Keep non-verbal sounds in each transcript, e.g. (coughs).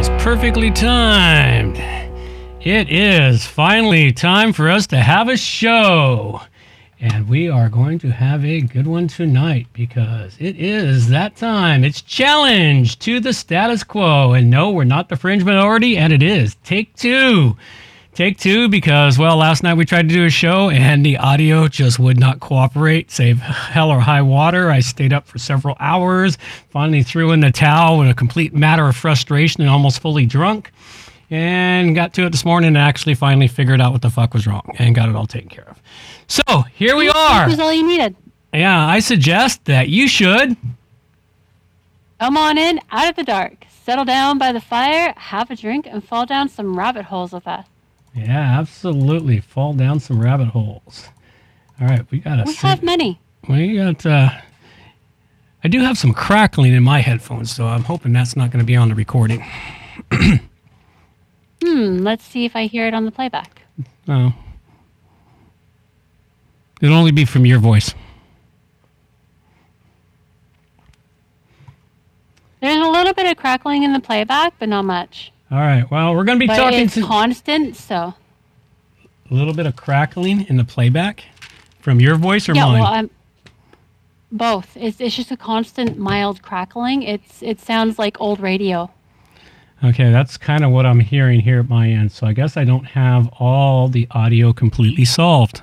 almost perfectly timed. It is finally time for us to have a show. And we are going to have a good one tonight because it is that time. It's challenge to the status quo. And no, we're not the fringe minority, and it is take two. Take two because, well, last night we tried to do a show and the audio just would not cooperate, save hell or high water. I stayed up for several hours, finally threw in the towel in a complete matter of frustration and almost fully drunk. And got to it this morning and actually finally figured out what the fuck was wrong and got it all taken care of. So here we are. That was all you needed. Yeah, I suggest that you should. Come on in, out of the dark. Settle down by the fire, have a drink, and fall down some rabbit holes with us. Yeah, absolutely. Fall down some rabbit holes. All right, we got a. We have many. We got. Uh, I do have some crackling in my headphones, so I'm hoping that's not going to be on the recording. (clears throat) Hmm, let's see if I hear it on the playback. Oh. It'll only be from your voice. There's a little bit of crackling in the playback, but not much. All right. Well, we're going to be But talking it's to constant, so a little bit of crackling in the playback from your voice or yeah. mine. Well, I'm both. It's it's just a constant mild crackling. It's it sounds like old radio. Okay, that's kind of what I'm hearing here at my end. So I guess I don't have all the audio completely solved.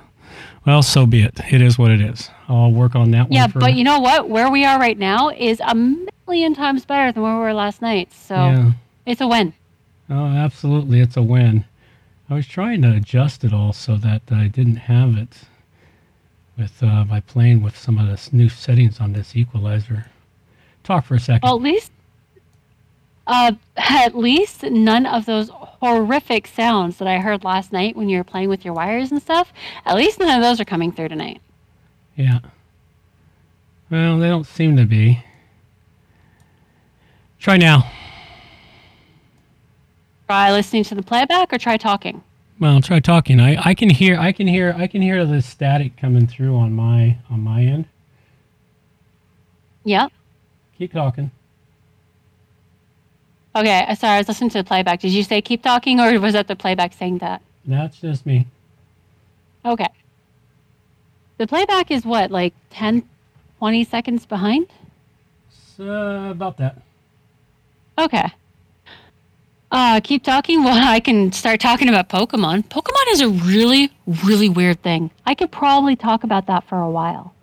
Well, so be it. It is what it is. I'll work on that Yeah, one. for- but you know what? Where we are right now is a million times better than where we were last night. So Yeah. it's a win. Oh, absolutely. It's a win. I was trying to adjust it all so that I didn't have it with uh, by playing with some of the new settings on this equalizer. Talk for a second. Well, at least, uh, at least none of those horrific sounds that I heard last night when you were playing with your wires and stuff. At least none of those are coming through tonight. Yeah. Well, they don't seem to be. Try now. Try listening to the playback or try talking. Well, try talking. I, I can hear I can hear I can hear the static coming through on my on my end. Yep. Keep talking. Okay. uh, Sorry, I was listening to the playback. Did you say keep talking, or was that the playback saying that? That's just me. Okay. The playback is what, like 10, 20 seconds behind? So, about that. Okay. Uh, keep talking. (laughs) Well, I can start talking about Pokemon. Pokemon is a really, really weird thing. I could probably talk about that for a while.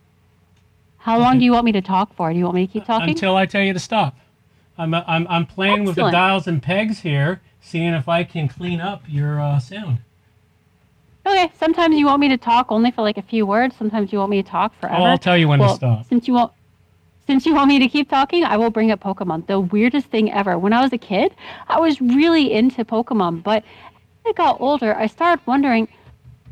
How long do you want me to talk for? Do you want me to keep talking? Until I tell you to stop. I'm I'm I'm playing with the Excellent. dials and pegs here, seeing if I can clean up your uh, sound. okay. Sometimes you want me to talk only for like a few words. Sometimes you want me to talk forever. Oh, I'll tell you when well, to stop. Since you want, since you want me to keep talking, I will bring up Pokemon. The weirdest thing ever. When I was a kid, I was really into Pokemon, but as I got older, I started wondering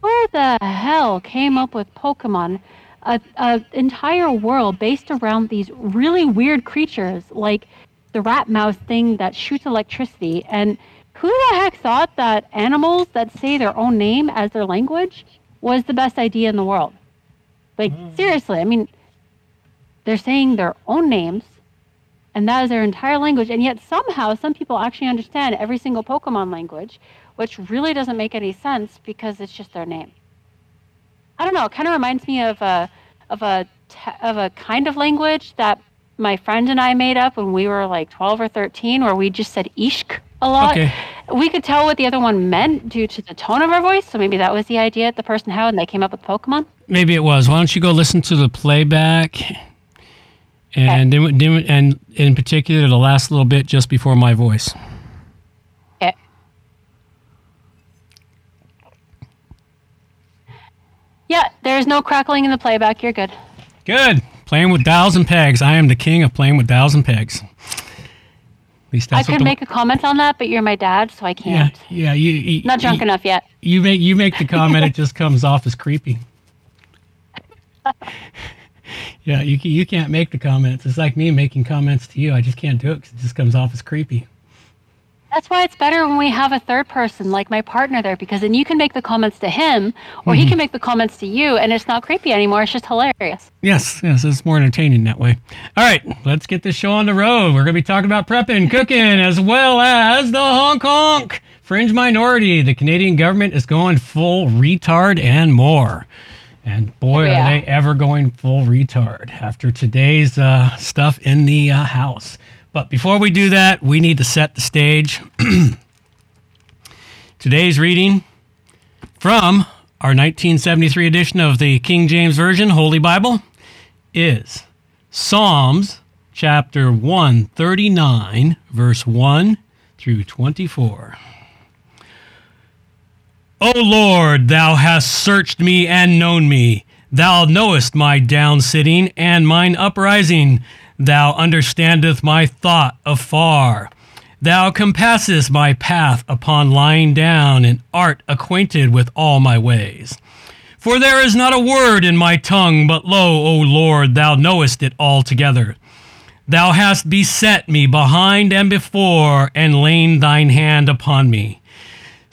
who the hell came up with Pokemon. A, a entire world based around these really weird creatures like the rat mouse thing that shoots electricity and who the heck thought that animals that say their own name as their language was the best idea in the world like mm. seriously i mean they're saying their own names and that is their entire language and yet somehow some people actually understand every single pokemon language which really doesn't make any sense because it's just their name i don't know it kind of reminds me of a of a of a kind of language that my friend and i made up when we were like 12 or 13 where we just said ishk a lot Okay. we could tell what the other one meant due to the tone of our voice so maybe that was the idea that the person had and they came up with pokemon Maybe it was. Why don't you go listen to the playback, and then, then and in particular the last little bit just before my voice. Okay. Yeah, there's no crackling in the playback. You're good. Good. Playing with dials and pegs. I am the king of playing with dials and pegs. At least I could the- make a comment on that, but you're my dad, so I can't. yeah. You, you Not drunk you, enough yet. You make you make the comment. it just comes off as creepy. (laughs) Yeah, you ca- you can't make the comments. It's like me making comments to you. I just can't do it because it just comes off as creepy. That's why it's better when we have a third person, like my partner, there, because then you can make the comments to him, or he mm-hmm. can make the comments to you, and it's not creepy anymore. It's just hilarious. Yes, yes, it's more entertaining that way. All right, let's get this show on the road. We're going to be talking about prepping, cooking, as well as the honk honk, fringe minority. The Canadian government is going full retard and more. And boy, Yeah. are they ever going full retard after today's uh, stuff in the uh, House. But before we do that, we need to set the stage. (clears throat) today's reading from our 1973 edition of the King James Version Holy Bible is Psalms chapter 139, verse 1 through 24. O Lord, thou hast searched me and known me. Thou knowest my down sitting and mine uprising. Thou understandest my thought afar. Thou compassest my path upon lying down, and art acquainted with all my ways. For there is not a word in my tongue, but lo, O Lord, thou knowest it altogether. Thou hast beset me behind and before, and lain thine hand upon me.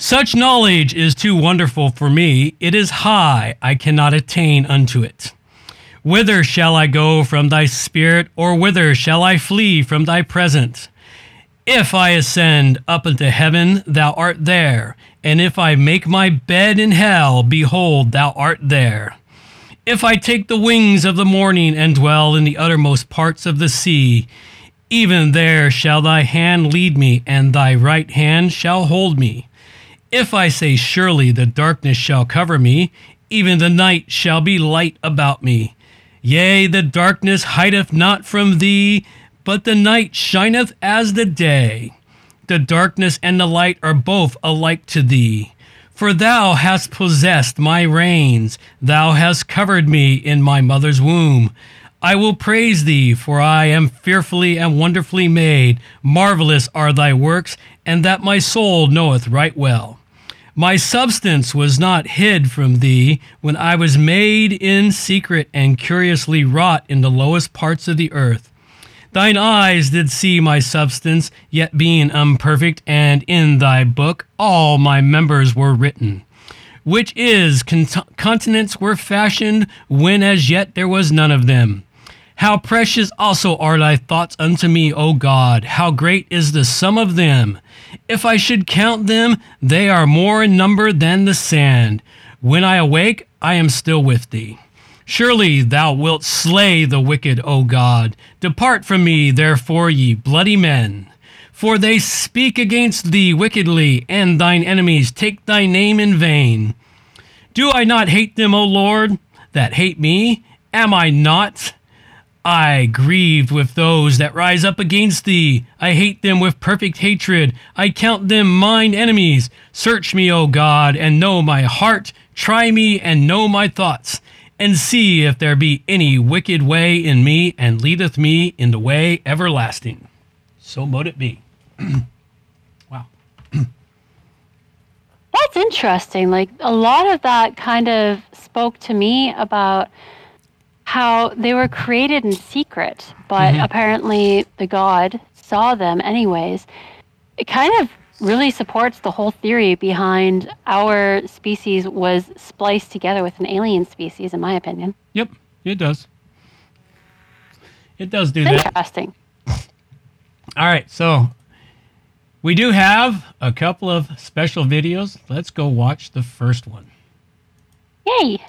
Such knowledge is too wonderful for me. It is high, I cannot attain unto it. Whither shall I go from thy spirit, or whither shall I flee from thy presence? If I ascend up into heaven, thou art there. And if I make my bed in hell, behold, thou art there. If I take the wings of the morning and dwell in the uttermost parts of the sea, even there shall thy hand lead me, and thy right hand shall hold me. If I say, Surely the darkness shall cover me, even the night shall be light about me. Yea, the darkness hideth not from thee, but the night shineth as the day. The darkness and the light are both alike to thee. For thou hast possessed my reins, thou hast covered me in my mother's womb. I will praise thee, for I am fearfully and wonderfully made. Marvelous are thy works, and that my soul knoweth right well. My substance was not hid from thee when I was made in secret and curiously wrought in the lowest parts of the earth. Thine eyes did see my substance, yet being imperfect, and in thy book all my members were written. Which is, cont- continents were fashioned when as yet there was none of them. How precious also are thy thoughts unto me, O God! How great is the sum of them! If I should count them, they are more in number than the sand. When I awake, I am still with thee. Surely thou wilt slay the wicked, O God. Depart from me, therefore, ye bloody men. For they speak against thee wickedly, and thine enemies take thy name in vain. Do I not hate them, O Lord, that hate me? Am I not? I grieved with those that rise up against thee. I hate them with perfect hatred. I count them mine enemies. Search me, O God, and know my heart. Try me and know my thoughts, and see if there be any wicked way in me, and leadeth me in the way everlasting. So mote it be. (clears throat) wow. That's interesting. Like a lot of that kind of spoke to me about how they were created in secret, but mm-hmm. apparently the god saw them anyways. It kind of really supports the whole theory behind our species was spliced together with an alien species, in my opinion. Yep, it does. It does do that. Interesting. All right, so we do have a couple of special videos. Let's go watch the first one. Yay!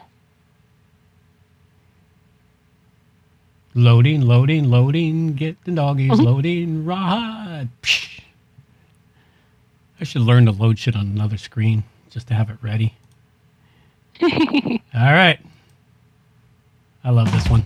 Loading, loading, loading. Get the doggies uh-huh. loading. Ride. Psh. I should learn to load shit on another screen just to have it ready. (laughs) All right. I love this one.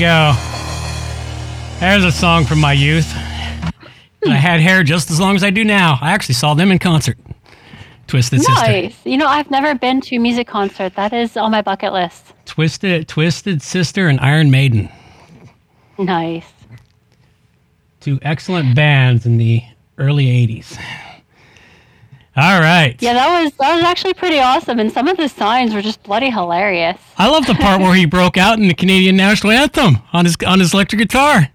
Go. There's a song from my youth. I had hair just as long as I do now. I actually saw them in concert. Twisted Sister. Nice. You know, I've never been to a music concert. That is on my bucket list. Twisted Twisted Sister and Iron Maiden. Nice. Two excellent bands in the early 80s. Right. Yeah, that was that was actually pretty awesome, and some of the signs were just bloody hilarious. I love the part where he broke out in the Canadian national anthem on his on his electric guitar.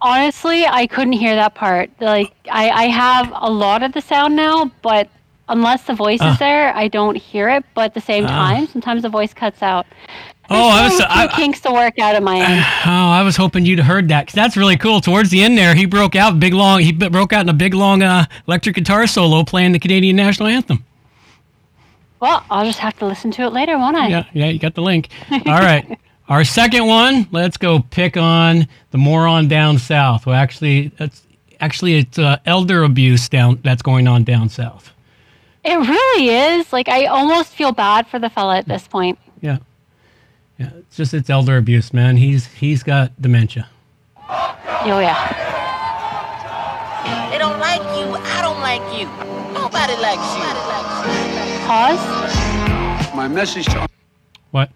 Honestly, I couldn't hear that part. Like, I, I have a lot of the sound now, but unless the voice Ah. is there, I don't hear it. But at the same time, sometimes the voice cuts out. Oh, I was I, kinks to work out of my end. (sighs) oh, I was hoping you'd heard that 'cause that's really cool. Towards the end there, he broke out big long. He broke out in a big long uh, electric guitar solo playing the Canadian national anthem. Well, I'll just have to listen to it later, won't I? Yeah, yeah, you got the link. (laughs) All right. Our second one, let's go pick on the moron down south. Well, actually, that's actually it's uh, elder abuse down that's going on down south. It really is. Like, I almost feel bad for the fella at this point. Yeah, yeah. It's just it's elder abuse, man. He's he's got dementia. Oh, yeah. They don't like you. I don't like you. Nobody likes you. Pause. My message to What?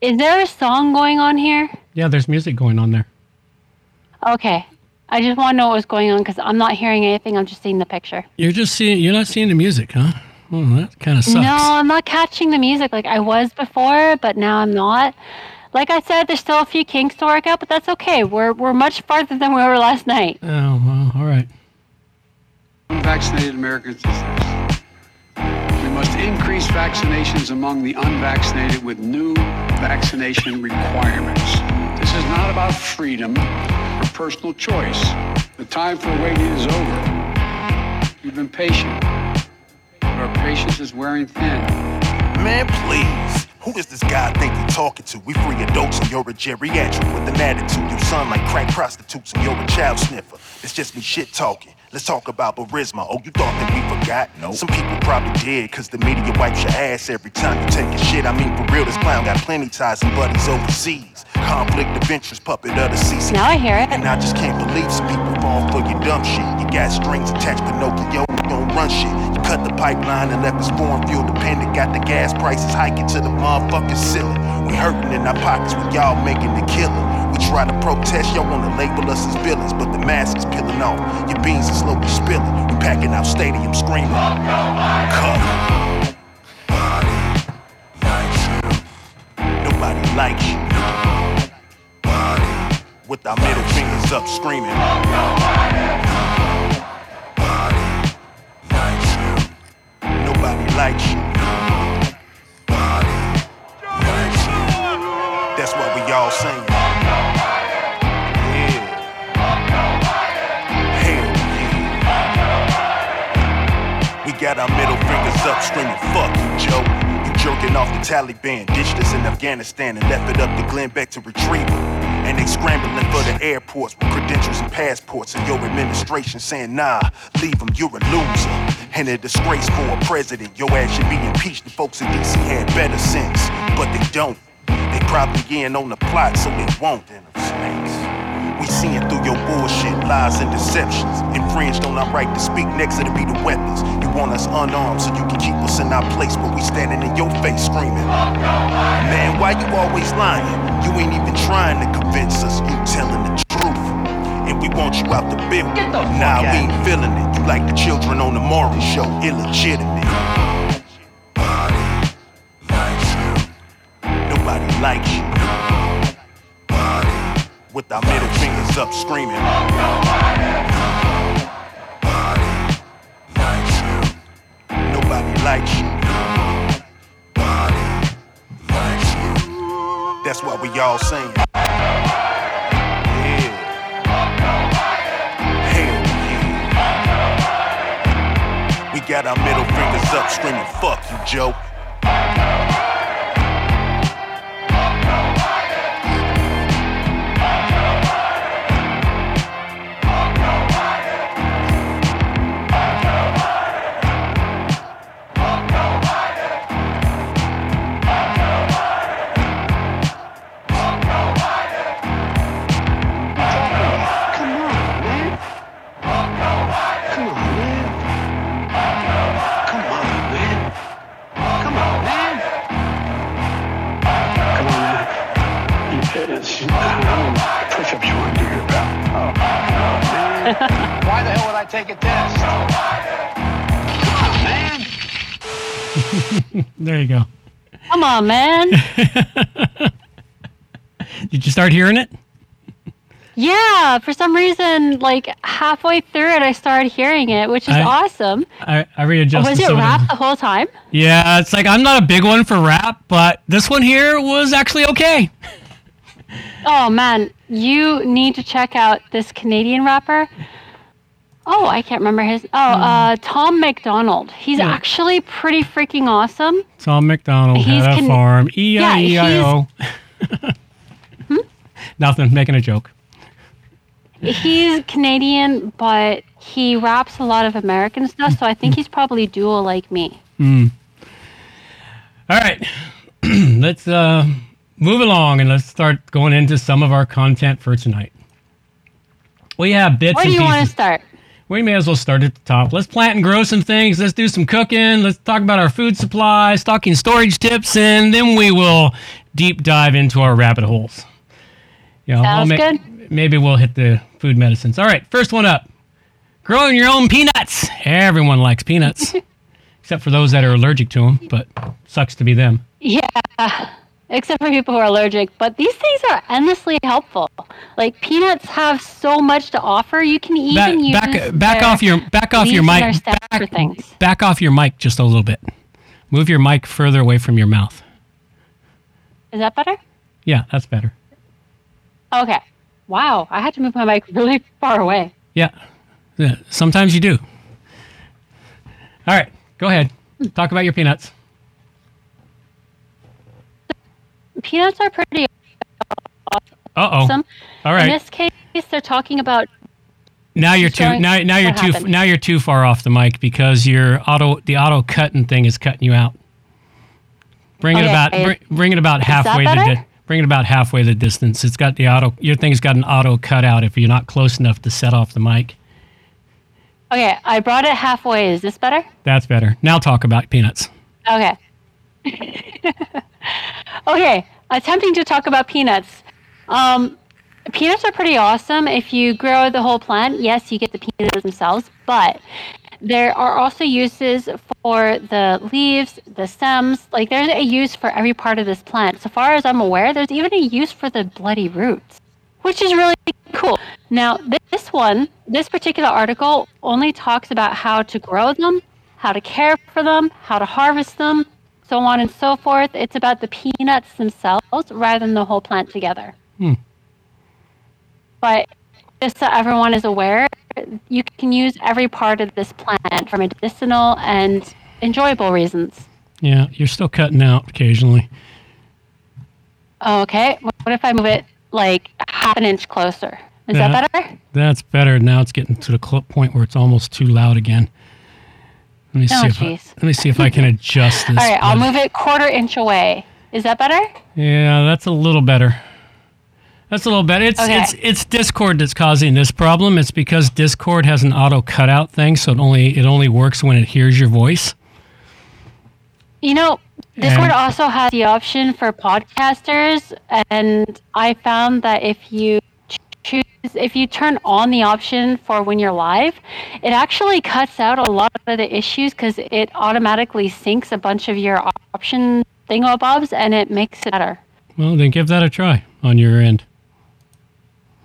Is there a song going on here? Yeah, there's music going on there. Okay. I just want to know what was going on because I'm not hearing anything. I'm just seeing the picture. You're just seeing. You're not seeing the music, huh? Oh, that kind of sucks. No, I'm not catching the music like I was before, but now I'm not. Like I said, there's still a few kinks to work out, but that's okay. We're we're much farther than we were last night. Oh well, all right. unvaccinated Americans. We must increase vaccinations among the unvaccinated with new vaccination requirements. This is not about freedom or personal choice. The time for waiting is over. You've been patient, but our patience is wearing thin. Man, please. Who does this guy think he talking to? We free adults and you're a geriatric with an attitude. You son like crack prostitutes and you're a child sniffer. It's just me shit talking. Let's talk about Burisma. Oh, you thought that we forgot? No. Some people probably did, cause the media wipes your ass every time you take a shit. I mean, for real, this clown got plenty ties and buddies overseas. Conflict of interest, puppet of the CC. Now I hear it. And I just can't believe some people fall for your dumb shit. Got strings attached, Pinocchio, you don't run shit. You cut the pipeline and left us foreign fuel dependent. Got the gas prices hiking to the motherfucking ceiling. We hurting in our pockets with y'all making the killing. We try to protest, y'all wanna label us as villains, but the mask is peeling off. Your beans are slowly spilling. We packing out stadium screaming. Cut. Nobody likes you. With our middle fingers up screaming. Nobody likes you. That's what we all. Yeah. Hell yeah. We got our middle fingers up screaming, fuck you, Joe. You jerking off the Taliban, ditched us in Afghanistan and left it up to Glenn Beck to retrieve her. And they scrambling for the airports with credentials and passports. And your administration saying, nah, leave him, you're a loser. And a disgrace for a president. Your ass should be impeached. The folks in DC had better sense, but they don't. They probably in on the plot, so they won't. We seeing through your bullshit, lies and deceptions. Infringed on our right to speak, next it'll be the weapons. You want us unarmed so you can keep us in our place, but we standing in your face screaming. Man, why you always lying? You ain't even trying to convince us, you telling the truth. And we want you out the building. Nah, we ain't feeling it. You like the children on the Maury show, illegitimate. Nobody likes you. With our middle fingers up screaming. Nobody likes you. That's what we all saying. Yeah. Hell yeah. We got our middle fingers up screaming, fuck you, Joe. Why the hell would I take a test? Come on, man. There you go. Come on, man. (laughs) Did you start hearing it? yeah, for some reason, like halfway through it, I started hearing it, which is I- awesome. I, I readjusted Was it some rap the- the whole time? Yeah, it's like I'm not a big one for rap, but this one here was actually okay. Oh man, you need to check out this Canadian rapper. Oh, I can't remember his. Oh, uh, Tom MacDonald. He's Hmm. Yeah. actually pretty freaking awesome. Tom MacDonald He's had a farm. E I E I O. Nothing. Making a joke. He's Canadian, but he raps a lot of American stuff, so I think he's probably dual like me. All right, (clears throat) let's uh, move along and let's start going into some of our content for tonight. We have bits Where do you want to start? We may as well start at the top. Let's plant and grow some things. Let's do some cooking. Let's talk about our food supply, stocking storage tips, and then we will deep dive into our rabbit holes. Yeah, Sounds ma- good. Maybe we'll hit the food medicines. All right, first one up. Growing your own peanuts. Everyone likes peanuts, (laughs) except for those that are allergic to them, but sucks to be them. Yeah, except for people who are allergic. But these things are endlessly helpful. Like peanuts have so much to offer. You can even Back, use back, back off your back off your mic. Back, back off your mic just a little bit. Move your mic further away from your mouth. Is that better? Yeah, that's better. Okay. Wow, I had to move my mic (laughs) really far away. Yeah. yeah. Sometimes you do. All right, go ahead. Talk about your peanuts. Peanuts are pretty Uh oh. awesome. All In this case, they're talking about Now you're too now now you're too happened. now you're too far off the mic because your auto the auto cutting thing is cutting you out. Bring it about bring, bring it about halfway the di- bring it about halfway the distance. It's got the auto your thing's got an auto cutout if you're not close enough to set off the mic. Okay, I brought it halfway. Is this better? That's better. Now talk about peanuts. Okay. (laughs) okay, attempting to talk about peanuts. Um, peanuts are pretty awesome. If you grow the whole plant, yes, you get the peanuts themselves, but there are also uses for the leaves, the stems. Like there's a use for every part of this plant. So far as I'm aware, there's even a use for the bloody roots, which is really cool. Now, this one, this particular article only talks about how to grow them, how to care for them, how to harvest them, so on and so forth. It's about the peanuts themselves rather than the whole plant together. Hmm. But just so everyone is aware, you can use every part of this plant for medicinal and enjoyable reasons. Yeah, you're still cutting out occasionally. Okay, what if I move it like half an inch closer? Is Yeah. that better? That's better. Now it's getting to the point where it's almost too loud again. Let me oh, see. Oh, if I, jeez. let me see if I can (laughs) adjust this. All right, I'll move it quarter inch away. Is that better? Yeah, that's a little better. That's a little better. It's Okay. it's it's Discord that's causing this problem. It's because Discord has an auto cutout thing, so it only it only works when it hears your voice. You know, Discord And- also has the option for podcasters, and I found that if you choose, if you turn on the option for when you're live, it actually cuts out a lot of the issues because it automatically syncs a bunch of your option thingamabobs, and it makes it better. Well, then give that a try on your end.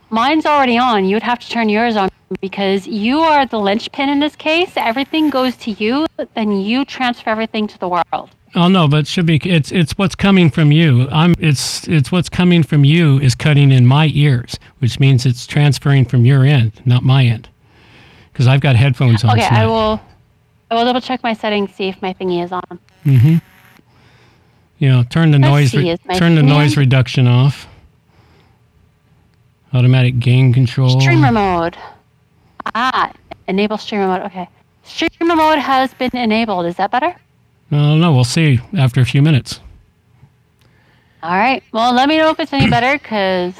Mine's already on. You would have to turn yours on because you are the linchpin in this case. Everything goes to you, then you transfer everything to the world. Oh no, but it should be it's it's what's coming from you. I'm it's it's what's coming from you is cutting in my ears, which means it's transferring from your end, not my end. Because I've got headphones on. Okay, I will. I will double check my settings, see if my thingy is on. Mm-hmm. You know, turn the Let's noise. Re- turn the noise on? reduction off. Automatic gain control. Streamer mode. Ah, enable streamer mode. Okay, streamer mode has been enabled. Is that better? No, no, we'll see after a few minutes. All right. Well, let me know if it's any better because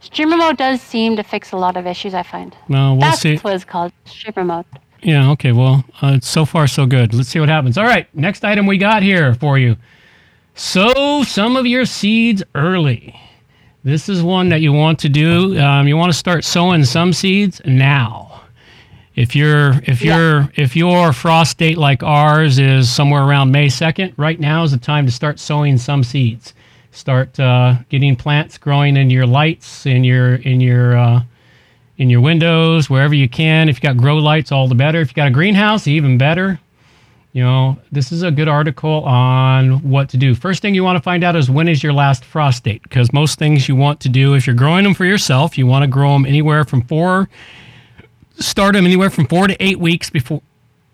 streamer mode does seem to fix a lot of issues. I find. No, we'll That's see. what it's called. Streamer mode. Yeah, okay. Well, uh, so far so good. Let's see what happens. All right, next item we got here for you. Sow some of your seeds early. This is one that you want to do. Um, you want to start sowing some seeds now. If your if Yeah. your if your frost date like ours is somewhere around May second, right now is the time to start sowing some seeds. Start uh, getting plants growing in your lights, in your in your uh, in your windows, wherever you can. If you got grow lights, all the better. If you got a greenhouse, even better. You know, this is a good article on what to do. First thing you want to find out is when is your last frost date? Because most things you want to do, if you're growing them for yourself, you want to grow them anywhere from four, start them anywhere from four to eight weeks before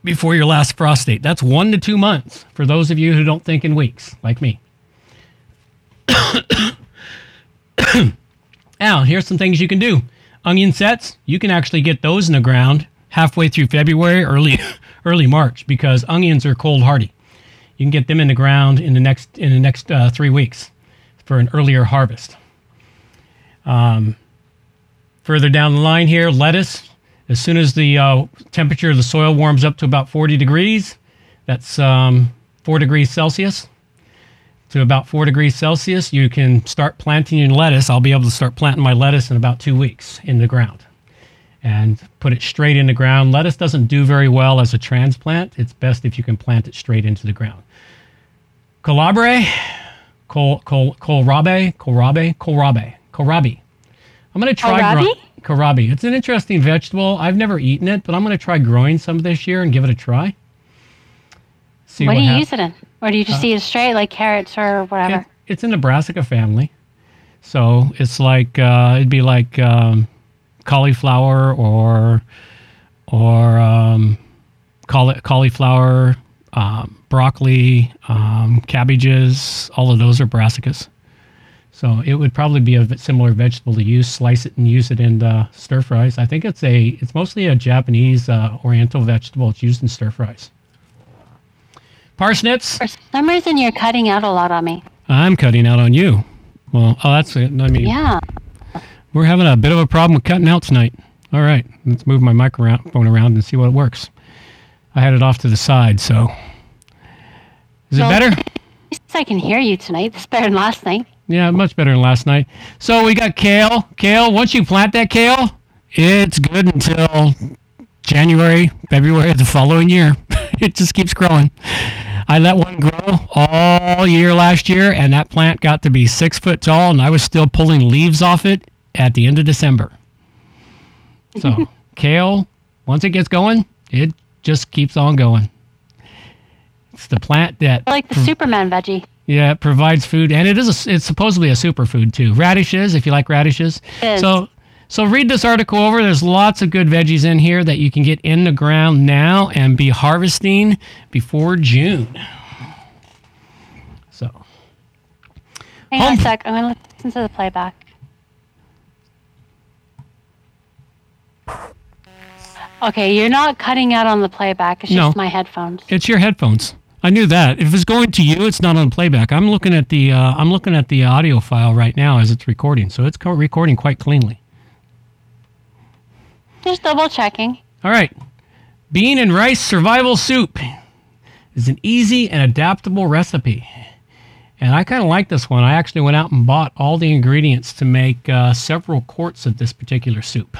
before your last frost date. That's one to two months for those of you who don't think in weeks, like me. (coughs) Now, here's some things you can do. Onion sets, you can actually get those in the ground halfway through February, early (laughs) early March, because onions are cold hardy. You can get them in the ground in the next in the next uh, three weeks for an earlier harvest. Um, further down the line here, lettuce. As soon as the uh, temperature of the soil warms up to about 40 degrees, that's um, four degrees Celsius to about four degrees Celsius, you can start planting your lettuce. I'll be able to start planting my lettuce in about two weeks in the ground and put it straight in the ground. Lettuce doesn't do very well as a transplant. It's best if you can plant it straight into the ground. Calabre, col, col, kohlrabi, kohlrabi, kohlrabi, kohlrabi. I'm going to try Kohlrabi? Kohlrabi. It's an interesting vegetable. I've never eaten it, but I'm going to try growing some this year and give it a try. See what do you hap- use it in? Or do you just eat it straight, like carrots or whatever? it, it's in the brassica family. So it's like uh, it'd be like um, cauliflower or or um, cauli- cauliflower, um, broccoli, um, cabbages. All of those are brassicas. So it would probably be a similar vegetable to use. Slice it and use it in uh, stir fries. I think it's a it's mostly a Japanese uh, Oriental vegetable. It's used in stir fries. Parsnips. For some reason, you're cutting out a lot on me. I'm cutting out on you. Well, oh, that's it. I mean, Yeah. we're having a bit of a problem with cutting out tonight. All right, let's move my microphone around and see what works. I had it off to the side, so is it Well- better? At least I can hear you tonight. It's better than last night. Yeah, much better than last night. So we got kale. Kale. Once you plant that kale, it's good until January, February of the following year. (laughs) it just keeps growing. I let one grow all year last year, and that plant got to be six foot tall, and I was still pulling leaves off it at the end of December. So (laughs) kale, once it gets going, it just keeps on going. It's the plant that I like the Superman veggie. Yeah, it provides food, and it is a, it's supposedly a superfood too. Radishes, if you like radishes. So so read this article over. There's lots of good veggies in here that you can get in the ground now and be harvesting before June. So Hang on a sec. I'm going to listen to the playback. Okay, you're not cutting out on the playback. It's No. just my headphones. it's your headphones. I knew that. If it's going to you, it's not on playback. I'm looking at the uh, I'm looking at the audio file right now as it's recording, so it's co- recording quite cleanly. Just double checking. All right. Bean and rice survival soup is an easy and adaptable recipe. And I kind of like this one. I actually went out and bought all the ingredients to make uh, several quarts of this particular soup.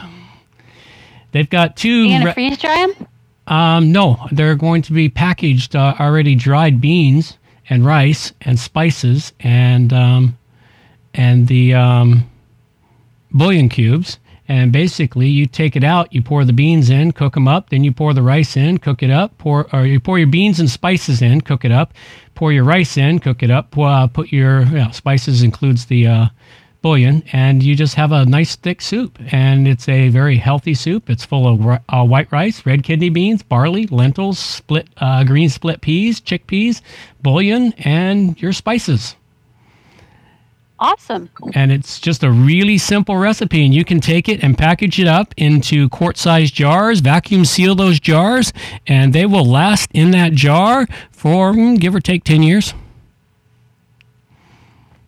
They've got two. You gonna re- freeze dry them? Um, no, they're going to be packaged uh, already dried beans and rice and spices and um, and the um, bouillon cubes. And basically, you take it out, you pour the beans in, cook them up, then you pour the rice in, cook it up, pour or you pour your beans and spices in, cook it up, pour your rice in, cook it up, uh, put your you know, spices includes the uh, bouillon, and you just have a nice thick soup. And it's a very healthy soup. It's full of uh, white rice, red kidney beans, barley, lentils, split uh, green split peas, chickpeas, bouillon, and your spices. Awesome. And it's just a really simple recipe, and you can take it and package it up into quart-sized jars, vacuum seal those jars, and they will last in that jar for mm, give or take ten years.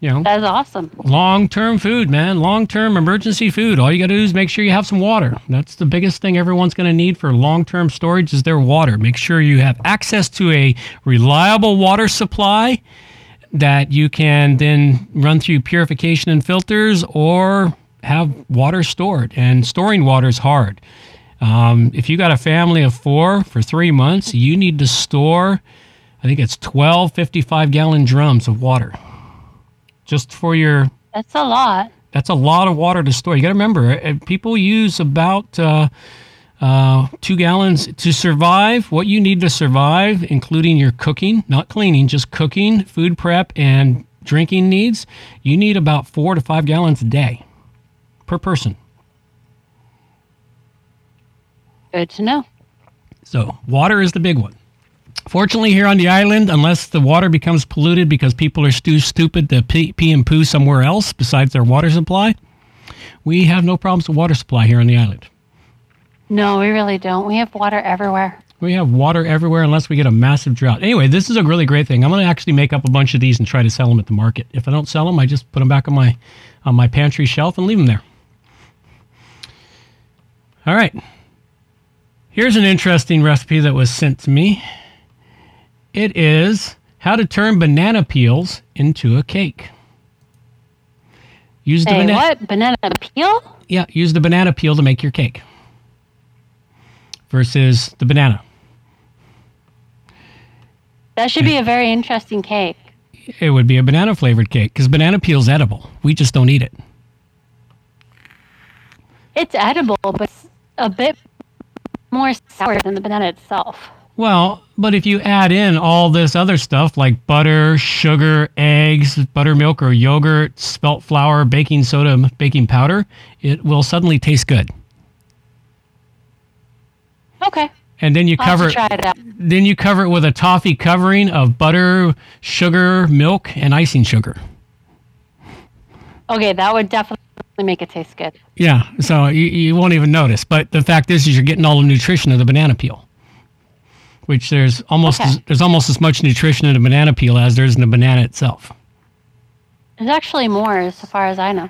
You know, That is awesome. long-term food, man. Long-term emergency food. All you got to do is make sure you have some water. That's the biggest thing everyone's going to need for long-term storage is their water. Make sure you have access to a reliable water supply that you can then run through purification and filters or have water stored. And storing water is hard. Um, if you got a family of four for three months, you need to store, I think it's 12 55 gallon drums of water just for your That's a lot. that's a lot of water to store. You got to remember, uh, people use about uh, uh, two gallons to survive. What you need to survive, including your cooking, not cleaning, just cooking, food prep, and drinking needs, you need about four to five gallons a day per person. Good to know. So, water is the big one. Fortunately, here on the island, unless the water becomes polluted because people are too stupid to pee, pee and poo somewhere else besides their water supply, we have no problems with water supply here on the island. No, we really don't. We have water everywhere. We have water everywhere unless we get a massive drought. Anyway, this is a really great thing. I'm going to actually make up a bunch of these and try to sell them at the market. If I don't sell them, I just put them back on my on my pantry shelf and leave them there. All right. Here's an interesting recipe that was sent to me. It is how to turn banana peels into a cake. Use the banana what? Banana peel? yeah, use the banana peel to make your cake versus the banana. That should be a very interesting cake. It would be a banana flavored cake because banana peel's edible. We just don't eat it. It's edible, but it's a bit more sour than the banana itself. Well, but if you add in all this other stuff like butter, sugar, eggs, buttermilk or yogurt, spelt flour, baking soda, baking powder, it will suddenly taste good. Okay. And then you I'll cover it out. then you cover it with a toffee covering of butter, sugar, milk, and icing sugar. Okay, that would definitely make it taste good. Yeah, so you, you won't even notice. But the fact is, is you're getting all the nutrition of the banana peel, which there's almost Okay. as, there's almost as much nutrition in a banana peel as there is in the banana itself. There's actually more, as far as I know.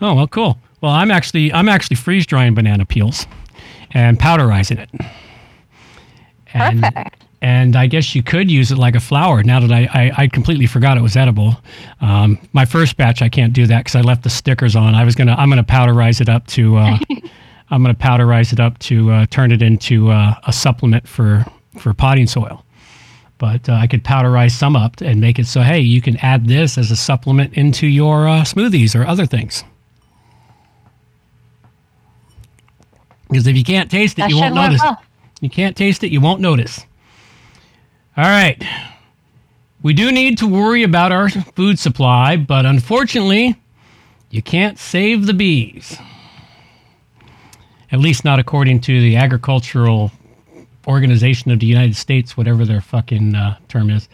Oh well, cool. Well, I'm actually I'm actually freeze drying banana peels and powderizing it. And, Perfect. And I guess you could use it like a flour. Now that I, I, I completely forgot it was edible. Um, my first batch I can't do that because I left the stickers on. I was gonna I'm gonna powderize it up to uh, (laughs) I'm gonna powderize it up to uh, turn it into uh, a supplement for for potting soil. But uh, I could powderize some up and make it so hey you can add this as a supplement into your uh, smoothies or other things. Because if you can't taste it, That you won't notice. You can't taste it, you won't notice. All right. We do need to worry about our food supply, but unfortunately, you can't save the bees. At least not according to the Agricultural Organization of the United States, whatever their fucking uh, term is.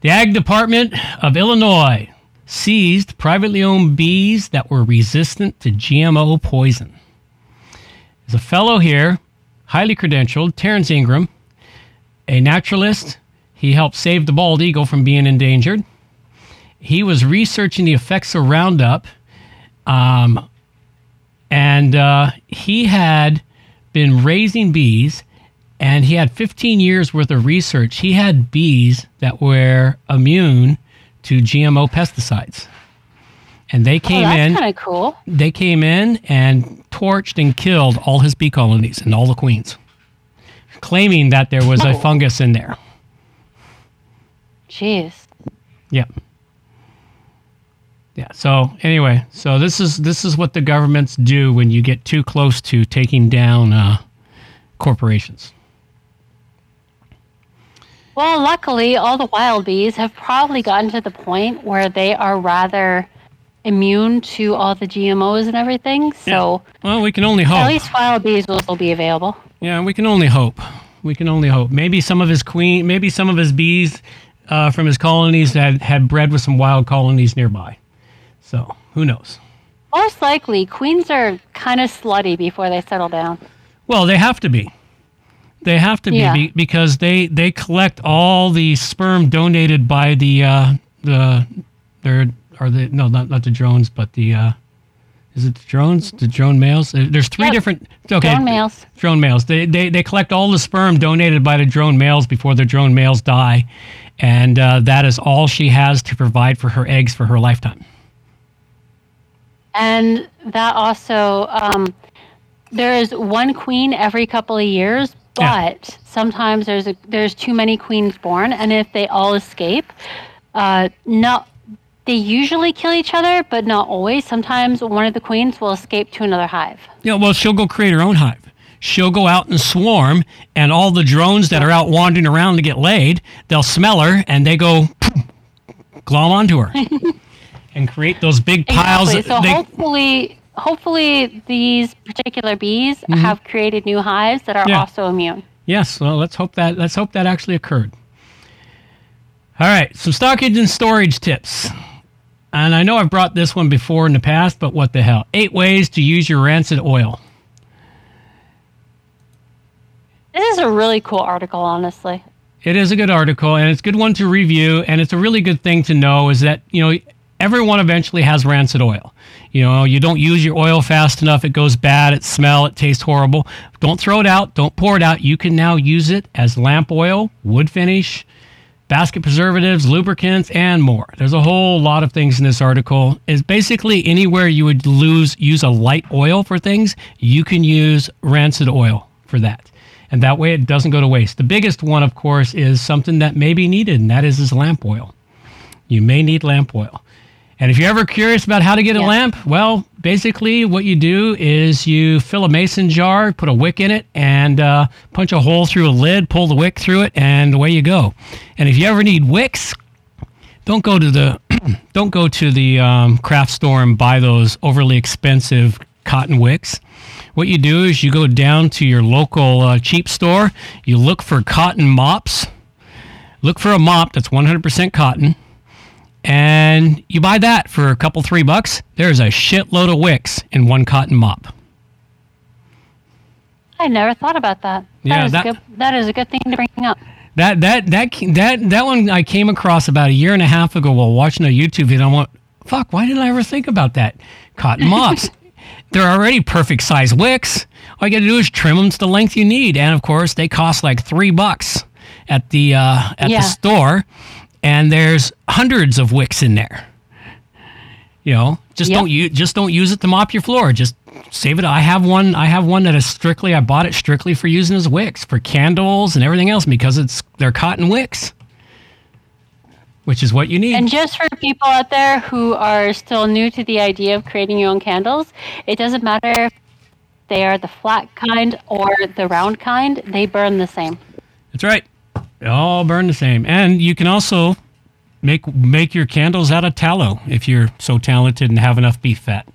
The Ag Department of Illinois seized privately owned bees that were resistant to GMO poison. There's a fellow here, highly credentialed, Terrence Ingram, a naturalist. He helped save the bald eagle from being endangered. He was researching the effects of Roundup, um, and uh, he had been raising bees, and he had 15 years worth of research. He had bees that were immune to GMO pesticides, and they Oh, came that's in kind of cool. they came in and torched and killed all his bee colonies and all the queens, claiming that there was a Oh. fungus in there. Jeez. Yeah. Yeah. So anyway, so this is this is what the governments do when you get too close to taking down uh, corporations. Well, luckily, all the wild bees have probably gotten to the point where they are rather immune to all the GMOs and everything. So Well, we can only hope. at least wild bees will still be available. Yeah, we can only hope. We can only hope. Maybe some of his queen, maybe some of his bees uh, from his colonies had had bred with some wild colonies nearby. So who knows? Most likely, queens are kind of slutty before they settle down. Well, they have to be. They have to Yeah. be, be because they they collect all the sperm donated by the uh, the their are the no not not the drones but the uh, is it the drones the drone males? Uh, There's three Yep. different okay Drone males. drone males. They, they they collect all the sperm donated by the drone males before the drone males die, and uh, that is all she has to provide for her eggs for her lifetime. And that also, um, there is one queen every couple of years, Yeah. but sometimes there's a, there's too many queens born, and if they all escape, uh, not they usually kill each other, but not always. Sometimes one of the queens will escape to another hive. Yeah, well, she'll go create her own hive. She'll go out and swarm, and all the drones that are out wandering around to get laid, they'll smell her and they go (laughs) glom onto her (laughs) and create those big piles. Exactly. So they- hopefully, hopefully these particular bees have created new hives that are Mm-hmm. Yeah. also immune. yes, well, let's hope that let's hope that actually occurred. All right, some stockage and storage tips. And I know I've brought this one before in the past, but what the hell? Eight ways to use your rancid oil. This is a really cool article, honestly. It is a good article, and it's a good one to review, and it's a really good thing to know is that you know everyone eventually has rancid oil. You know, you don't use your oil fast enough, it goes bad, it smell, it tastes horrible. Don't throw it out, don't pour it out. You can now use it as lamp oil, wood finish, basket preservatives, lubricants, and more. There's a whole lot of things in this article. Is basically anywhere you would lose use a light oil for things, you can use rancid oil for that. And that way it doesn't go to waste. The biggest one, of course, is something that may be needed, and that is this lamp oil. You may need lamp oil. And if you're ever curious about how to get a Yeah. lamp, well, basically what you do is you fill a mason jar, put a wick in it, and uh, punch a hole through a lid, pull the wick through it, and away you go. And if you ever need wicks, don't go to the (clears throat) don't go to the um, craft store and buy those overly expensive cotton wicks. What you do is you go down to your local uh, cheap store. You look for cotton mops. Look for a mop that's 100% cotton and you buy that for a couple three bucks there's a shitload of wicks in one cotton mop. I never thought about that. Yeah, that is that- a good, that is a good thing to bring up. that that that that that one i came across about a year and a half ago while watching a youtube video. I went fuck why didn't i ever think about that? Cotton (laughs) mops. They're already perfect size wicks. All you gotta do is trim them to the length you need. And of course they cost like three bucks at the uh, at Yeah. the store and there's hundreds of wicks in there. You know just Yep. don't use just don't use it to mop your floor. Just save it. I have one i have one that is strictly i bought it strictly for using as wicks for candles and everything else because it's they're cotton wicks which is what you need. And just for people out there who are still new to the idea of creating your own candles, it doesn't matter if they are the flat kind or the round kind, they burn the same. that's right all burn the same and you can also make make your candles out of tallow if you're so talented and have enough beef fat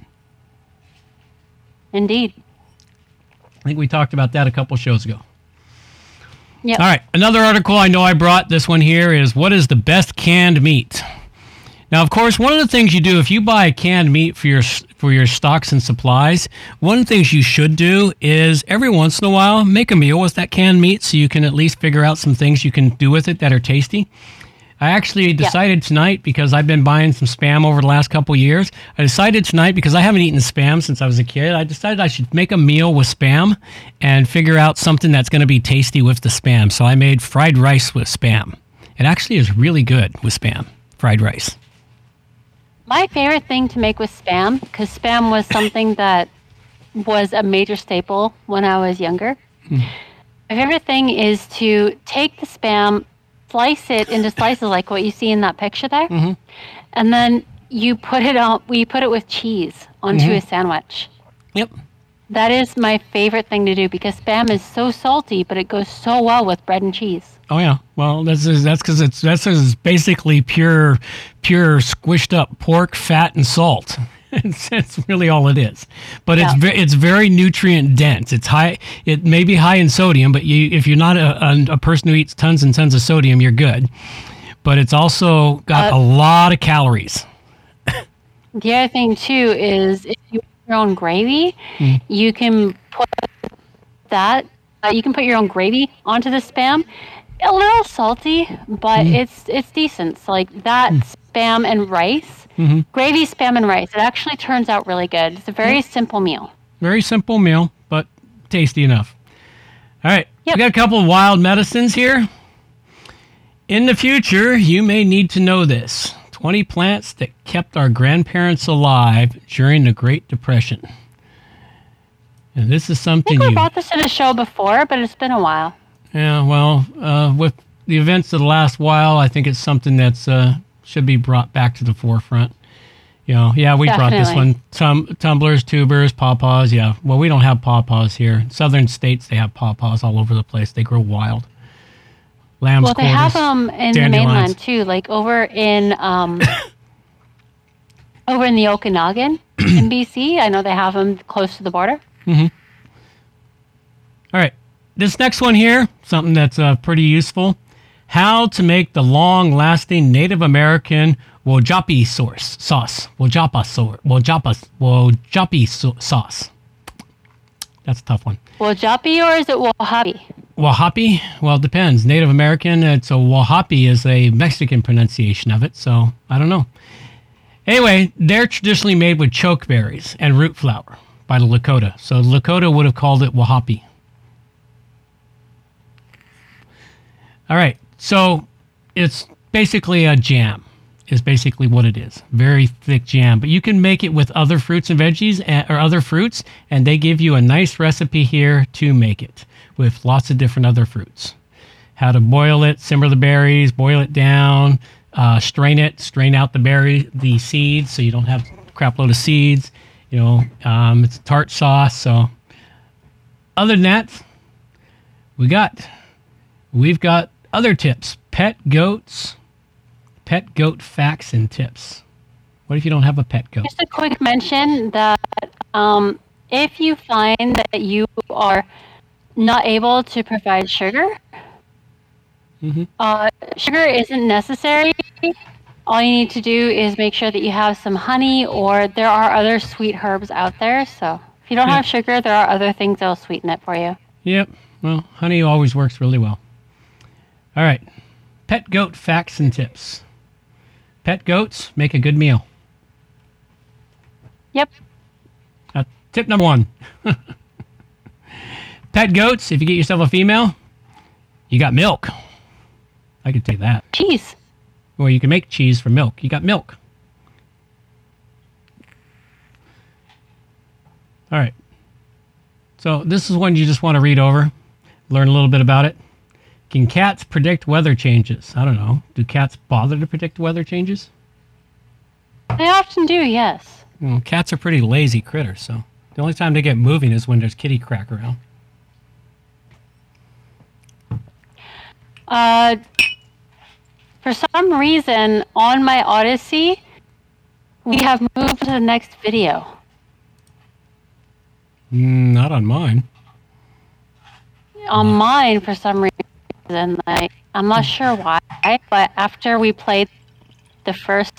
Indeed. i think we talked about that a couple shows ago Yep. All right, another article I know I brought. This one here is what is the best canned meat? Now, of course, one of the things you do if you buy canned meat for your for your stocks and supplies, one of the things you should do is every once in a while make a meal with that canned meat, so you can at least figure out some things you can do with it that are tasty. I actually decided tonight because I've been buying some spam over the last couple years. I decided tonight because I haven't eaten spam since I was a kid. I decided I should make a meal with spam and figure out something that's going to be tasty with the spam. So I made fried rice with spam. It actually is really good with spam, fried rice. My favorite thing to make was spam because spam was something (coughs) that was a major staple when I was younger. Hmm. My favorite thing is to take the spam, slice it into slices like what you see in that picture there, mm-hmm. and then you put it on. We put it with cheese onto mm-hmm. a sandwich. Yep. That is my favorite thing to do because spam is so salty, but it goes so well with bread and cheese. Oh yeah. Well, that's that's because it's that's it's basically pure, pure squished up pork, fat, and salt. (laughs) It's, it's really all it is, but it's Yeah. ve- it's very nutrient dense. It's high. It may be high in sodium, but you if you're not a, a, a person who eats tons and tons of sodium, you're good. But it's also got Uh, a lot of calories. The other thing too is if you make your own gravy, you can put that. Uh, you can put your own gravy onto the spam. A little salty, but mm. it's it's decent. So like that mm. spam and rice, mm-hmm. gravy, spam and rice. It actually turns out really good. It's a very mm. simple meal. Very simple meal, but tasty enough. All right, Yep. we got a couple of wild medicines here. In the future, you may need to know this 20 plants that kept our grandparents alive during the Great Depression. And this is something I think we you. brought this in a show before, but it's been a while. Yeah, well, uh, with the events of the last while, I think it's something that's uh, should be brought back to the forefront. You know, yeah, we brought this one. Tum- tumblers, tubers, pawpaws. Yeah, well, we don't have pawpaws here. Southern states, they have pawpaws all over the place. They grow wild. Lamb's Well, they have them in the mainland too, like over in um, (coughs) over in the Okanagan in BC. I know they have them close to the border. All right. This next one here, something that's uh, pretty useful. How to make the long-lasting Native American Wojapi sauce. Sauce. Wojapa sauce. Wojapa, Wojapi so- sauce. That's a tough one. Wajapi or is it Wahabi? Wahapi? Well, it depends. Native American, it's a Wahapi is a Mexican pronunciation of it, so I don't know. Anyway, they're traditionally made with chokeberries and root flour by the Lakota. So Lakota would have called it Wahapi. All right, so it's basically a jam. Is basically what it is. Very thick jam, but you can make it with other fruits and veggies or other fruits, and they give you a nice recipe here to make it with lots of different other fruits. How to boil it, simmer the berries, boil it down, uh, strain it, strain out the berry, the seeds, so you don't have a crap load of seeds. You know, um, it's tart sauce. So, other than that, we got we've got other tips. Pet goats, pet goat facts and tips. What if you don't have a pet goat? Just a quick mention that um, if you find that you are not able to provide sugar, uh, sugar isn't necessary. All you need to do is make sure that you have some honey, or there are other sweet herbs out there. So if you don't Yeah. have sugar, there are other things that'll sweeten it for you. Yep. Well, honey always works really well. All right. Pet goat facts and tips. Pet goats make a good meal. Yep. Tip number one (laughs) Pet goats, if you get yourself a female, you got milk. I could you that. Cheese. Or you can make cheese from milk. You got milk. All right. So this is one you just want to read over, learn a little bit about it. Can cats predict weather changes? I don't know. Do cats bother to predict weather changes? They often do, yes. Well, cats are pretty lazy critters, so the only time they get moving is when there's kitty crack around. Uh, for some reason, on my Odysee, we have moved to the next video. Mm, not on mine. On mine, for some reason, like I'm not sure why, but after we played the first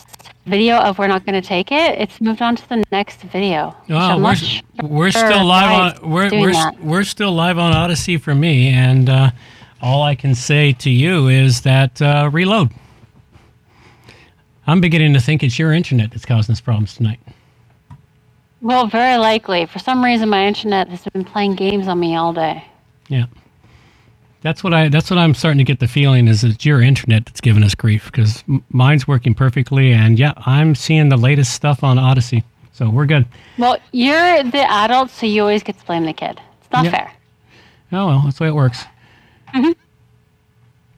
video of We're Not Gonna Take It, it's moved on to the next video. which we're, sure we're still live on we're we're, we're still live on Odysee for me, and uh, all I can say to you is that uh, reload. I'm beginning to think it's your internet that's causing us problems tonight. Well, very likely. For some reason, my internet has been playing games on me all day. Yeah, that's what I that's what I'm starting to get the feeling is it's your internet that's giving us grief because mine's working perfectly, and yeah, I'm seeing the latest stuff on Odysee, so we're good. Well, you're the adult, so you always get to blame the kid. It's not Yeah. fair. Oh well, that's the way it works. Mm-hmm.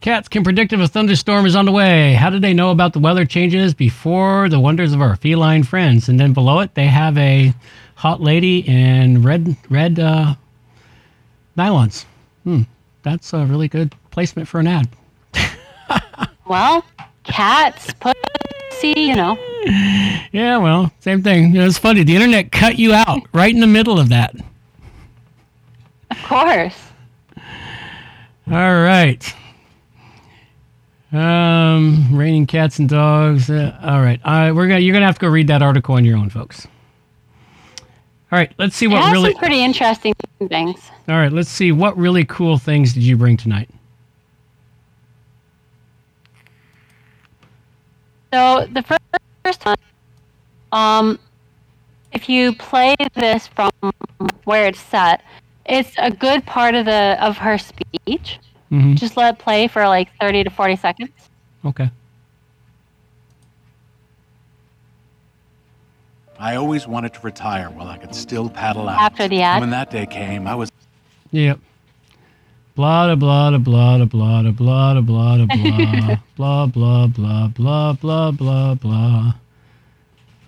Cats can predict if a thunderstorm is on the way. How do they know about the weather changes before the wonders of our feline friends? And then below it, they have a hot lady in red red uh, nylons. Hmm, that's a really good placement for an ad. (laughs) Well, cats, pussy, you know. Yeah, well, same thing. It's funny. The internet cut you out (laughs) right in the middle of that. Of course. All right. Um, raining cats and dogs. Uh, all right. Uh, we're gonna. You're gonna have to go read that article on your own, folks. All right. Let's see what really. some pretty interesting things. All right. Let's see what really cool things did you bring tonight. So the fir- first one, um, if you play this from where it's set, it's a good part of the of her speech. Mhm. Just let it play for like thirty to forty seconds. Okay. I always wanted to retire while I could still paddle out. After the ad? And when that day came, I was Yep. Blah da blah da blah da blah da blah da blah da blah (laughs) blah blah blah blah blah blah blah.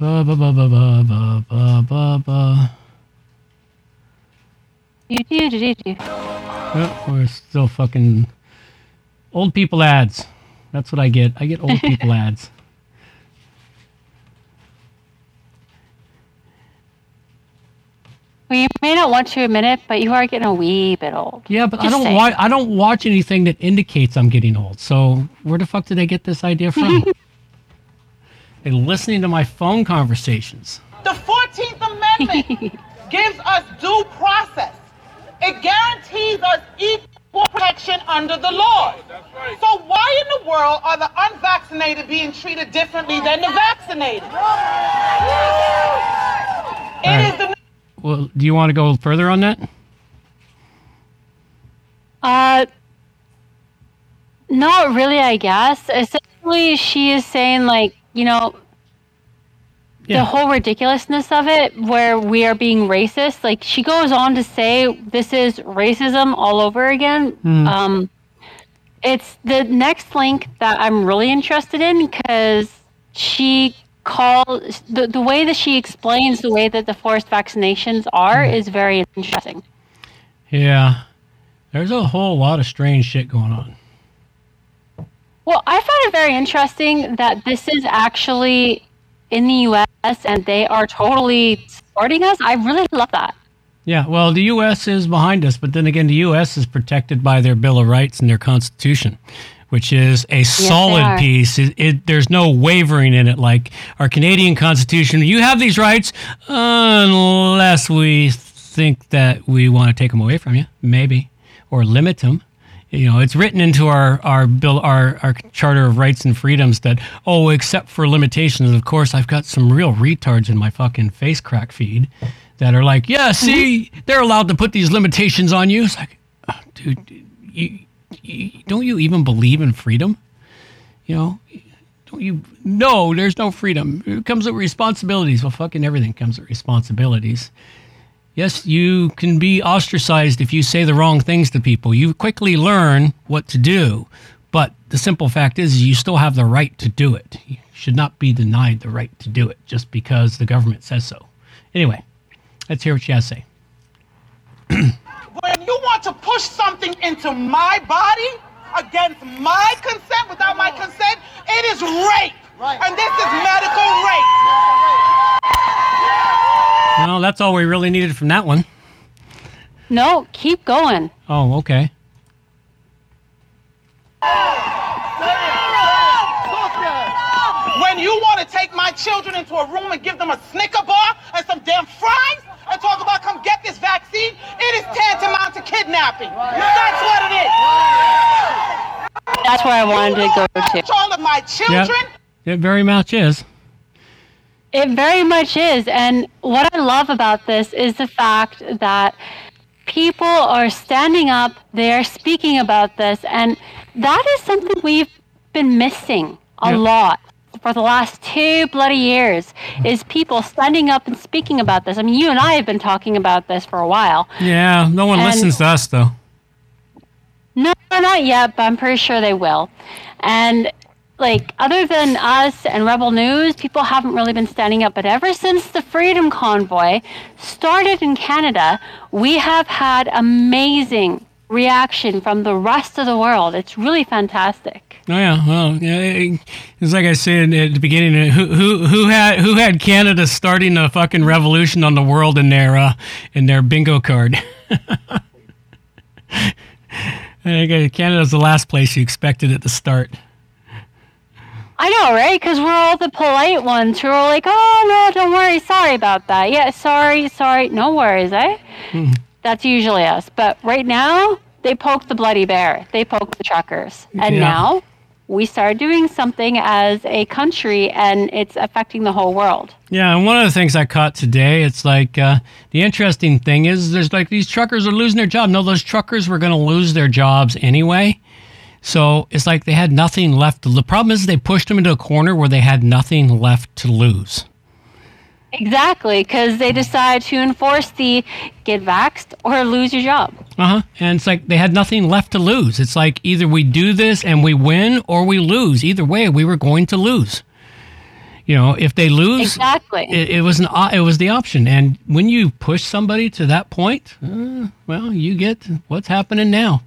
Ba ba ba ba ba ba ba ba ba. Do, do, do, do, do. Oh, we're still fucking old people ads. That's what I get. I get old people (laughs) ads. Well, you may not want to admit it, but you are getting a wee bit old. Yeah, but I don't saying. watch. I don't watch anything that indicates I'm getting old. So where the fuck did I get this idea from? (laughs) They're listening to my phone conversations. The 14th Amendment (laughs) gives us due process. It guarantees us equal protection under the law. So why in the world are the unvaccinated being treated differently than the vaccinated? It is the Well, do you want to go further on that? Uh, not really, I guess. Essentially, she is saying, like, you know, Yeah. the whole ridiculousness of it, where we are being racist. Like, she goes on to say this is racism all over again. Hmm. Um, it's the next link that I'm really interested in because she calls the, the way that she explains the way that the forced vaccinations are Hmm. is very interesting. Yeah. There's a whole lot of strange shit going on. Well, I found it very interesting that this is actually in the U.S. and they are totally supporting us. I really love that. Yeah, well, the U.S. is behind us, but then again, the U.S. is protected by their Bill of Rights and their Constitution, which is a solid piece. It, it, there's no wavering in it like our Canadian Constitution. You have these rights unless we think that we want to take them away from you, maybe, or limit them. You know, it's written into our our bill, our our Charter of Rights and Freedoms that oh, except for limitations. Of course, I've got some real retards in my fucking face crack feed that are like, yeah, see, mm-hmm. they're allowed to put these limitations on you. It's like, oh, dude, you, don't you even believe in freedom? You know, don't you? No, there's no freedom. It comes with responsibilities. Well, fucking everything comes with responsibilities. Yes, you can be ostracized if you say the wrong things to people. You quickly learn what to do. But the simple fact is, you still have the right to do it. You should not be denied the right to do it just because the government says so. Anyway, let's hear what she has to say. (clears throat) when you want to push something into my body against my consent, without my consent, it is rape. Right. And this is medical rape. No, that's all we really needed from that one. No, keep going. Oh, okay. When take my children into a room and give them a Snicker bar and some damn fries and talk about come get this vaccine, it is tantamount to kidnapping. That's what it is. That's where I wanted to go to. Control of my children. It very much is. It very much is. And what I love about this is the fact that people are standing up, they're speaking about this, and that is something we've been missing a Yep. lot for the last two bloody years is people standing up and speaking about this. I mean, you and I have been talking about this for a while. Yeah, no one And- listens to us though. No, not yet, but I'm pretty sure they will. And like other than us and Rebel News, people haven't really been standing up. But ever since the Freedom Convoy started in Canada, we have had amazing reaction from the rest of the world. It's really fantastic. Oh yeah, well, yeah, it's like I said at the beginning. Who who who had who had Canada starting a fucking revolution on the world in their uh, in their bingo card? I think uh, Canada's the last place you expected it to start. I know, right? Because we're all the polite ones who are like, "Oh no, don't worry, sorry about that. Yeah, sorry, sorry, no worries, eh?" That's usually us. But right now, they poke the bloody bear. They poke the truckers, and Yeah. now we start doing something as a country, and it's affecting the whole world. Yeah, and one of the things I caught today, it's like uh, the interesting thing is there's like these truckers are losing their job. No, those truckers were going to lose their jobs anyway. So it's like they had nothing left. The problem is they pushed them into a corner where they had nothing left to lose. Exactly, because they decide to enforce the get vaxxed or lose your job. Uh huh. And it's like they had nothing left to lose. It's like either we do this and we win or we lose. Either way, we were going to lose. You know, if they lose, Exactly. it, it was an it was the option. And when you push somebody to that point, uh, well, you get what's happening now.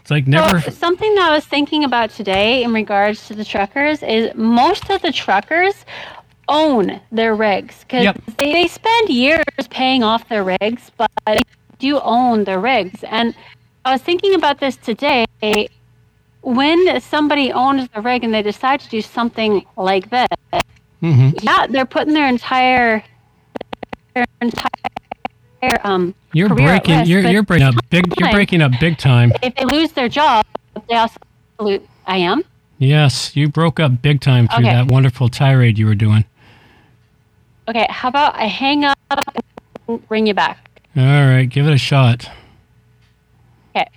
It's like never. So, something that I was thinking about today in regards to the truckers is most of the truckers own their rigs because Yep. they, they spend years paying off their rigs, but they do own their rigs. And I was thinking about this today. When somebody owns the rig and they decide to do something like this, hmm yeah, they're putting their entire their entire um. You're breaking. risk, You're you're breaking up big. You're breaking up big time. If they lose their job, they also lose. I am. Yes, you broke up big time through Okay. that wonderful tirade you were doing. Okay, how about I hang up and ring you back? All right, give it a shot. Okay.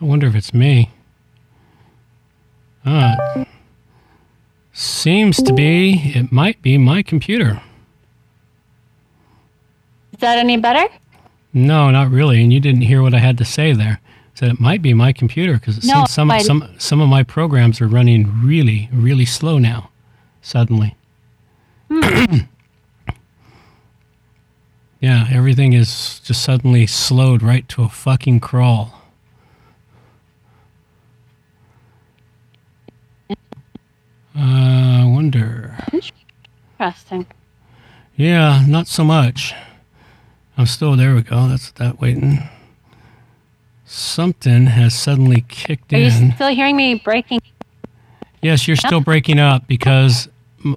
I wonder if it's me. Ah, seems to be. It might be my computer. Is that any better? No, not really. And you didn't hear what I had to say there. Said it might be my computer because it No, seems some some some of my programs are running really really slow now. Suddenly. Hmm. (clears throat) yeah, everything is just suddenly slowed right to a fucking crawl. I wonder. Interesting. Yeah, not so much. I'm still there. We go. That's that waiting. Something has suddenly kicked in. Are you still hearing me breaking? Yes, you're still breaking up because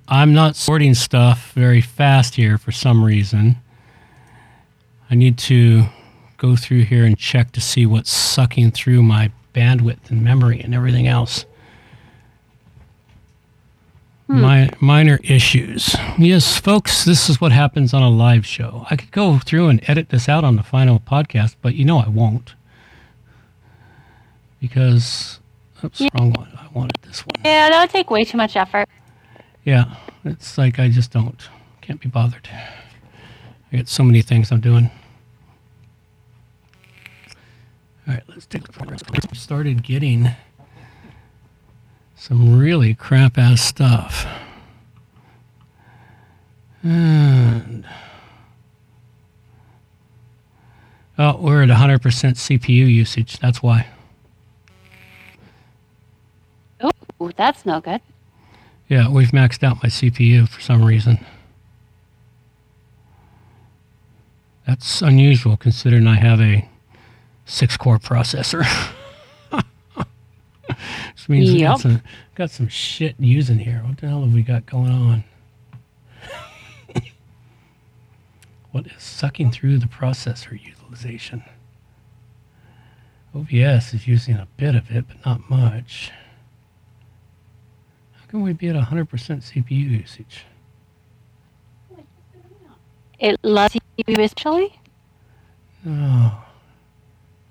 I'm not sorting stuff very fast here for some reason. I need to go through here and check to see what's sucking through my bandwidth and memory and everything else. Hmm. Mi- minor issues. Yes, folks, this is what happens on a live show. I could go through and edit this out on the final podcast, but you know I won't. Because, oops, Yeah. wrong one. I wanted this one. Yeah, that would take way too much effort. Yeah, it's like I just don't, can't be bothered. I got so many things I'm doing. All right, let's take a look. Started getting some really crap ass stuff. And oh, we're at 100% CPU usage. That's why. Ooh, that's no good. Yeah, we've maxed out my CPU for some reason. That's unusual considering I have a six core processor. (laughs) Which means we got, some, got some shit using here. What the hell have we got going on? (laughs) what is sucking through the processor utilization? OBS is using a bit of it, but not much. How can we be at 100% CPU usage? It loves you especially. No.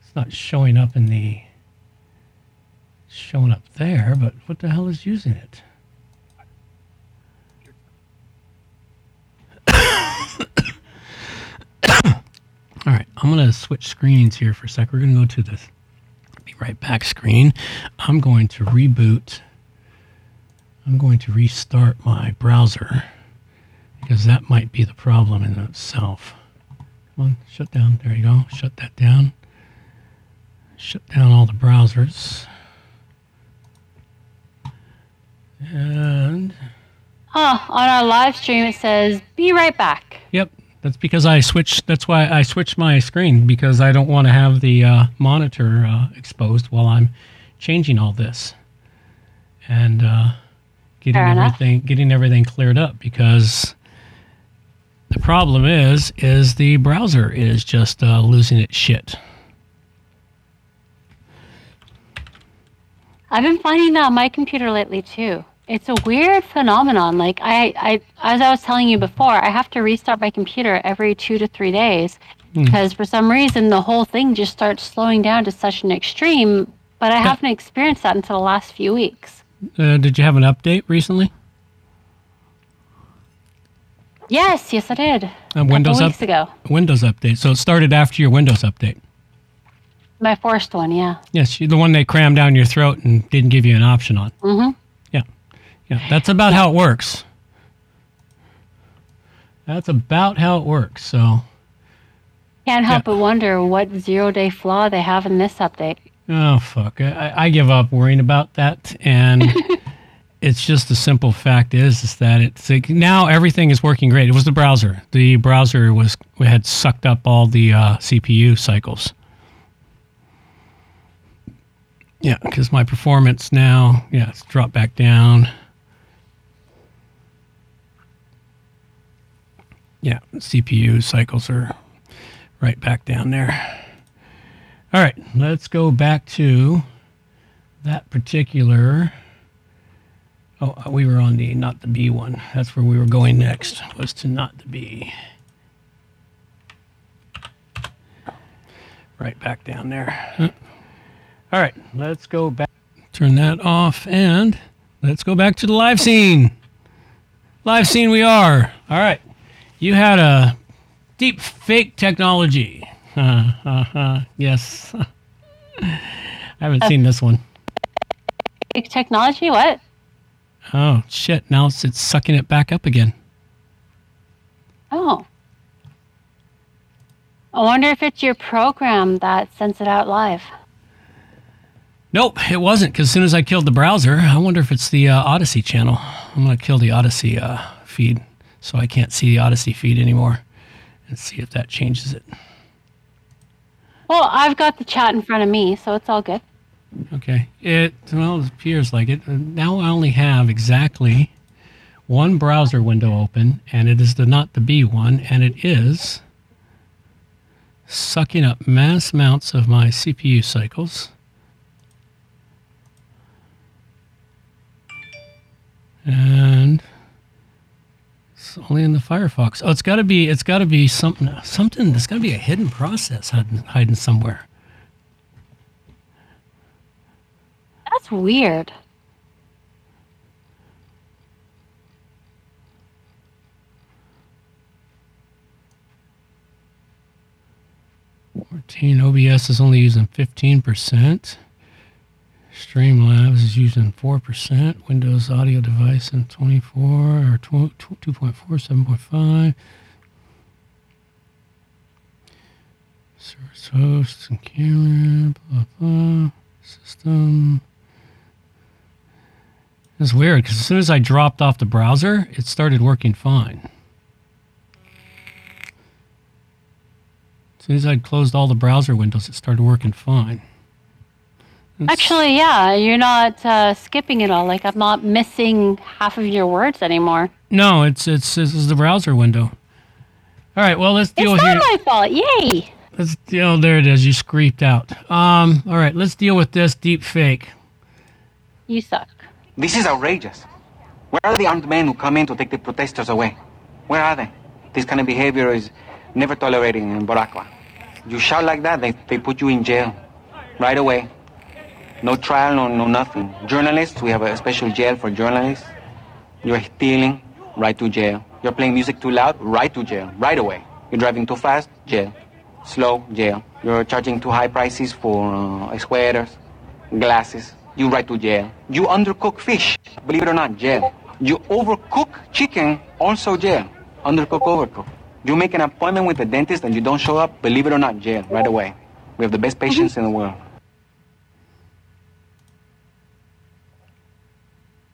It's not showing up in the. Showing up there, but what the hell is using it? (coughs) All right, I'm going to switch screens here for a sec. We're going to go to this be right back screen. I'm going to reboot. I'm going to restart my browser because that might be the problem in itself. Come on, shut down. There you go. Shut that down. Shut down all the browsers. And Oh, on our live stream it says, "Be right back." yep, that's because I switched. That's why I switched my screen because I don't want to have the uh, monitor uh, exposed while I'm changing all this and uh, getting everything getting everything cleared up because the problem is is the browser is just uh, losing its shit. I've been finding that on my computer lately too. It's a weird phenomenon. Like I, I, as I was telling you before, I have to restart my computer every two to three days because for some reason the whole thing just starts slowing down to such an extreme. But I haven't experienced that until the last few weeks. Uh, did you have an update recently? Yes, yes, I did. A Windows couple up, ago. Windows update. So it started after your Windows update. My first one, yeah. Yes, the one they crammed down your throat and didn't give you an option on. Mhm. Yeah, yeah. That's about how it works. That's about how it works. So, Can't help but wonder what zero day flaw they have in this update. oh fuck, I, I give up worrying about that, and (laughs) it's just the simple fact is is that it's like now everything is working great. It was the browser. The browser was had sucked up all the uh, CPU cycles. Yeah, because my performance now, yeah, it's dropped back down. Yeah, CPU cycles are right back down there. All right, let's go back to that particular. Oh, uh, we were on the not the B one. That's where we were going next. Was to not the B. Right back down there. All right, let's go back. Turn that off and let's go back to the live scene. Live scene we are. All right. You had a deep fake technology. Uh, uh, uh, yes. (laughs) I haven't seen this one. Technology? What? Oh, shit. Now it's, it's sucking it back up again. Oh. I wonder if it's your program that sends it out live. Nope, it wasn't. Because as soon as I killed the browser, I wonder if it's the uh, Odysee channel. I'm going to kill the Odysee uh, feed so I can't see the Odysee feed anymore and see if that changes it. Well, I've got the chat in front of me, so it's all good. Okay. It well, it appears like it. Uh, Now I only have exactly one browser window open, and it is the not the B one, and it is sucking up mass amounts of my CPU cycles. And it's only in the Firefox. Oh, it's got to be. It's got to be something. Something. There's got to be a hidden process hiding, hiding somewhere. That's weird. Fourteen OBS is only using fifteen percent. Streamlabs is using four percent. Windows audio device in twenty-four or two point four, seven point five. Source hosts and camera, blah blah. System. It's weird because as soon as I dropped off the browser, it started working fine. As soon as I closed all the browser windows, it started working fine. It's- Actually, yeah, you're not uh, skipping it all. Like I'm not missing half of your words anymore. no, it's it's this is the browser window. All right, well let's deal It's with not your. my fault. Yay! Let's deal. There it is. You screeped out. Um. All right, let's deal with this deep fake. You suck. This is outrageous. Where are the armed men who come in to take the protesters away? Where are they? This kind of behavior is never tolerated in Boraqua. You shout like that, they, they put you in jail. Right away. No trial, no, no nothing. Journalists, we have a special jail for journalists. You're stealing, right to jail. You're playing music too loud, right to jail, right away. You're driving too fast, jail. Slow, jail. You're charging too high prices for uh, sweaters, glasses, you right to jail. You undercook fish, believe it or not, jail. You overcook chicken, also jail. Undercook, overcook. You make an appointment with the dentist and you don't show up, believe it or not, jail, right away. We have the best patients in the world.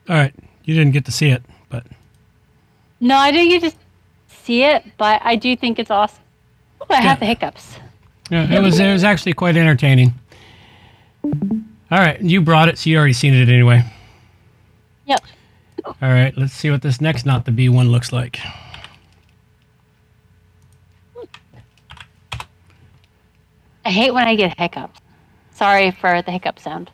All right, you didn't get to see it, but No, I didn't get to see it, but I do think it's awesome. Ooh, I have the hiccups. yeah, it was it was actually quite entertaining. All right, you brought it, so you already seen it anyway. Yep. All right, let's see what this next not the B one looks like. I hate when I get hiccups. Sorry for the hiccup sound.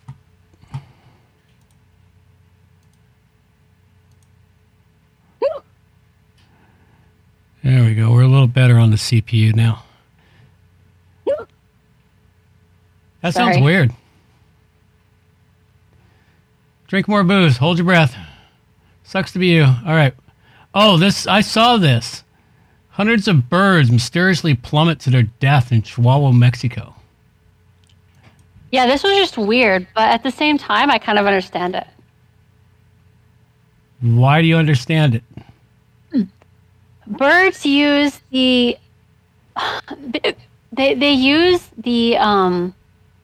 There we go. We're a little better on the CPU now. That sounds weird. Drink more booze. Hold your breath. Sucks to be you. All right. Oh, this I saw this. Hundreds of birds mysteriously plummet to their death in Chihuahua, Mexico. Yeah, this was just weird, but at the same time, I kind of understand it. Why do you understand it? Birds use the they they use the um,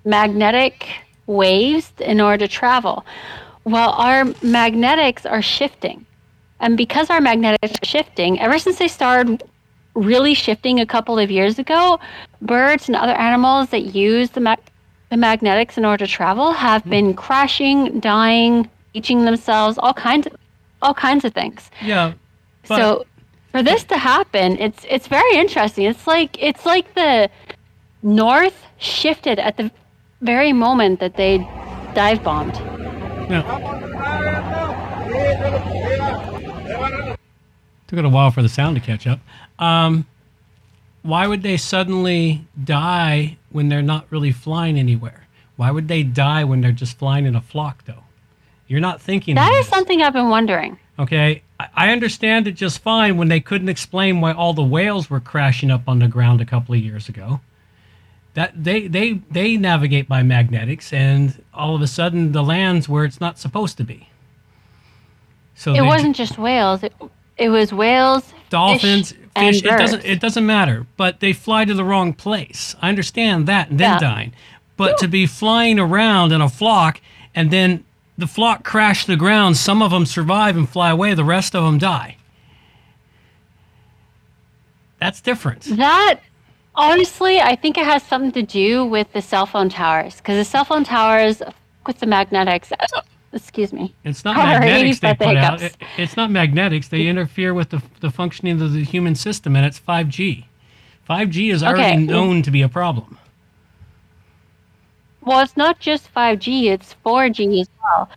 magnetic waves in order to travel. Well, our magnetics are shifting, and because our magnetics are shifting, ever since they started really shifting a couple of years ago, birds and other animals that use the mag- the magnetics in order to travel have been crashing, dying, eating themselves, all kinds of all kinds of things. Yeah. so for this to happen, it's it's very interesting. It's like it's like the north shifted at the very moment that they dive bombed. Took it a while for the sound to catch up. Um, why would they suddenly die when they're not really flying anywhere? Why would they die when they're just flying in a flock, though? You're not thinking That is this, something I've been wondering. okay? I- understand it just fine when they couldn't explain why all the whales were crashing up on the ground a couple of years ago. That they they they navigate by magnetics, and all of a sudden the land's where it's not supposed to be. So it wasn't just whales. It, it was whales, dolphins, fish, fish. It doesn't. It doesn't matter. But they fly to the wrong place. I understand that, and then Yeah. dying. But to be flying around in a flock and then the flock crash to the ground, some of them survive and fly away. The rest of them die. That's different. That honestly, I think it has something to do with the cell phone towers because the cell phone towers with the magnetics. Uh, excuse me. It's not (laughs) Sorry magnetics they about the put out. It- it's not magnetics. They interfere with the, the functioning of the human system, and it's 5G. 5G is already Okay. known to be a problem. Well, it's not just 5G, it's 4G as well.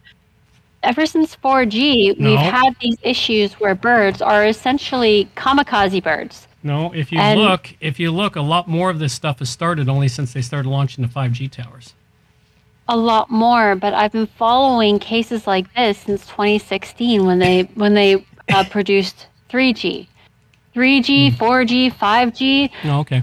Ever since 4G, No. we've had these issues where birds are essentially kamikaze birds. No, if you And- look, if you look, a lot more of this stuff has started only since they started launching the 5G towers. A lot more, but I've been following cases like this since 2016 when they when they uh, (laughs) produced 3G. 3G, 4G, 5G. Oh, okay.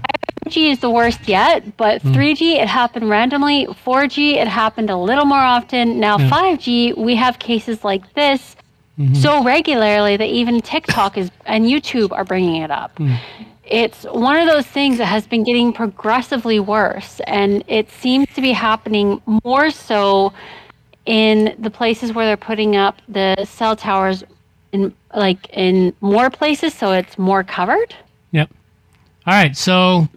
5G is the worst yet, but hmm. 3G, it happened randomly. 4G, it happened a little more often. Now, Yeah. 5G, we have cases like this mm-hmm. so regularly that even TikTok is and YouTube are bringing it up. Hmm. It's one of those things that has been getting progressively worse, and it seems to be happening more so in the places where they're putting up the cell towers in like in more places so it's more covered. Yep. All right, so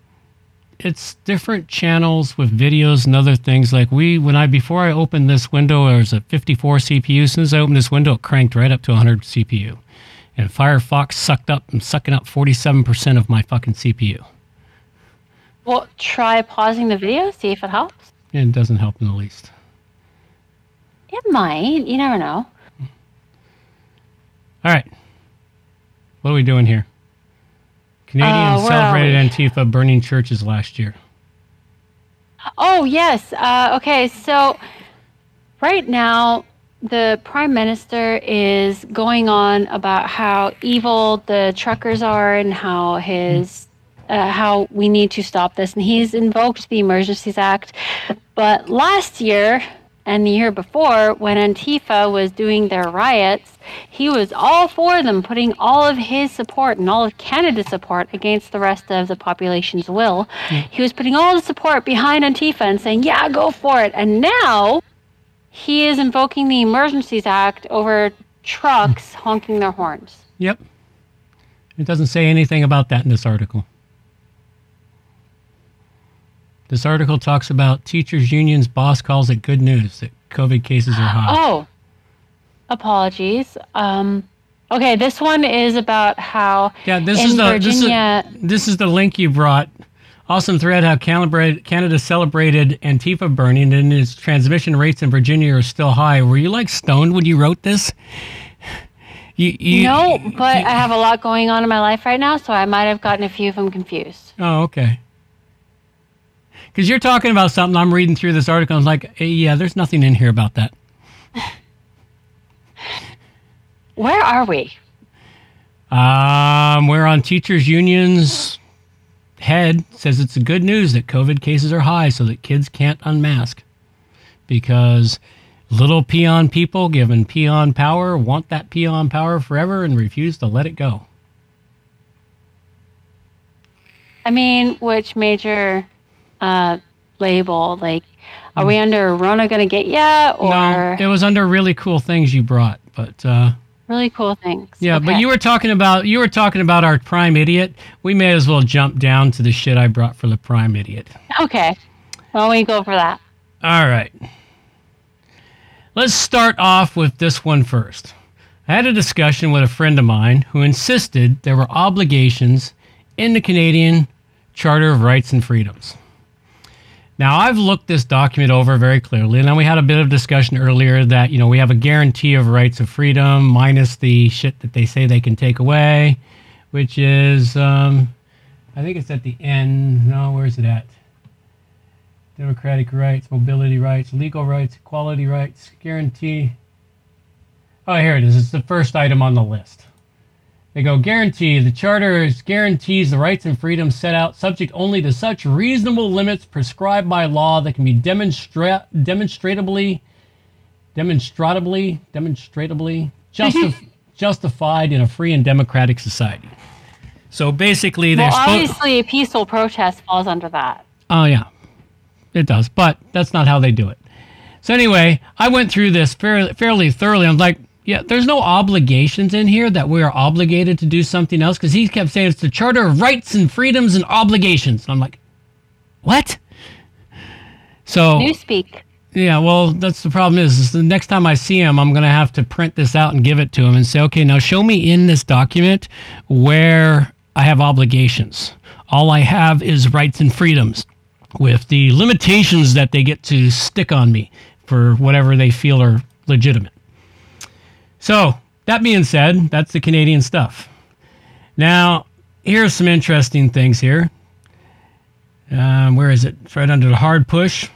it's different channels with videos and other things. Like we, when I before I opened this window, there was a 54 CPU. As soon as I opened this window, it cranked right up to 100 CPU, and Firefox sucked up and sucking up 47% of my fucking CPU. Well, try pausing the video, see if it helps. And it doesn't help in the least. It might. You never know. All right, what are we doing here? Canadians Uh, celebrated? Antifa burning churches last year. Oh, yes. Uh, okay, so right now, the prime minister is going on about how evil the truckers are and how his. Uh, how we need to stop this, and he's invoked the Emergencies Act. But last year and the year before, when Antifa was doing their riots, he was all for them, putting all of his support and all of Canada's support against the rest of the population's will. Hmm. He was putting all the support behind Antifa and saying, yeah, go for it. And now he is invoking the Emergencies Act over trucks honking their horns. Yep. It doesn't say anything about that in this article. This article talks about teachers' unions boss calls it good news that COVID cases are high. Oh, apologies. Um, okay, this one is about how yeah, this in is the Virginia. this is, this is the link you brought. Awesome thread how Canada Canada celebrated Antifa burning and its transmission rates in Virginia are still high. Were you like stoned when you wrote this? You, you, no, but I have a lot going on in my life right now, so I might have gotten a few of them confused. Oh, okay. Because you're talking about something, I'm reading through this article. and I was like, hey, yeah, there's nothing in here about that. Where are we? Um, we're on teachers' unions. Head says it's good news that COVID cases are high, so that kids can't unmask, because little peon people given peon power want that peon power forever and refuse to let it go. I mean, which major uh, label? Like, are we under Rona gonna get ya? Or no, it was under really cool things you brought, but uh, really cool things? Yeah, but you were talking about you were talking about our prime idiot. We may as well jump down to the shit I brought for the prime idiot. Okay. Well, we go for that. All right. Let's start off with this one first. I had a discussion with a friend of mine who insisted there were obligations in the Canadian Charter of Rights and Freedoms. Now, I've looked this document over very clearly, and then we had a bit of discussion earlier that, you know, we have a guarantee of rights of freedom minus the shit that they say they can take away, which is, um, I think it's at the end. No, where's it at? Democratic rights, mobility rights, legal rights, equality rights, guarantee. Oh, here it is. It's the first item on the list. They go guarantee. The charter is guarantees the rights and freedoms set out, subject only to such reasonable limits prescribed by law that can be demonstra- demonstratably, demonstratably, demonstratably justif- (laughs) justified in a free and democratic society. So basically, they're Well, obviously, a peaceful protest falls under that. Oh yeah, it does, but that's not how they do it. So anyway, I went through this fairly, fairly thoroughly. I'm like, yeah, there's no obligations in here that we are obligated to do something else because he kept saying it's the Charter of Rights and Freedoms and Obligations. And I'm like, what? So Newspeak. yeah, well, that's the problem is, is the next time I see him, I'm going to have to print this out and give it to him and say, okay, now show me in this document where I have obligations. All I have is rights and freedoms with the limitations that they get to stick on me for whatever they feel are legitimate. So, that being said, that's the Canadian stuff. Now, here's some interesting things here. Um, where is it? It's right under the hard push.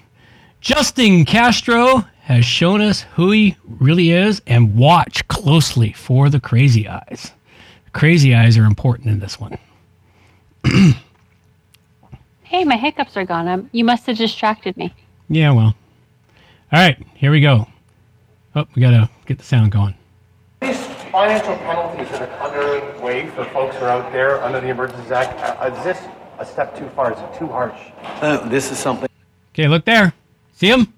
Justin Castro has shown us who he really is, and watch closely for the crazy eyes. Crazy eyes are important in this one. (clears throat) Hey, my hiccups are gone. Um, you must have distracted me. Yeah, well. All right, here we go. Oh, we got to get the sound going. These financial penalties that are underway for folks who are out there under the Emergencies Act, uh, is this a step too far? Is it too harsh? Uh, this is something. Okay, look there. See him?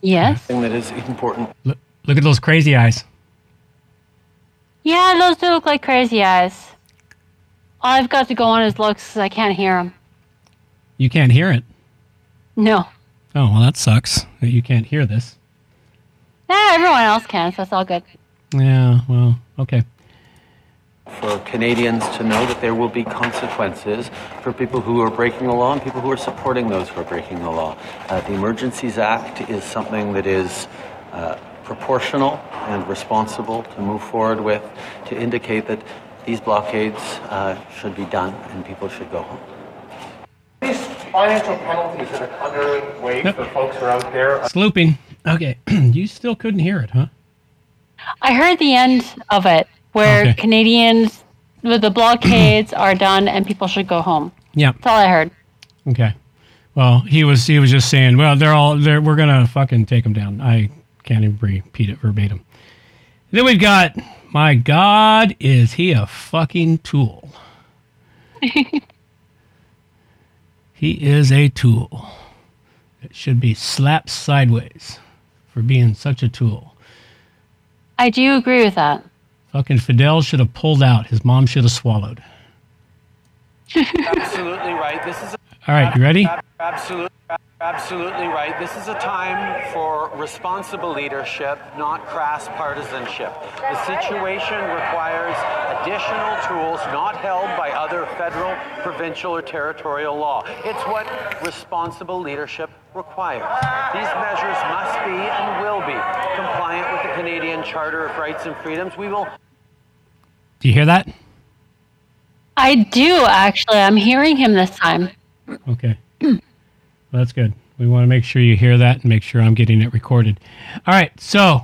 Yes. Thing that is important. Look, look at those crazy eyes. Yeah, those do look like crazy eyes. All I've got to go on is looks 'cause I can't hear him. You can't hear it. No. Oh, well, that sucks that you can't hear this. Yeah, everyone else can, so that's all good. Yeah, well, okay. For Canadians to know that there will be consequences for people who are breaking the law and people who are supporting those who are breaking the law. Uh, the Emergencies Act is something that is uh, proportional and responsible to move forward with to indicate that these blockades uh, should be done and people should go home. These financial penalties that are underway for folks who are out there. Slooping. Okay. (clears throat) you still couldn't hear it, huh? I heard the end of it where Okay. Canadians with the blockades (clears throat) are done and people should go home. Yeah. That's all I heard. Okay. Well, he was he was just saying, well, they're all they're we're gonna fucking take them down. I can't even repeat it verbatim. Then we've got, my God, is he a fucking tool? (laughs) he is a tool. It should be slapped sideways for being such a tool. I do agree with that. Fucking Fidel should have pulled out. His mom should have swallowed. Absolutely right. This is All right, you ready? Absolutely, absolutely right. This is a time for responsible leadership, not crass partisanship. The situation requires additional tools not held by other federal, provincial, or territorial law. It's what responsible leadership requires. These measures must be and will be compliant with the Canadian Charter of Rights and Freedoms. We will Do you hear that? I do actually. I'm hearing him this time. Okay. Well, that's good. We want to make sure you hear that and make sure I'm getting it recorded. All right. So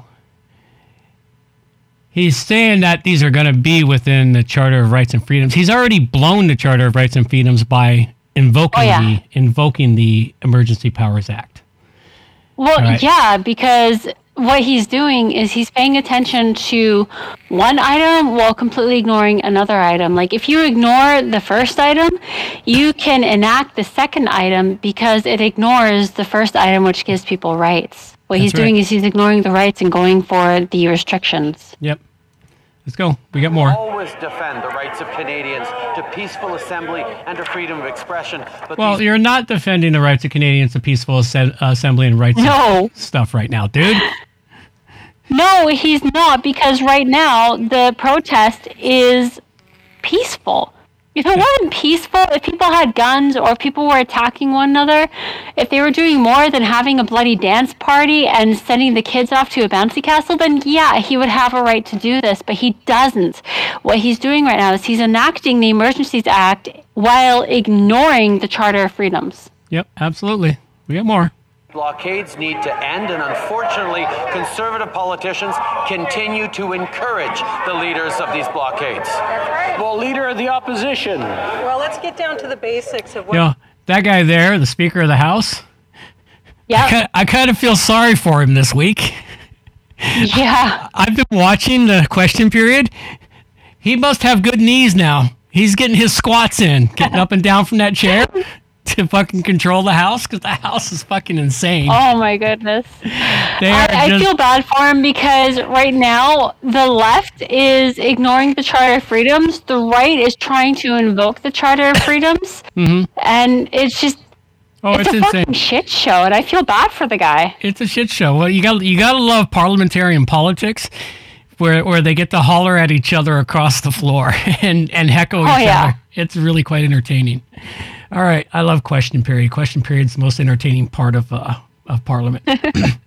he's saying that these are going to be within the Charter of Rights and Freedoms. He's already blown the Charter of Rights and Freedoms by invoking Oh, yeah. the invoking the Emergency Powers Act. Well, right. yeah, because what he's doing is he's paying attention to one item while completely ignoring another item. Like if you ignore the first item, you can enact the second item because it ignores the first item, which gives people rights. What he's right. doing is he's ignoring the rights and going for the restrictions. Yep. Let's go. We got more. always defend the rights of Canadians to peaceful assembly and to freedom of expression. But Well, these you're not defending the rights of Canadians to peaceful asse- assembly and rights No. stuff right now, dude. No, he's not because right now the protest is peaceful. If it wasn't peaceful, if people had guns or people were attacking one another, if they were doing more than having a bloody dance party and sending the kids off to a bouncy castle, then yeah, he would have a right to do this, but he doesn't. What he's doing right now is he's enacting the Emergencies Act while ignoring the Charter of Freedoms. Yep, absolutely. We got more. Blockades need to end, and unfortunately, conservative politicians continue to encourage the leaders of these blockades. Well, leader of the opposition. Well, let's get down to the basics of what. You know, that guy there, the Speaker of the House, Yeah. I kind, I kind of feel sorry for him this week. (laughs) Yeah. I've been watching the question period. He must have good knees now. He's getting his squats in, getting up and down from that chair (laughs) (laughs) to fucking control the house because the house is fucking insane. Oh my goodness. I, I just- feel bad for him because right now the left is ignoring the Charter of Freedoms. The right is trying to invoke the Charter of Freedoms. (laughs) Mhm. And it's just Oh, it's, it's a insane. fucking shit show, and I feel bad for the guy. It's a shit show. Well, you got you got to love parliamentarian politics, where where they get to holler at each other across the floor (laughs) and and heckle Oh, each yeah. other. It's really quite entertaining. All right, I love question period. Question period's the most entertaining part of uh, of Parliament. (laughs)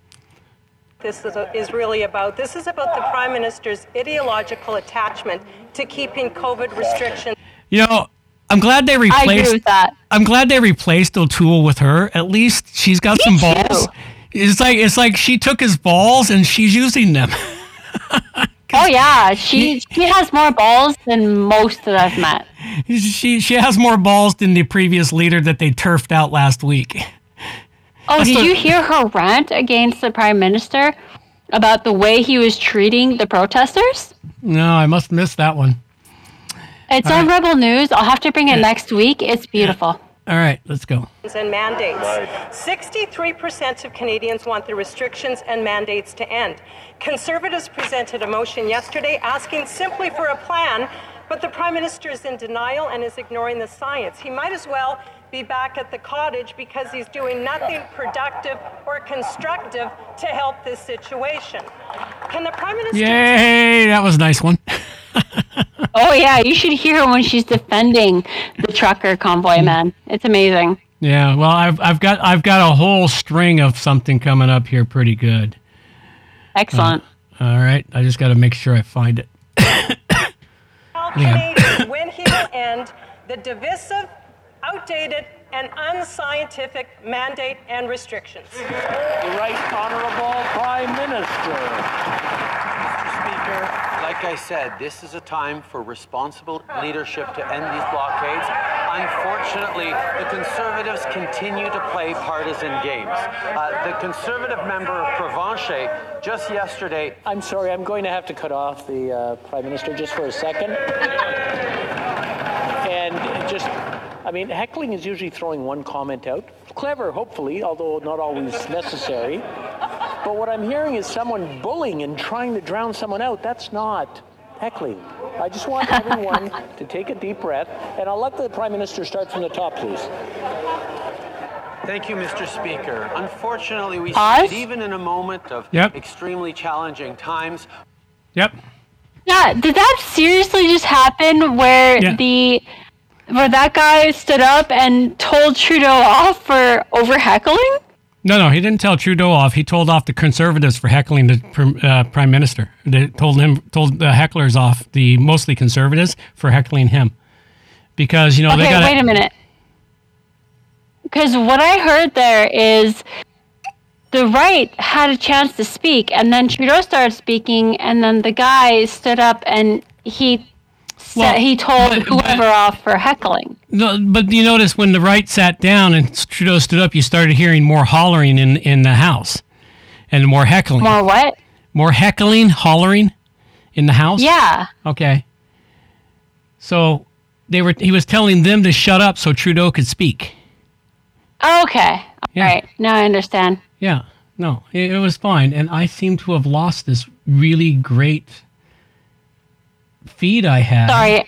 This is, is really about. This is about the Prime Minister's ideological attachment to keeping COVID restrictions. you know, I'm glad they replaced. I agree replaced. with that. I'm glad they replaced O'Toole with her. At least she's got Me some too. balls. It's like it's like she took his balls and she's using them. (laughs) Oh yeah, she she has more balls than most that I've met. (laughs) she she has more balls than the previous leader that they turfed out last week. Oh, That's did the- you hear her rant against the Prime Minister about the way he was treating the protesters? No, I must miss that one. It's All on right. Rebel News. I'll have to bring it next week. It's beautiful. All All right, let's go. and mandates. 63% of Canadians want the restrictions and mandates to end. Conservatives presented a motion yesterday asking simply for a plan, but the Prime Minister is in denial and is ignoring the science. He might as well be back at the cottage because he's doing nothing productive or constructive to help this situation. Can the Prime Minister Yay! That was a nice one. (laughs) (laughs) Oh yeah, you should hear her when she's defending the trucker convoy, man. It's amazing. Yeah, well, I've I've got I've got a whole string of something coming up here, pretty good. Excellent. Uh, all right, I just got to make sure I find it. (coughs) tell Yeah. Canadians when he will end the divisive, outdated, and unscientific mandate and restrictions? The Right Honorable Prime Minister. Speaker, like I said, this is a time for responsible leadership to end these blockades. Unfortunately, the Conservatives continue to play partisan games. Uh, the Conservative member of Provencher just yesterday. I'm sorry, I'm going to have to cut off the uh, Prime Minister just for a second. And just, I mean, heckling is usually throwing one comment out. Clever, hopefully, although not always necessary. But what I'm hearing is someone bullying and trying to drown someone out. That's not heckling. I just want (laughs) everyone to take a deep breath, and I'll let the Prime Minister start from the top, please. Thank you, Mr. Speaker. Unfortunately, we see Pause. that even in a moment of Yep. extremely challenging times, Yep. Yeah, did that seriously just happen where Yeah. the where that guy stood up and told Trudeau off for over heckling? No, no, he didn't tell Trudeau off. He told off the Conservatives for heckling the uh, Prime Minister. They told him told the hecklers off, the mostly Conservatives for heckling him, because you know they okay, got wait a minute. Because what I heard there is the right had a chance to speak, and then Trudeau started speaking, and then the guy stood up and he Well, he told but- whoever off for heckling. No, but you notice when the right sat down and Trudeau stood up, you started hearing more hollering in in the house, and more heckling. More what? More heckling, hollering, in the house. Yeah. Okay. So they were. He was telling them to shut up so Trudeau could speak. Okay. All right. Now I understand. Yeah. No, it, it was fine, and I seem to have lost this really great feed I had. Sorry.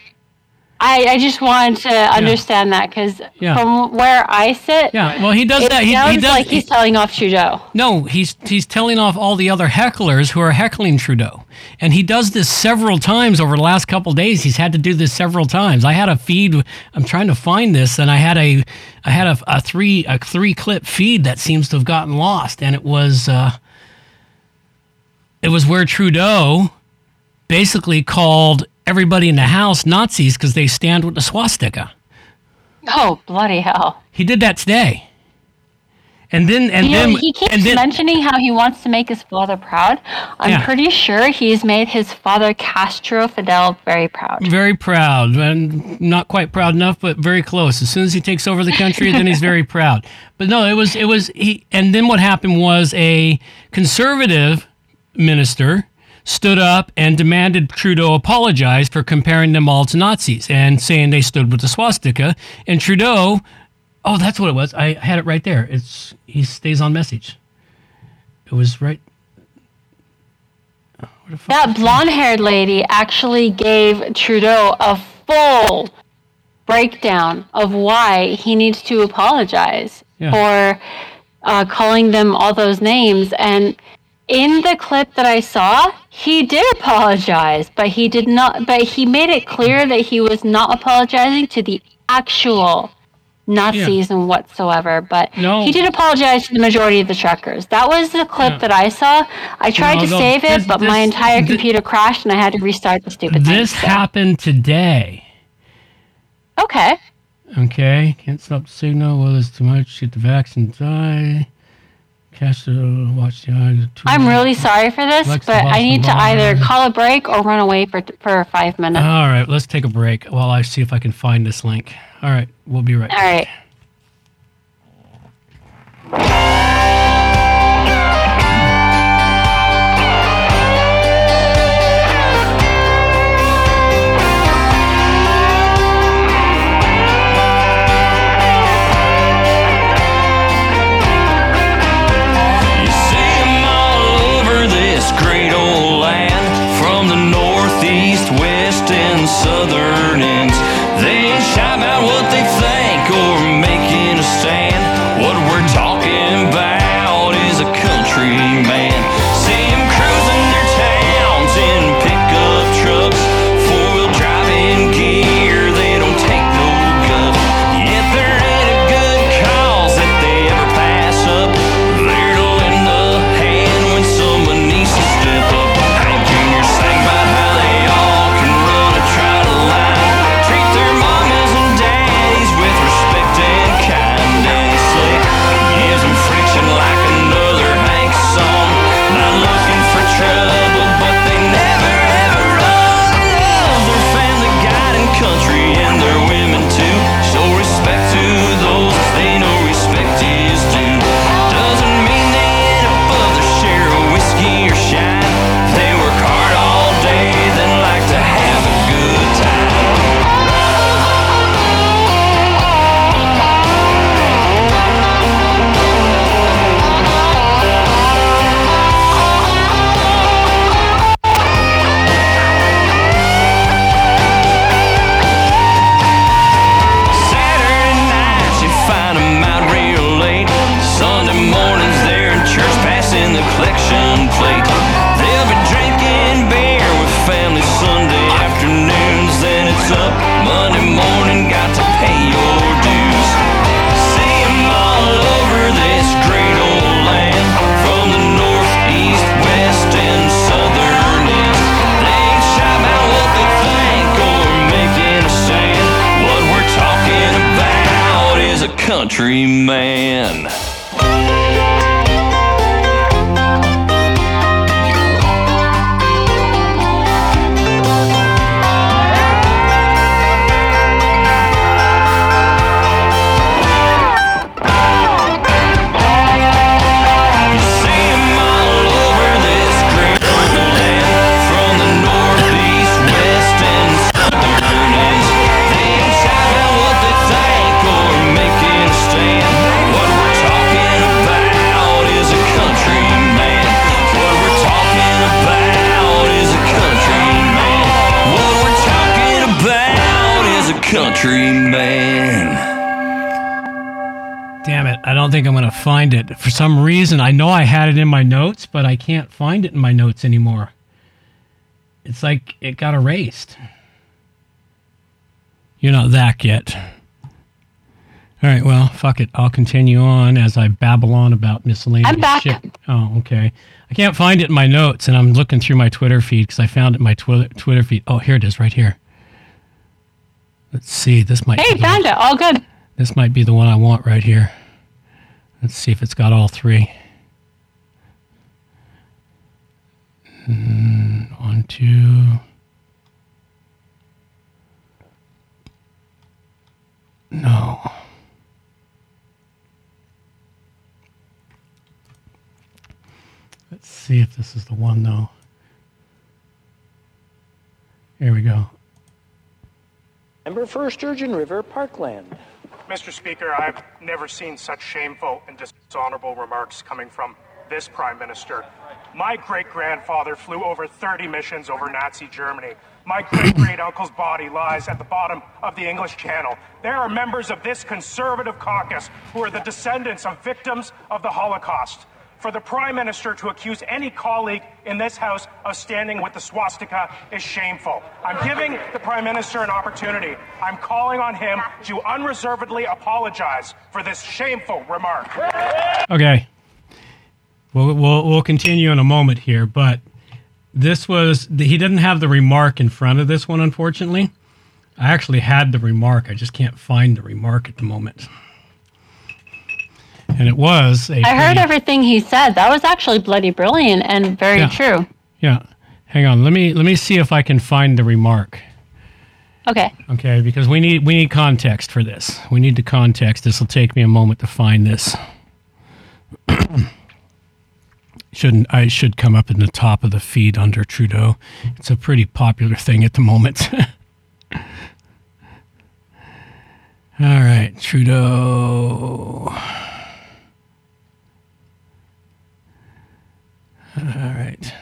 I, I just wanted to understand that because Yeah. from where I sit, Yeah, well, he does that. He- he sounds does- like he's telling off Trudeau. No, he's he's telling off all the other hecklers who are heckling Trudeau, and he does this several times over the last couple days. He's had to do this several times. I had a feed. I'm trying to find this, and I had a I had a, a three a three clip feed that seems to have gotten lost, and it was uh, it was where Trudeau basically called everybody in the house Nazis because they stand with the swastika. Oh bloody hell! He did that today. And then and you know, then he keeps then mentioning how he wants to make his father proud. I'm Yeah. pretty sure he's made his father Castro Fidel very proud. Very proud, and not quite proud enough, but very close. As soon as he takes over the country, then he's very (laughs) proud. But no, it was it was he. And then what happened was a conservative minister stood up and demanded Trudeau apologize for comparing them all to Nazis and saying they stood with the swastika. And Trudeau, oh, that's what it was. I had it right there. It's he stays on message. It was right. That blonde-haired lady actually gave Trudeau a full breakdown of why he needs to apologize Yeah. for uh, calling them all those names. And in the clip that I saw, he did apologize, but he did not. But he made it clear that he was not apologizing to the actual Nazis and whatsoever. But No. he did apologize to the majority of the truckers. That was the clip Yeah. that I saw. I tried No, to no, save it, this- but my entire thi- computer crashed and I had to restart the stupid thing. This so- happened today. Okay. Okay, can't stop the signal. Well, it's too much. Get the vaccine, die. Watch the. I'm really sorry for this, Alexa but I need to either call a break or run away for for five minutes. All right, let's take a break while I see if I can find this link. All right, we'll be right All back. right. But I can't find it in my notes anymore. It's like it got erased. You're not that yet. All right, well, fuck it. I'll continue on as I babble on about miscellaneous I'm back. shit. Oh, okay. I can't find it in my notes, and I'm looking through my Twitter feed because I found it in my Twitter Twitter feed. Oh, here it is, right here. Let's see. This might. Hey, be- found it. All good. this might be the one I want right here. Let's see if it's got all three. Mm, One, two. No. Let's see if this is the one, though. Here we go. For Sturgeon River Parkland. Mr. Speaker, I've never seen such shameful and dishonorable remarks coming from this Prime Minister. My great grandfather flew over 30 missions over Nazi Germany. My great great uncle's body lies at the bottom of the English Channel. There are members of this conservative caucus who are the descendants of victims of the Holocaust. For the Prime Minister to accuse any colleague in this House of standing with the swastika is shameful. I'm giving the Prime Minister an opportunity. I'm calling on him to unreservedly apologize for this shameful remark. Okay. We'll, we'll, we'll continue in a moment here, but this was, he didn't have the remark in front of this one, unfortunately. I actually had the remark. I just can't find the remark at the moment. And it was a. I heard everything he said. That was actually bloody brilliant and very Yeah. true. Yeah. Hang on. Let me let me see if I can find the remark. Okay. Okay, because we need we need context for this. We need the context. This will take me a moment to find this. (clears throat) Shouldn't I should come up in the top of the feed under Trudeau. It's a pretty popular thing at the moment. (laughs) All right, Trudeau. All right.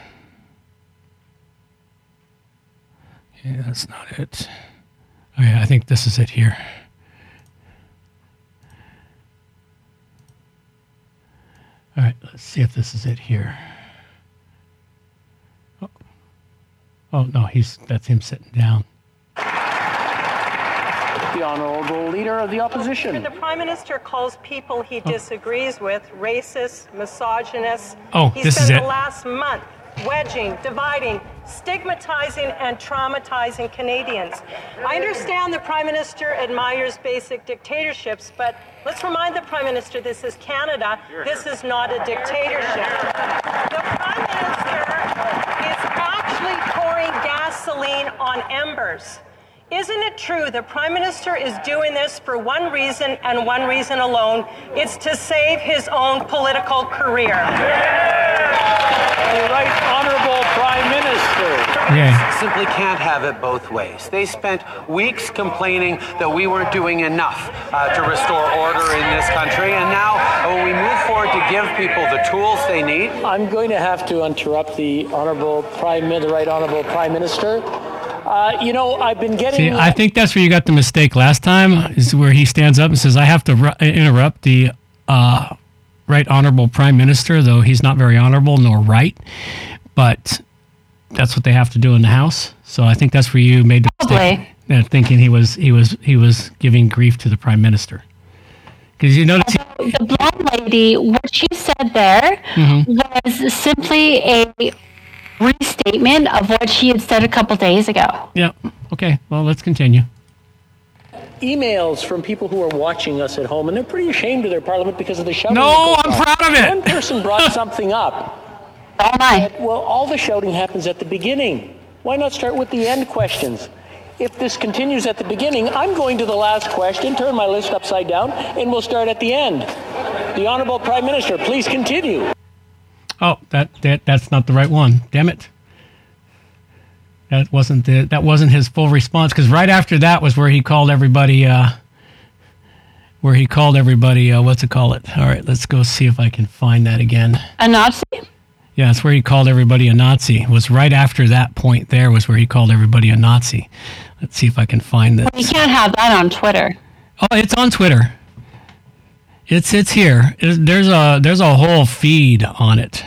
Okay, that's not it. Oh yeah, I think this is it here. All right, let's see if this is it here. Oh, oh no, he's that's him sitting down. The Honourable Leader of the Opposition. The Prime Minister calls people he oh. disagrees with racist, misogynist. Oh, he this spent is the last month wedging, dividing, stigmatizing, and traumatizing Canadians. I understand the Prime Minister admires basic dictatorships, but let's remind the Prime Minister this is Canada. This is not a dictatorship. The Prime Minister is actually pouring gasoline on embers. Isn't it true the Prime Minister is doing this for one reason and one reason alone? It's to save his own political career. The Right Honourable Prime Minister. Okay. Simply can't have it both ways. They spent weeks complaining that we weren't doing enough uh, to restore order in this country, and now when we move forward to give people the tools they need, I'm going to have to interrupt the Honourable Prime, the Right Honourable Prime Minister. Uh, you know, I've been getting. See, I think that's where you got the mistake last time. Is where he stands up and says, "I have to ru- interrupt the uh, right honorable prime minister, though he's not very honorable nor right." But that's what they have to do in the House. So I think that's where you made the mistake, thinking he was he was he was giving grief to the prime minister. Because you notice, he- The blonde lady, what she said there Mhm. was simply a restatement of what she had said a couple days ago. yeah, okay. Well, let's continue. emails from people who are watching us at home, and they're pretty ashamed of their parliament because of the shouting. No, I'm on. proud of it. One person brought (laughs) something up. Oh my! Well, all the shouting happens at the beginning. Why not start with the end questions? If this continues at the beginning, I'm going to the last question, turn my list upside down, and we'll start at the end. The Honourable Prime Minister, please continue. Oh, that, that that's not the right one. Damn it. That wasn't the that wasn't his full response because right after that was where he called everybody uh where he called everybody uh what's it call it? All right, let's go see if I can find that again. A Nazi? Yeah, that's where he called everybody a Nazi. Was right after that point there was where he called everybody a Nazi. Let's see if I can find this. You can't have that on Twitter. Oh, it's on Twitter. It's it's here. It- there's a there's a whole feed on it.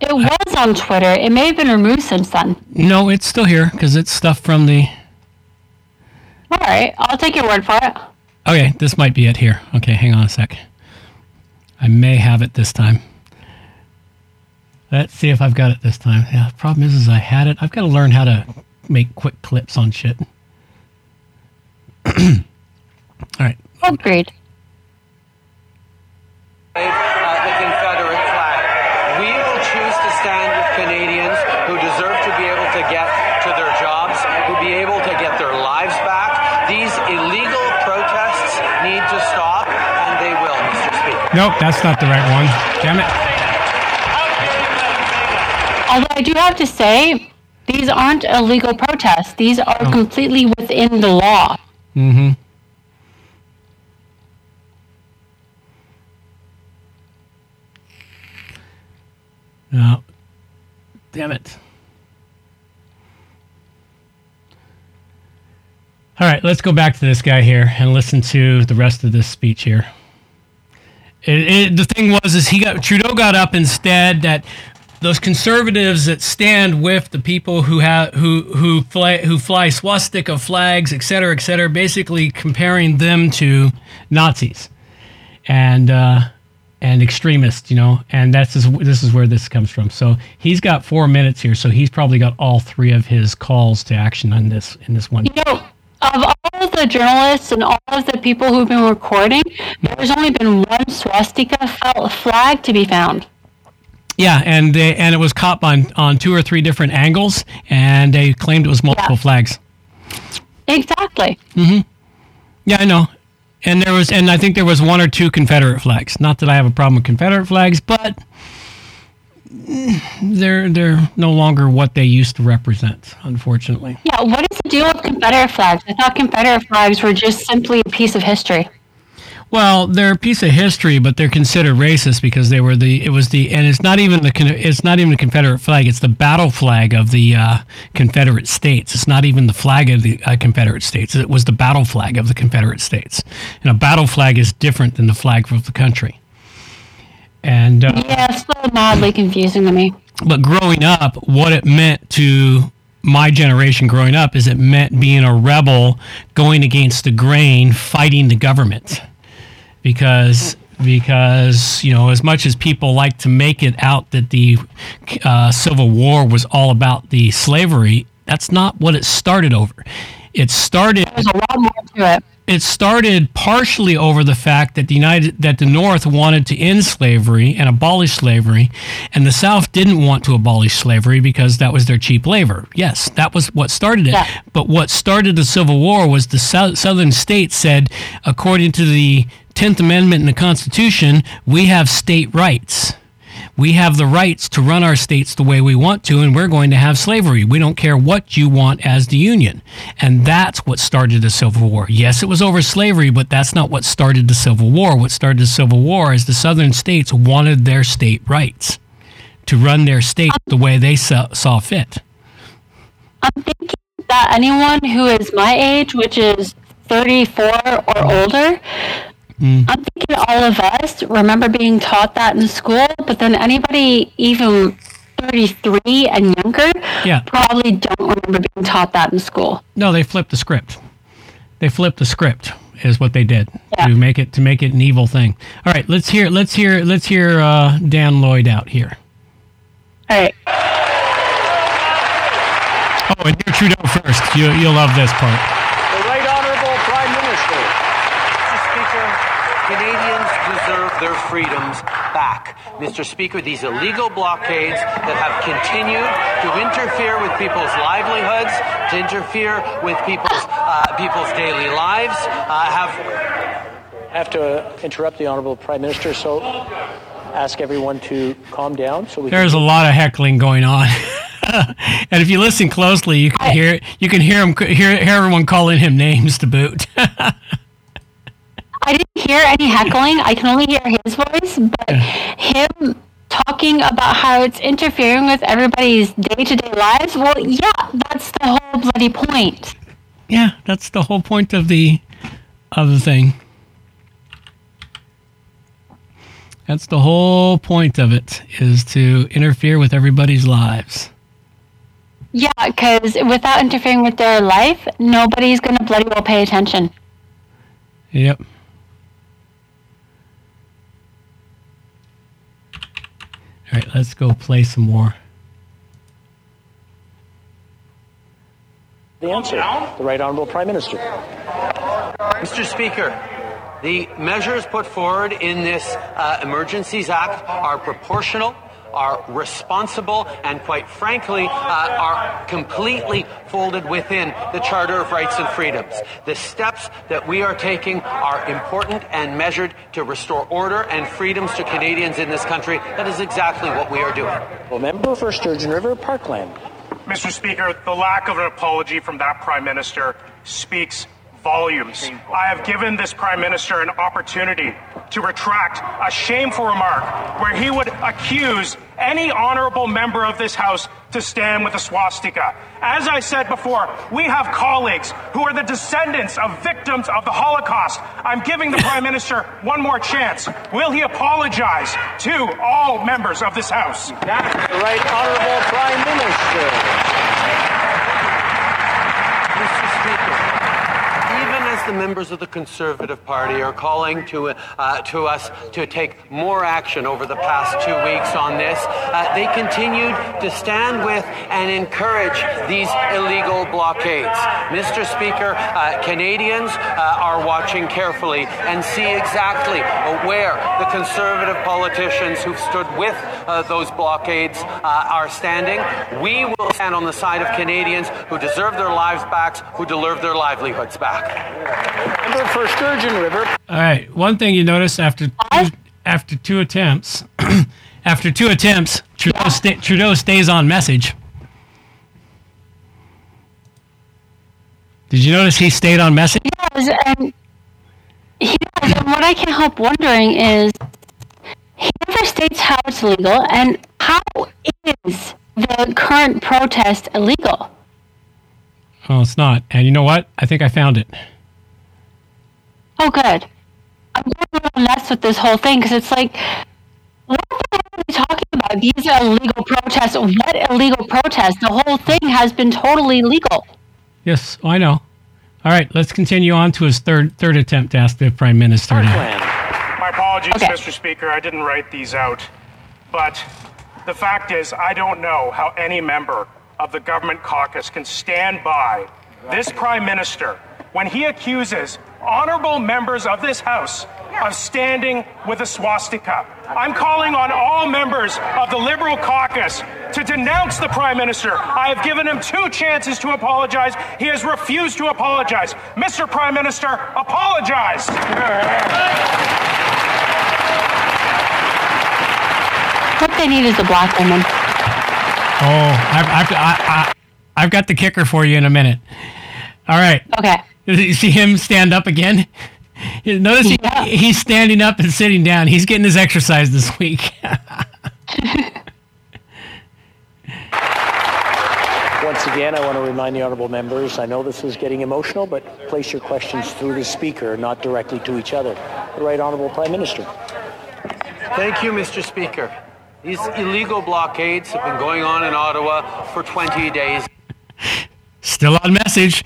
It was on Twitter. It may have been removed since then. No, it's still here because it's stuff from the All right, I'll take your word for it. Okay, this might be it here. Okay, hang on a sec. I may have it this time. Let's see if I've got it this time. Yeah, the problem is, is I had it. I've got to learn how to make quick clips on shit. (clears throat) All right. Agreed. uh, the Confederate flag. We will choose to stand with Canadians who deserve to be able to get to their jobs, who be able to get their lives back. These illegal protests need to stop, and they will, Mr. Speaker. Nope, that's not the right one. Damn it. Although I do have to say, these aren't illegal protests. These are Oh. completely within the law. Mm-hmm. No. Damn it. All right, let's go back to this guy here and listen to the rest of this speech here. It, it, the thing was, is he got Trudeau got up instead that those conservatives that stand with the people who have who who fly who fly swastika flags, et cetera, et cetera, basically comparing them to Nazis and uh, and extremists, you know, and that's is, this is where this comes from. So he's got four minutes here, so he's probably got all three of his calls to action on this in this one. You know, of all the journalists and all of the people who've been recording, there's only been one swastika flag to be found. Yeah, and they, and it was caught on on two or three different angles, and they claimed it was multiple flags. Exactly. Mm-hmm. Yeah, I know. And there was, and I think there was one or two Confederate flags. Not that I have a problem with Confederate flags, but mm, they're they're no longer what they used to represent, unfortunately. Yeah, what is the deal with Confederate flags? I thought Confederate flags were just simply a piece of history. Well, they're a piece of history, but they're considered racist because they were the. It was the, and it's not even the. It's not even the Confederate flag. It's the battle flag of the uh, Confederate States. It's not even the flag of the uh, Confederate States. It was the battle flag of the Confederate States. And a battle flag is different than the flag of the country. And uh, Yeah, it's mildly confusing to me. but growing up, what it meant to my generation growing up is it meant being a rebel, going against the grain, fighting the government. Because because you know, as much as people like to make it out that the uh, Civil War was all about the slavery, that's not what it started over. It started. There's a lot more to it. It started partially over the fact that the United that the North wanted to end slavery and abolish slavery, and the South didn't want to abolish slavery because that was their cheap labor. Yes, that was what started it. But what started the Civil War was the sou- Southern states said, according to the Tenth Amendment in the Constitution, we have state rights. We have the rights to run our states the way we want to, and we're going to have slavery. We don't care what you want as the Union. And that's what started the Civil War. Yes, it was over slavery, but that's not what started the Civil War. What started the Civil War is the Southern states wanted their state rights to run their state the way they saw, fit. That anyone who is my age, which is 34 or older, Mm. I'm thinking all of us remember being taught that in school, but then anybody even 33 and younger Yeah. probably don't remember being taught that in school. No, they flipped the script. They flipped the script is what they did to make it to make it an evil thing. All right, let's hear let's hear let's hear uh, Dane Lloyd out here. All right. Oh, and hear Trudeau first. You you'll love this part. The Right Honourable Prime Minister. Mr. Speaker, Canadians deserve their freedoms back. Mr. Speaker, these illegal blockades that have continued to interfere with people's livelihoods, to interfere with people's uh, people's daily lives, uh, have I have to uh, interrupt the Honourable Prime Minister, so ask everyone to calm down. So we There's a lot of heckling going on. (laughs) and if you listen closely, you can hear you can hear him hear, hear everyone calling him names to boot. (laughs) I didn't hear any heckling. I can only hear his voice, but him talking about how it's interfering with everybody's day to day lives. Well, yeah, that's the whole bloody point. yeah, that's the whole point of the of the thing. That's the whole point of it is to interfere with everybody's lives. Yeah, because without interfering with their life, nobody's going to bloody well pay attention. Yep. All right, let's go play some more. The answer, the Right Honourable Prime Minister. Mr. Speaker, the measures put forward in this uh, Emergencies Act are proportional, are responsible, and quite frankly, uh, are completely folded within the Charter of Rights and Freedoms. The steps that we are taking are important and measured to restore order and freedoms to Canadians in this country. That is exactly what we are doing. Well, member for Sturgeon River Parkland. Mr. Speaker, the lack of an apology from that Prime Minister speaks volumes. I have given this Prime Minister an opportunity to retract a shameful remark where he would accuse any honorable member of this House to stand with a swastika. As I said before, we have colleagues who are the descendants of victims of the Holocaust. I'm giving the Prime Minister one more chance. Will he apologize to all members of this House? The Right Honourable Prime Minister. Mr. Speaker, even as the members of the Conservative Party are calling to, uh, to us to take more action over the past two weeks on this, uh, they continued to stand with and encourage these illegal blockades. Mr. Speaker, uh, Canadians uh, are watching carefully and see exactly where the Conservative politicians who've stood with uh, those blockades uh, are standing. We will stand on the side of Canadians who deserve their lives back, who deserve their livelihoods back. Member for Sturgeon River. All right. One thing you notice after two, after two attempts, (clears throat) after two attempts, Trudeau, sta- Trudeau stays on message. Did you notice he stayed on message? Yes, and He does, and what I can't help wondering is he never states how it's legal, and how is the current protest illegal? Oh, it's not. And you know what? I think I found it. Oh, good. I'm going a little nuts with this whole thing because it's like, what the hell are we talking about? These are illegal protests. What illegal protest? The whole thing has been totally legal. Yes, oh, I know. All right, let's continue on to his third third attempt to ask the prime minister. to- My apologies, Mr. Speaker. I didn't write these out. But the fact is, I don't know how any member of the government caucus can stand by this prime minister when he accuses honorable members of this House of standing with a swastika. I'm calling on all members of the Liberal caucus to denounce the Prime Minister. I have given him two chances to apologize. He has refused to apologize. Mr. Prime Minister, apologize. What they need is a black woman. Oh, I've, I've, I, I, I've got the kicker for you in a minute. All right. Okay. You see him stand up again? Notice he, he's standing up and sitting down. He's getting his exercise this week. (laughs) Once again, I want to remind the honourable members, I know this is getting emotional, but place your questions through the speaker, not directly to each other. The right honourable Prime Minister. Thank you, Mr. Speaker. These illegal blockades have been going on in Ottawa for 20 days. Still on message.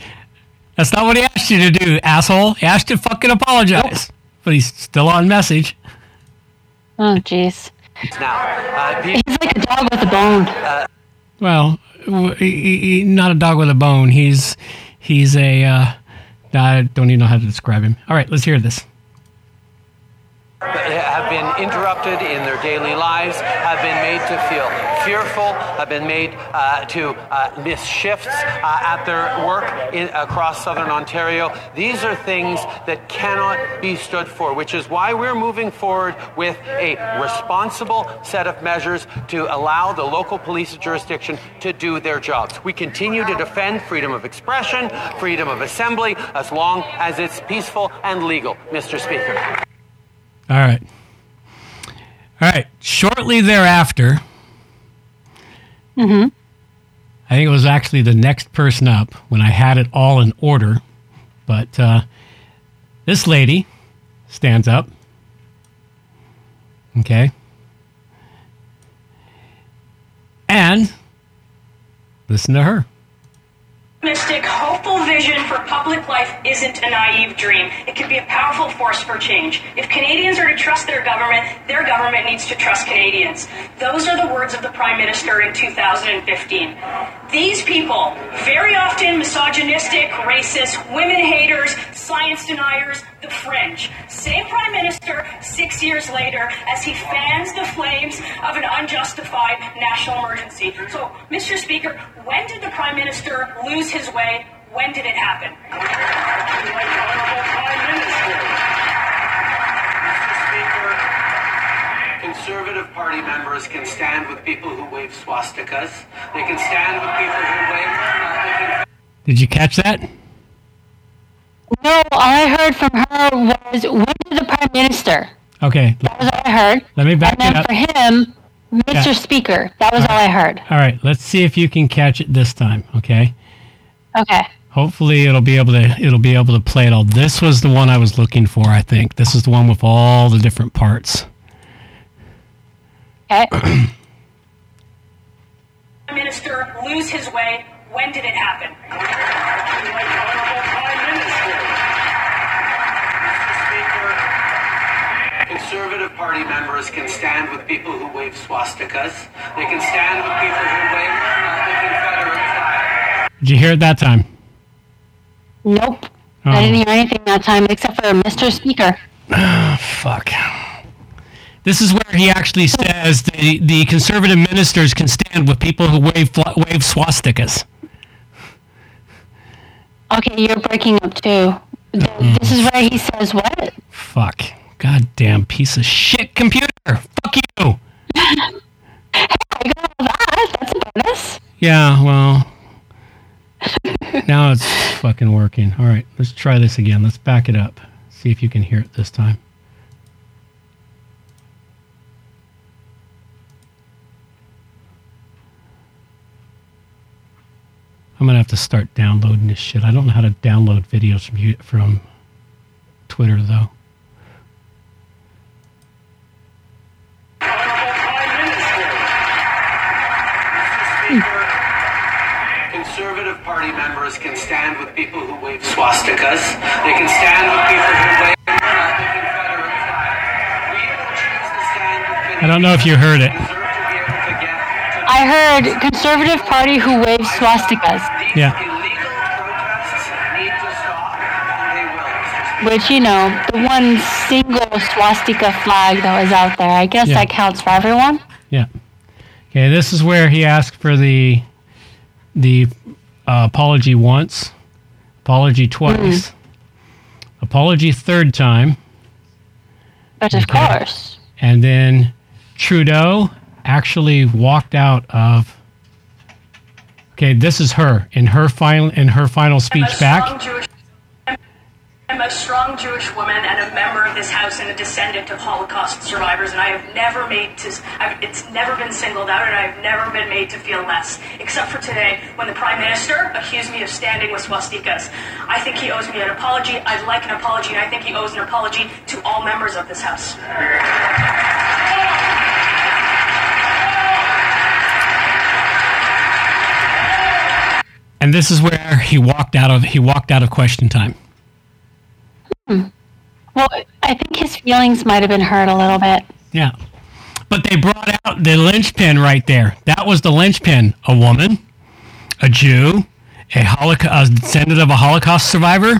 That's not what he asked you to do, asshole. He asked you to fucking apologize. But he's still on message. Oh, jeez. Now, uh, He's like a dog with a bone. Well, he, he, not a dog with a bone. He's he's a. Uh, I don't even know how to describe him. All right, let's hear this. Have been interrupted in their daily lives, have been made to feel fearful, have been made uh, to uh, miss shifts uh, at their work in, across southern Ontario. These are things that cannot be stood for, which is why we're moving forward with a responsible set of measures to allow the local police jurisdiction to do their jobs. We continue to defend freedom of expression, freedom of assembly, as long as it's peaceful and legal, Mr. Speaker. All right. All right. Shortly thereafter, Mm-hmm. I think it was actually the next person up when I had it all in order. But uh, this lady stands up. Okay. And listen to her. Optimistic, hopeful vision for public life isn't a naive dream. It can be a powerful force for change. If Canadians are to trust their government, their government needs to trust Canadians. Those are the words of the Prime Minister in 2015. These people, very often misogynistic, racist, women haters, science deniers, the fringe. Same Prime Minister six years later as he fans the flames of an unjustified national emergency. So, Mr. Speaker, when did the Prime Minister lose his way? When did it happen? Conservative Party members can stand with people who wave swastikas. They can stand with people who wave. Uh, can Did you catch that? No, all I heard from her was when did the Prime Minister? Okay. That was all I heard. Let me back and it then up. for him, Mr. Yeah. Speaker. That was All all I heard. All right. Let's see if you can catch it this time. Okay. Okay. Hopefully it'll be able to it'll be able to play it all. This was the one I was looking for, I think. This is the one with all the different parts. Okay. (clears throat) Prime Minister lose his way? When did it happen? Party members can stand with people who wave swastikas. They can stand with people who wave uh, the Confederate flag. Did you hear it that time? Nope. Oh. I didn't hear anything that time except for Mr. Speaker. (sighs) Fuck. This is where he actually says the, the conservative ministers can stand with people who wave wave swastikas. Okay, you're breaking up too. Th- This is where he says what? Fuck. Goddamn piece of shit computer. Fuck you. (laughs) That's a bonus. Yeah, well. now it's fucking working. All right, let's try this again. Let's back it up. See if you can hear it this time. I'm gonna have to start downloading this shit. I don't know how to download videos from you from Twitter though. Swastikas. They can stand with people who wave the Confederate flag. We will choose to stand with I don't know if you heard it. I heard conservative party who waves swastikas, Yeah. which you know, the one single swastika flag that was out there. I guess Yeah. that counts for everyone. Yeah. Okay, this is where he asked for the the uh, apology once, apology hmm. twice, apology third time, But of Okay. course, and then Trudeau actually walked out of. Okay, this is her in her final in her final speech back. Jewish, I'm a strong Jewish woman and a member of this house and a descendant of Holocaust survivors, and I have never made to. I've, it's never been singled out, and I've never been made to feel less, except for today when the Prime Minister accused me of standing with swastikas. I think he owes me an apology. I'd like an apology, and I think he owes an apology to all members of this house. And this is where he walked out of he walked out of question time. Hmm. well, I think his feelings might have been hurt a little bit. Yeah. But they brought out the linchpin right there. That was the linchpin. A woman, a Jew, a Holocaust, a descendant of a Holocaust survivor.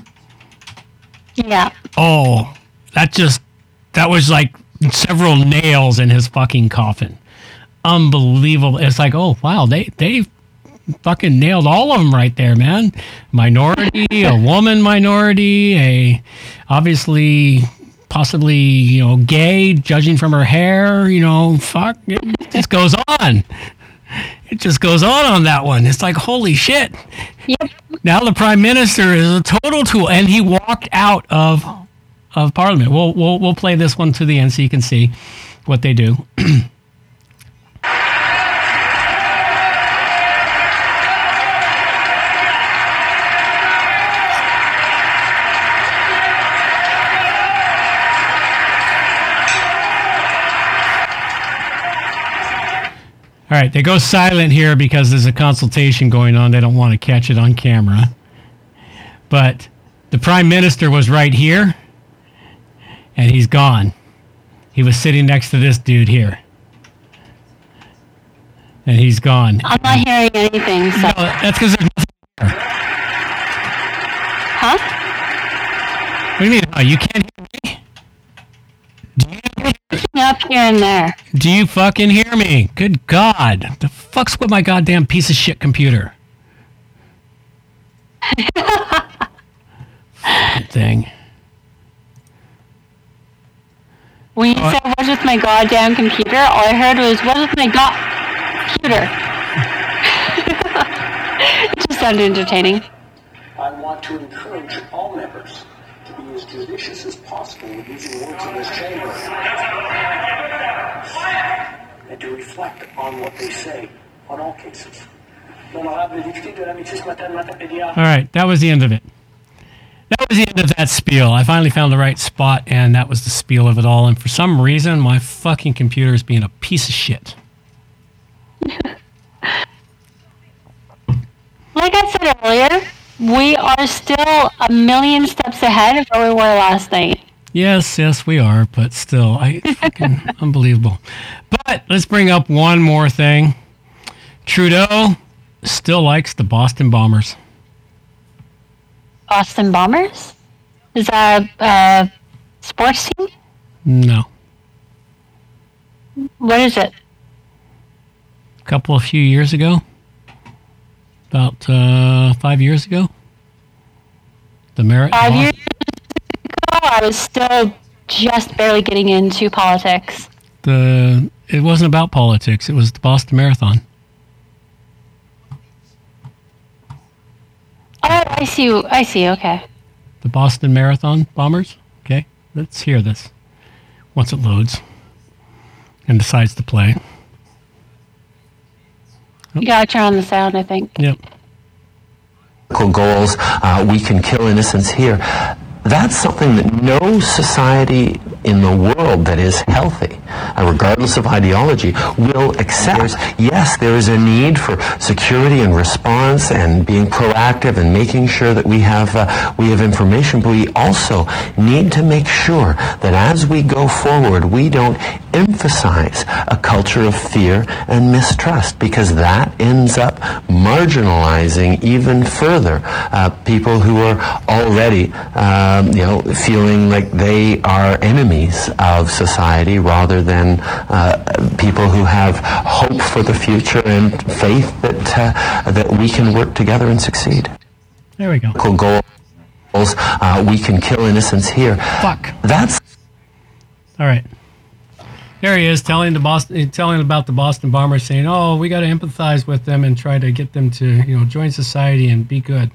Yeah. Oh, that just, that was like several nails in his fucking coffin. Unbelievable. It's like, oh, wow, they, they fucking nailed all of them right there, man. Minority, a woman minority, a obviously possibly, you know, gay, judging from her hair, you know, fuck, it just goes on. It just goes on on that one. It's like, holy shit. Yep. Now the prime minister is a total tool, and he walked out of of parliament. We'll we'll we'll play this one to the end so you can see what they do. (clears throat) All right, they go silent here because there's a consultation going on. They don't want to catch it on camera. But the prime minister was right here, and he's gone. He was sitting next to this dude here, and he's gone. I'm not hearing anything. So. No, that's because there's nothing here. Huh? What do you mean? Oh, you can't hear me? Up here and there. Do you fucking hear me? Good God. The fuck's with my goddamn piece of shit computer? Fucking thing. When you said what's with my goddamn computer, all I heard was what's with my god computer. (laughs) it just sounded entertaining. I want to encourage all members to as judicious as possible with using words in this chamber and to reflect on what they say on all cases. L'honorable député de l'amitié ce matin Matapédia. All right, that was the end of it. That was the end of that spiel. I finally found the right spot, and that was the spiel of it all. And for some reason, my fucking computer is being a piece of shit. (laughs) Like I said earlier, we are still a million steps ahead of where we were last night. Yes, yes, we are, but still, I (laughs) fucking unbelievable. But let's bring up one more thing. Trudeau still likes the Boston Bombers. Boston Bombers? Is that a, a sports team? No, What is it? a couple of few years ago, about uh, five years ago, the Merit. Five years ago, I was still just barely getting into politics. The it wasn't about politics. It was the Boston Marathon. Oh, I see. I see. Okay. The Boston Marathon bombers. Okay. Let's hear this once it loads and decides to play. You gotta turn on the sound, I think. Yep. goals, uh, we can kill innocents here. That's something that no society in the world that is healthy, regardless of ideology, will accept. Yes, there is a need for security and response and being proactive and making sure that we have uh, we have information, but we also need to make sure that as we go forward, we don't emphasize a culture of fear and mistrust because that ends up marginalizing even further uh, people who are already um, you know feeling like they are enemies of society rather than uh, people who have hope for the future and faith that uh, that we can work together and succeed. There we go. Goals, uh, we can kill innocents here. Fuck. That's All right. There he is telling the Boston, telling about the Boston Bombers, saying, "Oh, we got to empathize with them and try to get them to, you know, join society and be good."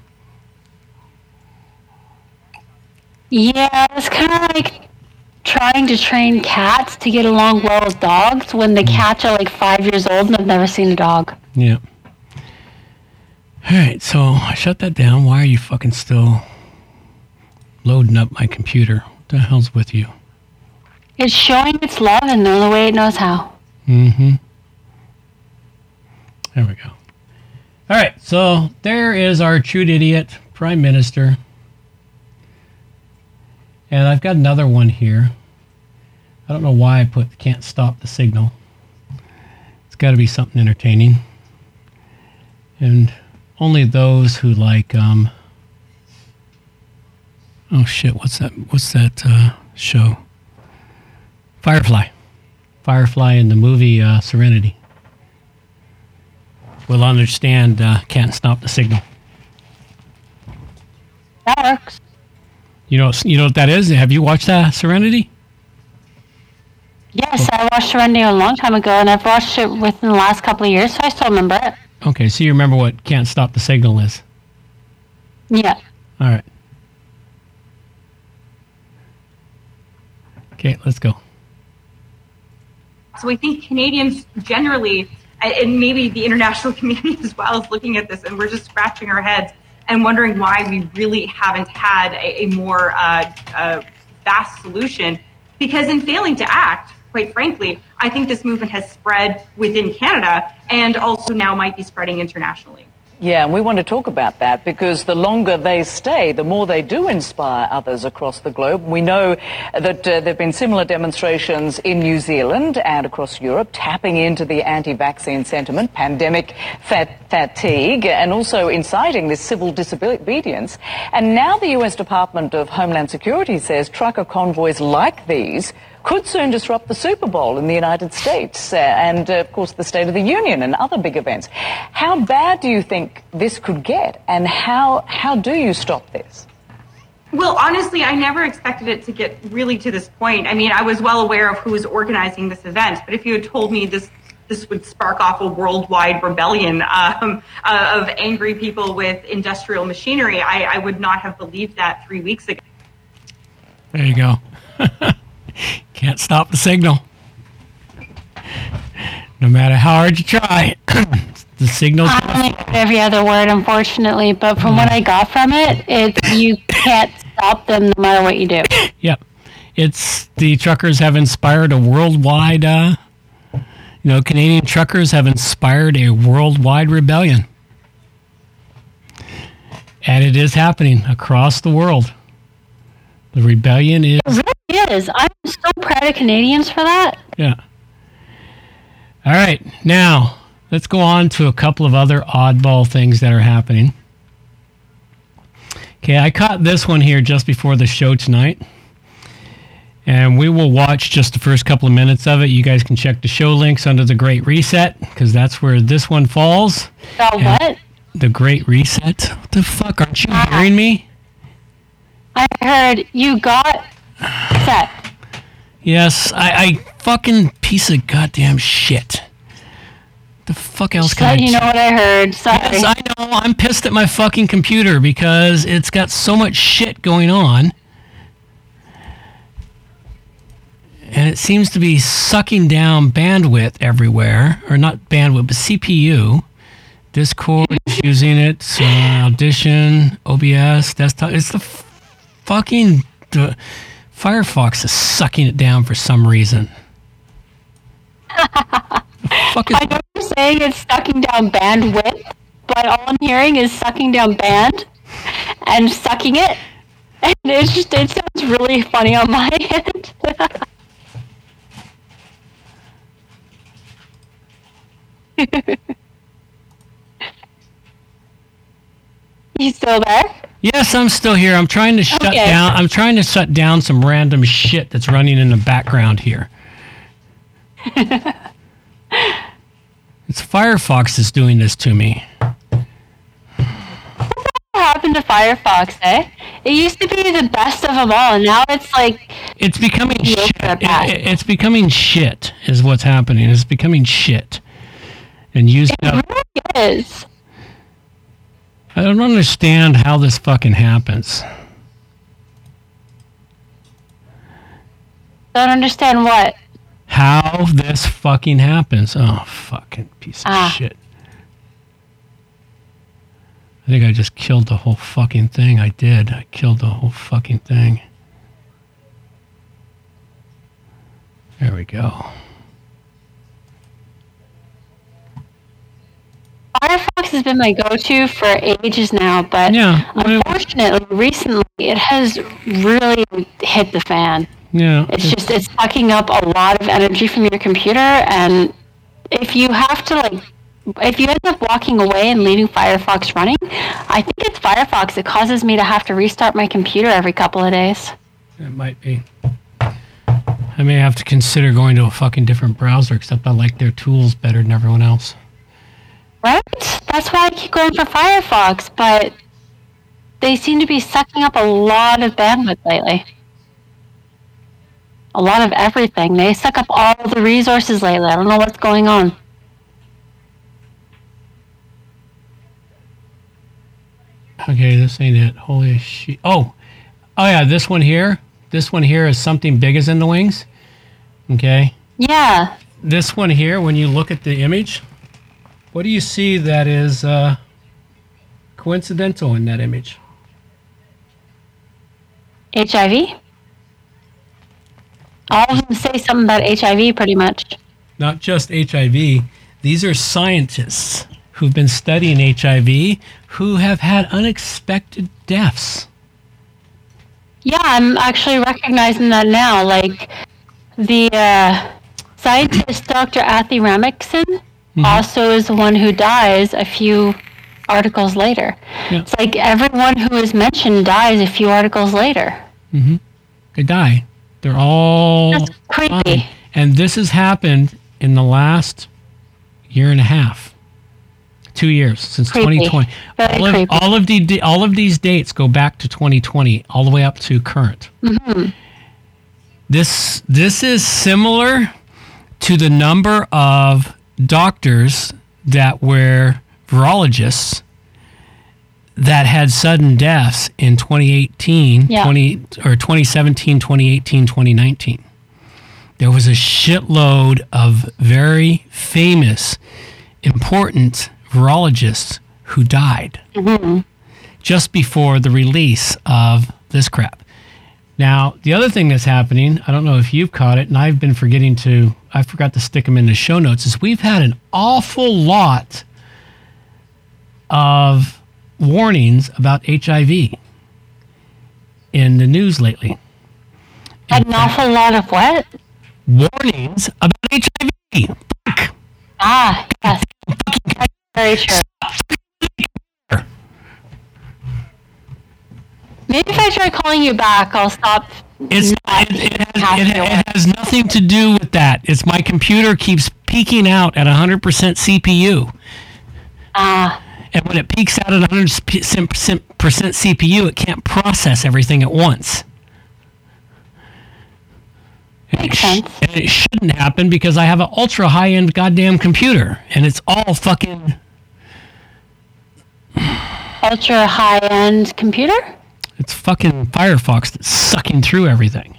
Yeah, it's kind of like trying to train cats to get along well with dogs when the cats are like five years old and have never seen a dog. Yeah. All right, so I shut that down. Why are you fucking still loading up my computer? What the hell's with you? It's showing its love in the only way it knows how. Mm-hmm. There we go. All right, so there is our true idiot prime minister. And I've got another one here. I don't know why I put can't stop the signal. It's got to be something entertaining. And only those who like um Oh shit, what's that what's that uh show? Firefly. Firefly in the movie uh, Serenity. Will understand uh, can't stop the signal. That works. You know you know what that is? Have you watched uh, Serenity? Yes, I watched Serenity a long time ago, and I've watched it within the last couple of years, so I still remember it. Okay, so you remember what can't stop the signal is. Yeah. All right. Okay, let's go. So I think Canadians generally, and- and maybe the international (laughs) community as well, is looking at this and we're just scratching our heads and wondering why we really haven't had a, a more uh, uh, fast solution. Because in failing to act, quite frankly, I think this movement has spread within Canada and also now might be spreading internationally. Yeah, and we want to talk about that because the longer they stay, the more they do inspire others across the globe. We know that uh, there have been similar demonstrations in New Zealand and across Europe, tapping into the anti-vaccine sentiment, pandemic fat- fatigue, and also inciting this civil disobedience. And now the U.S. Department of Homeland Security says trucker convoys like these could soon disrupt the Super Bowl in the United States uh, and, uh, of course, the State of the Union and other big events. How bad do you think this could get, and how, how do you stop this? Well, honestly, I never expected it to get really to this point. I mean, I was well aware of who was organizing this event, but if you had told me this this would spark off a worldwide rebellion um, uh, of angry people with industrial machinery, I, I would not have believed that three weeks ago. There you go. (laughs) Can't stop the signal. No matter how hard you try, (clears throat) the signal's I only got every other word, unfortunately, but from what I got from it, it's you can't stop them no matter what you do. Yep. It's the truckers have inspired a worldwide, uh, you know, Canadian truckers have inspired a worldwide rebellion. And it is happening across the world. The rebellion is, is. I'm so proud of Canadians for that. yeah. All right. Now, let's go on to a couple of other oddball things that are happening. Okay, I caught this one here just before the show tonight. And we will watch just the first couple of minutes of it. You guys can check the show links under the Great Reset because that's where this one falls. The what? The Great Reset. What the fuck? Aren't you uh, hearing me? I heard you got set. Yes, I, I fucking piece of goddamn shit. The fuck else can I you know what I heard. Sorry. Yes, I know. I'm pissed at my fucking computer because it's got so much shit going on. and it seems to be sucking down bandwidth everywhere, or not bandwidth, but CPU. Discord is using it, So Audition, OBS, desktop. It's the f- fucking the Firefox is sucking it down for some reason. fuck is I know you're saying it's sucking down bandwidth, but all I'm hearing is sucking down band and sucking it. And it's just, it sounds really funny on my (laughs) end. (laughs) you still there? Yes, I'm still here. I'm trying to shut Okay. down. I'm trying to shut down some random shit that's running in the background here. (laughs) It's Firefox that's doing this to me. What happened to Firefox, eh? It used to be the best of them all, and now it's like It's becoming shit. It- it- it's becoming shit. Is what's happening. It's becoming shit. And using up. It is. I don't understand how this fucking happens. Don't understand what. How this fucking happens. Oh, fucking piece of Ah. shit. I think I just killed the whole fucking thing. I did. I killed the whole fucking thing. There we go. Firefox has been my go-to for ages now, but unfortunately, recently it has really hit the fan. Yeah. It's just it's sucking up a lot of energy from your computer, and if you have to like, if you end up walking away and leaving Firefox running, I think it's Firefox that causes me to have to restart my computer every couple of days. It might be. I may have to consider going to a fucking different browser, except I like their tools better than everyone else. Right? That's why I keep going for Firefox, but they seem to be sucking up a lot of bandwidth lately. A lot of everything. They suck up all the resources lately. I don't know what's going on. Okay, this ain't it. Holy shit. Oh, oh yeah, this one here. This one here is something big is in the wings. Okay. Yeah. This one here, when you look at the image, what do you see that is uh, coincidental in that image? HIV? All of them say something about HIV pretty much. Not just HIV. These are scientists who've been studying HIV who have had unexpected deaths. Yeah, I'm actually recognizing that now. Like the uh, scientist Dr. Athi Ramikson also is the one who dies a few articles later. It's like everyone who is mentioned dies a few articles later. hmm They die. They're all creepy. fine. And this has happened in the last year and a half, two years since Creepy. 2020. All, of, all of the all of these dates go back to 2020, all the way up to current. hmm This this is similar to the number of doctors that were virologists that had sudden deaths in 2018, Yeah. 20 or 2017, 2018, 2019. There was a shitload of very famous, important virologists who died hmm just before the release of this crap. Now, the other thing that's happening, I don't know if you've caught it, and I've been forgetting to, I forgot to stick them in the show notes, is we've had an awful lot of warnings about HIV in the news lately. An awful lot of what? Warnings about HIV. Ah, yes. Very true. Maybe if I try calling you back, I'll stop. It's, it, it, has, it, it has nothing to do with that. It's my computer keeps peaking out at 100% CPU. Ah. And when it peaks out at 100% CPU, it can't process everything at once. Makes sense. And it shouldn't happen because I have an ultra high end goddamn computer and it's all fucking. Ultra high end computer? It's fucking Firefox that's sucking through everything.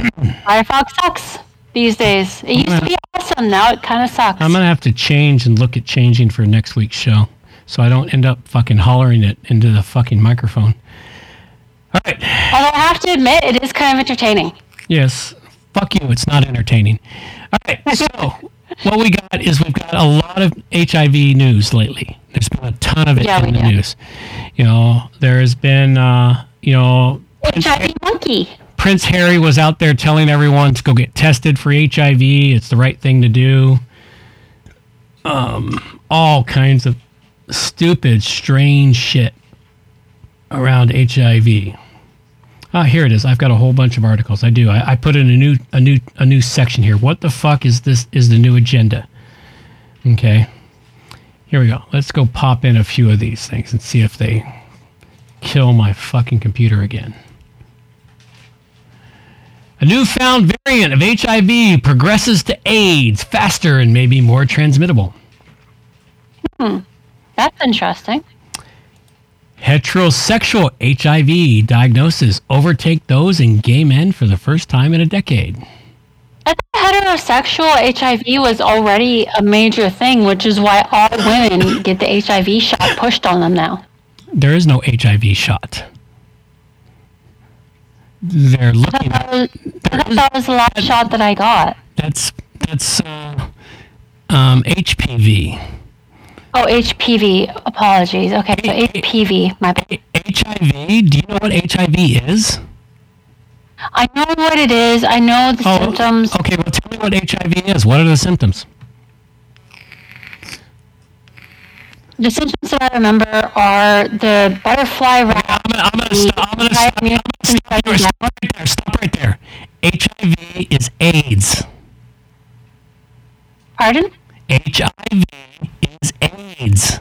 Firefox sucks these days. It used to be awesome. Now it kind of sucks. I'm gonna have to change and look at changing for next week's show, so I don't end up fucking hollering it into the fucking microphone. All right. Although I have to admit, it is kind of entertaining. Yes, fuck you. It's not entertaining. All right, so (laughs) what we got is we've got a lot of HIV news lately. There's been a ton of it Yeah, in the do. news. You know, there has been, uh, you know, HIV monkey. Prince Harry was out there telling everyone to go get tested for HIV. It's the right thing to do. Um, all kinds of stupid, strange shit around HIV. Ah, here it is. I've got a whole bunch of articles. I do. I, I put in a new, a new, a new section here. What the fuck is this? Is the new agenda? Okay. Here we go. Let's go pop in a few of these things and see if they kill my fucking computer again. A newfound variant of HIV progresses to AIDS faster and may be more transmittable. Hmm. That's interesting. Heterosexual HIV diagnoses overtake those in gay men for the first time in a decade. I thought heterosexual HIV was already a major thing, which is why all women get the HIV shot pushed on them now. There is no HIV shot. They're looking at I thought that was the last shot that I got. that's that's uh, um, HPV. Oh, HPV. Apologies. Okay, so HPV. My bad. HIV. Do you know what HIV is? I know what it is. I know the oh, symptoms. Okay, well, tell me what HIV is. What are the symptoms? The symptoms that I remember are the butterfly rash. I'm I'm gonna stop. I'm gonna stop. I'm gonna stop, stop right there. Stop right there. HIV is AIDS. Pardon? HIV is AIDS.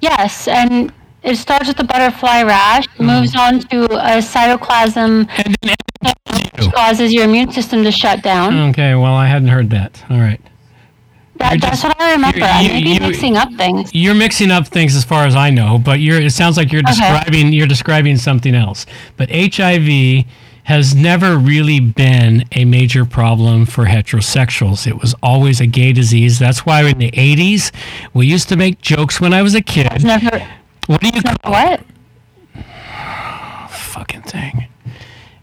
Yes, and it starts with the butterfly rash, mm. moves on to a cytoplasm, which causes your immune system to shut down. Okay, well, I hadn't heard that. All right. That, that's what I remember. I may be mixing up things. You're mixing up things as far as I know, but you're. It sounds like you're Okay. describing you're describing something else. But HIV has never really been a major problem for heterosexuals. It was always a gay disease. That's why in the 80s we used to make jokes when I was a kid. Never. What do you call what? (sighs) Fucking thing.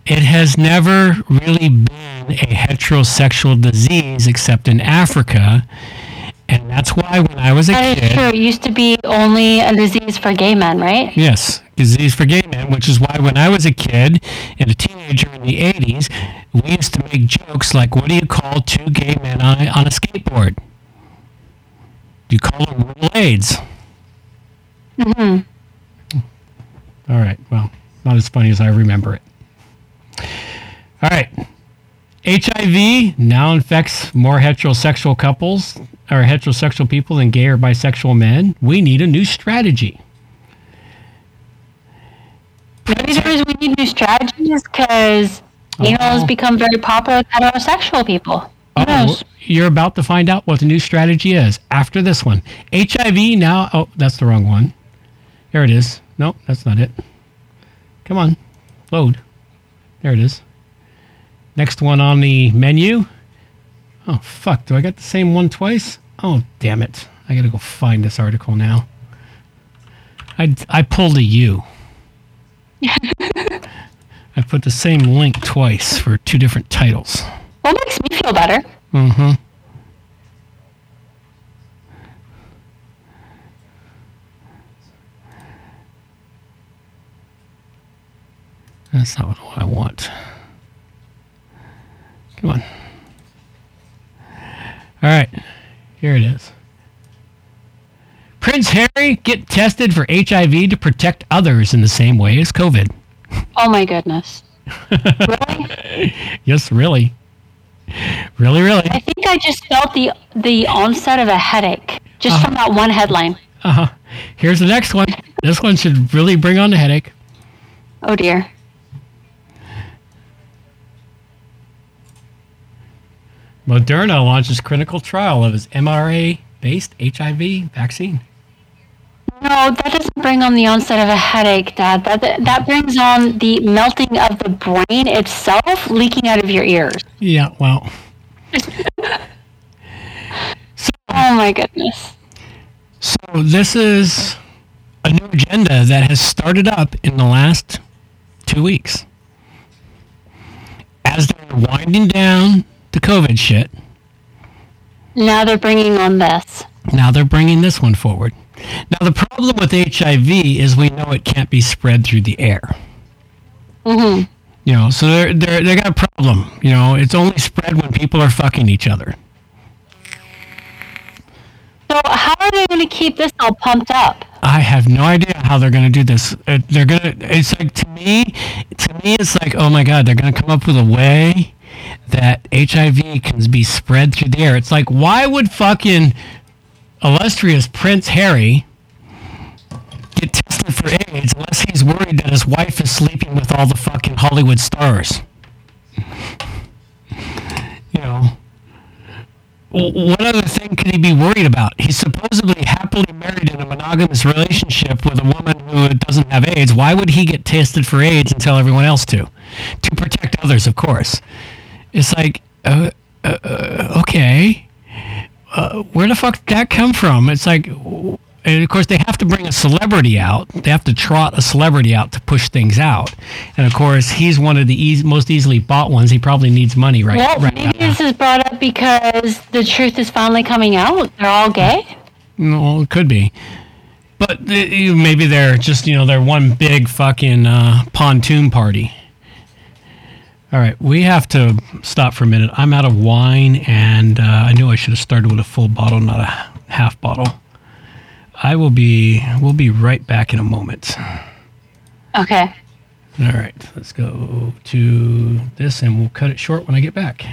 It has never really been a heterosexual disease except in Africa. And that's why when I was a That kid. is true. It used to be only a disease for gay men, right? Yes, disease for gay men, which is why when I was a kid and a teenager in the 80s, we used to make jokes like, what do you call two gay men on a, on a skateboard? You call them rollerblades. Mm-hmm. All right, well, not as funny as I remember it. All right. HIV now infects more heterosexual couples or heterosexual people than gay or bisexual men. We need a new strategy. Maybe we need new strategies because anal has uh-huh. become very popular with heterosexual people. Oh, you're about to find out what the new strategy is after this one. HIV now. Oh, that's the wrong one. There it is. Nope, that's not it. Come on, load. There it is. Next one on the menu. Oh, fuck. Do I got the same one twice? Oh, damn it. I gotta go find this article now. I, I pulled a U. (laughs) I put the same link twice for two different titles. What makes me feel better? Mm-hmm. That's not what I want. Come on. All right. Here it is. Prince Harry get tested for HIV to protect others in the same way as COVID. Oh my goodness. Really? (laughs) Yes, really. Really, really. I think I just felt the the onset of a headache just from that one headline. Uh huh. Here's the next one. This one should really bring on the headache. Oh dear. Moderna launches clinical trial of its mRNA based HIV vaccine. No, that doesn't bring on the onset of a headache, Dad. That that brings on the melting of the brain itself, leaking out of your ears. Yeah, well, Oh my goodness. so this is a new agenda that has started up in the last two weeks. As they're winding down the COVID shit, Now they're bringing on this. now they're bringing this one forward. Now, the problem with HIV is we know it can't be spread through the air. hmm You know, so they're, they're, they got a problem. You know, it's only spread when people are fucking each other. So how are they going to keep this all pumped up? I have no idea how they're going to do this. Uh, they're going to, it's like, to me, to me, it's like, oh my God, they're going to come up with a way that HIV can be spread through the air. It's like, why would fucking illustrious Prince Harry get tested for AIDS unless he's worried that his wife is sleeping with all the fucking Hollywood stars? You know, what other thing could he be worried about? He's supposedly happily married in a monogamous relationship with a woman who doesn't have AIDS. Why would he get tested for AIDS and tell everyone else to? To protect others, of course. It's like, uh, uh, uh, okay, uh, where the fuck did that come from? It's like, and of course, they have to bring a celebrity out. They have to trot a celebrity out to push things out. And of course, he's one of the eas most easily bought ones. He probably needs money right, well, right maybe this is brought up because the truth is finally coming out. They're all gay. No, it could be. But uh, maybe they're just, you know, they're one big fucking uh, pontoon party. All right, we have to stop for a minute. I'm out of wine, and uh, I knew I should have started with a full bottle, not a half bottle. I will be, we'll be right back in a moment. Okay. All right, let's go to this, and we'll cut it short when I get back.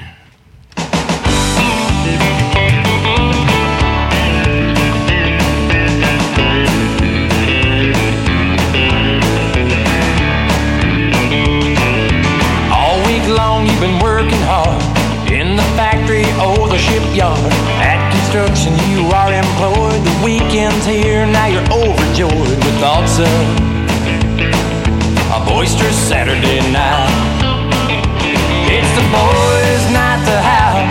Working hard in the factory or the shipyard. At construction you are employed. The weekend's here, now you're overjoyed with thoughts of a boisterous Saturday night. It's the boys' night to howl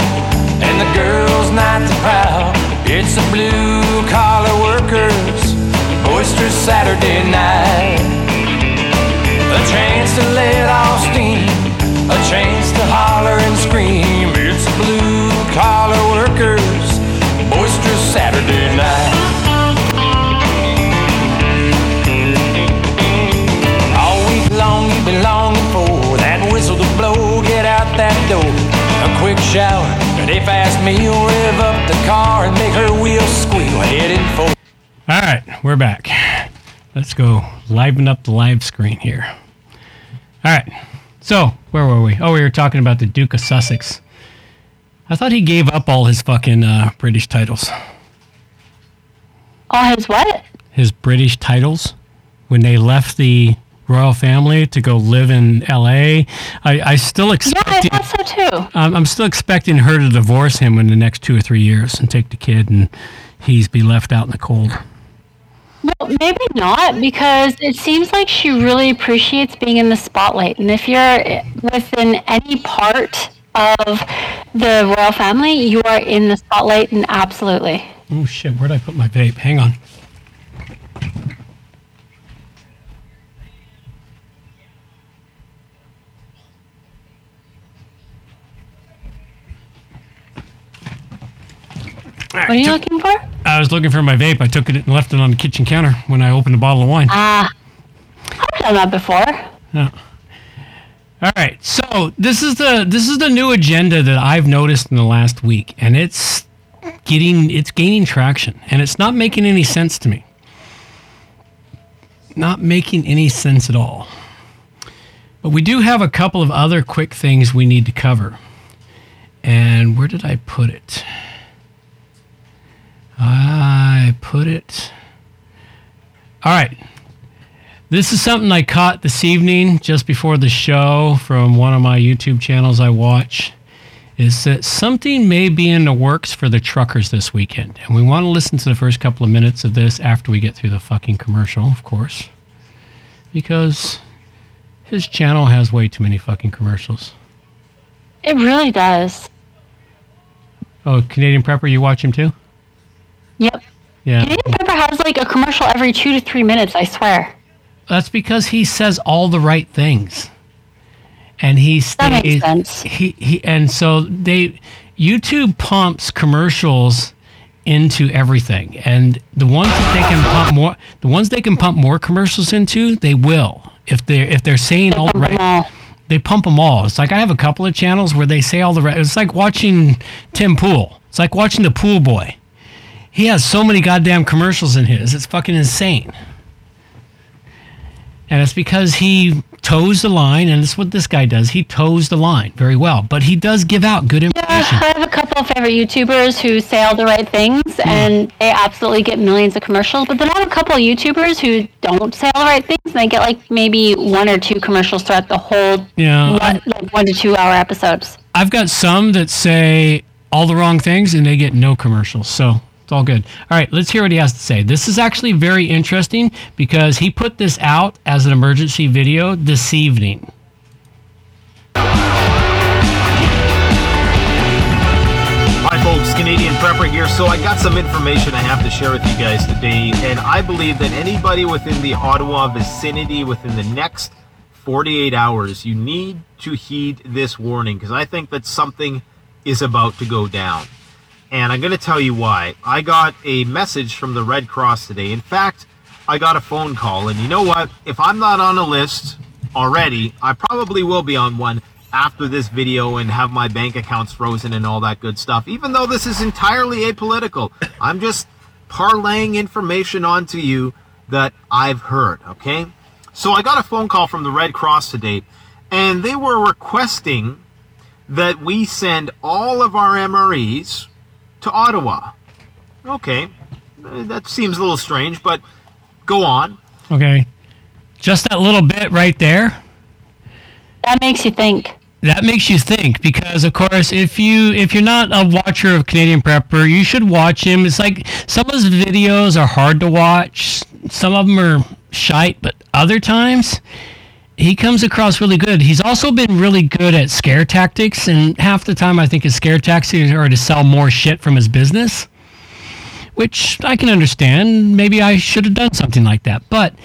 and the girls' night to proud. It's the blue collar workers' boisterous Saturday night. A chance to let off steam, a chance to holler and scream. It's blue collar workers, boisterous Saturday night. All week long you've been longing for that whistle to blow, get out that door. A quick shower, a fast meal, rev up the car and make her wheels squeal, heading for. All right, we're back. Let's go liven up the live screen here. All right. So, where were we? Oh, we were talking about the Duke of Sussex. I thought he gave up all his fucking uh, British titles. All his what? His British titles when they left the royal family to go live in L.A. I, I still expect. Yeah, I thought so too. I'm, I'm still expecting her to divorce him in the next two or three years and take the kid, and he's be left out in the cold. Well, maybe not, because it seems like she really appreciates being in the spotlight. And if you're within any part of the royal family, you are in the spotlight, and absolutely. Oh shit! Where'd I put my vape? Hang on. What are you looking for? I was looking for my vape. I took it and left it on the kitchen counter when I opened a bottle of wine. Ah, I've done that before. Yeah. All right. So this is the this is the new agenda that I've noticed in the last week, and it's getting it's gaining traction, and it's not making any sense to me. Not making any sense at all. But we do have a couple of other quick things we need to cover. And where did I put it? I put it. All right. This is something I caught this evening just before the show from one of my YouTube channels I watch. is that something may be in the works for the truckers this weekend. And we want to listen to the first couple of minutes of this after we get through the fucking commercial, of course. Because his channel has way too many fucking commercials. It really does. Oh, Canadian Prepper, you watch him too? Yep. Yeah. Canadian Prepper has like a commercial every two to three minutes, I swear. That's because he says all the right things. And he stays, That makes sense. he he and so they YouTube pumps commercials into everything. And the ones that they can pump more the ones they can pump more commercials into, they will. If they're if they're saying all the right they pump them all. It's like I have a couple of channels where they say all the right. It's like watching Tim Pool. It's like watching the Pool Boy. He has so many goddamn commercials in his. It's fucking insane. And it's because he toes the line, and it's what this guy does. He toes the line very well, but he does give out good information. I have a couple of favorite YouTubers who say all the right things hmm. and they absolutely get millions of commercials. But then I have a couple of YouTubers who don't say all the right things and they get like maybe one or two commercials throughout the whole Yeah, one, like one to two hour episodes. I've got some that say all the wrong things and they get no commercials. So it's all good. All right, let's hear what he has to say. This is actually very interesting because he put this out as an emergency video this evening. Hi, folks. Canadian Prepper here. So, I got some information I have to share with you guys today, and I believe that anybody within the Ottawa vicinity within the next 48 hours, you need to heed this warning because I think that something is about to go down. And I'm going to tell you why. I got a message from the Red Cross today. In fact, I got a phone call, and you know what? If I'm not on a list already, I probably will be on one after this video and have my bank accounts frozen and all that good stuff. Even though this is entirely apolitical, I'm just parlaying information onto you that I've heard, okay? So I got a phone call from the Red Cross today, and they were requesting that we send all of our MREs to Ottawa. Okay, that seems a little strange, but go on. Okay. Just that little bit right there. That makes you think. That makes you think because of course if you if you're not a watcher of Canadian Prepper, you should watch him. It's like some of his videos are hard to watch. Some of them are shite, but other times he comes across really good. He's also been really good at scare tactics and half the time I think his scare tactics are to sell more shit from his business. Which I can understand. Maybe I should have done something like that. But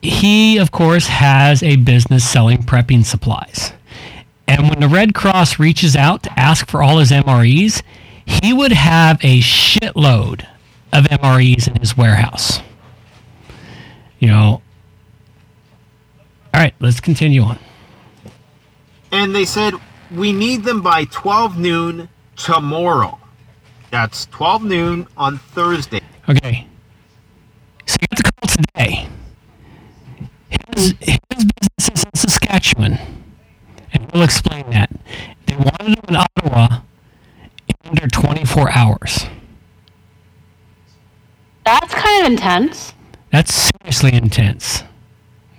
he, of course, has a business selling prepping supplies. And when the Red Cross reaches out to ask for all his MREs, he would have a shitload of MREs in his warehouse. You know. All right, let's continue on. And they said, we need them by 12 noon tomorrow. That's 12 noon on Thursday. Okay. So you got the call today. His, his business is in Saskatchewan. And we'll explain that. They wanted him in Ottawa in under 24 hours. That's kind of intense. That's seriously intense.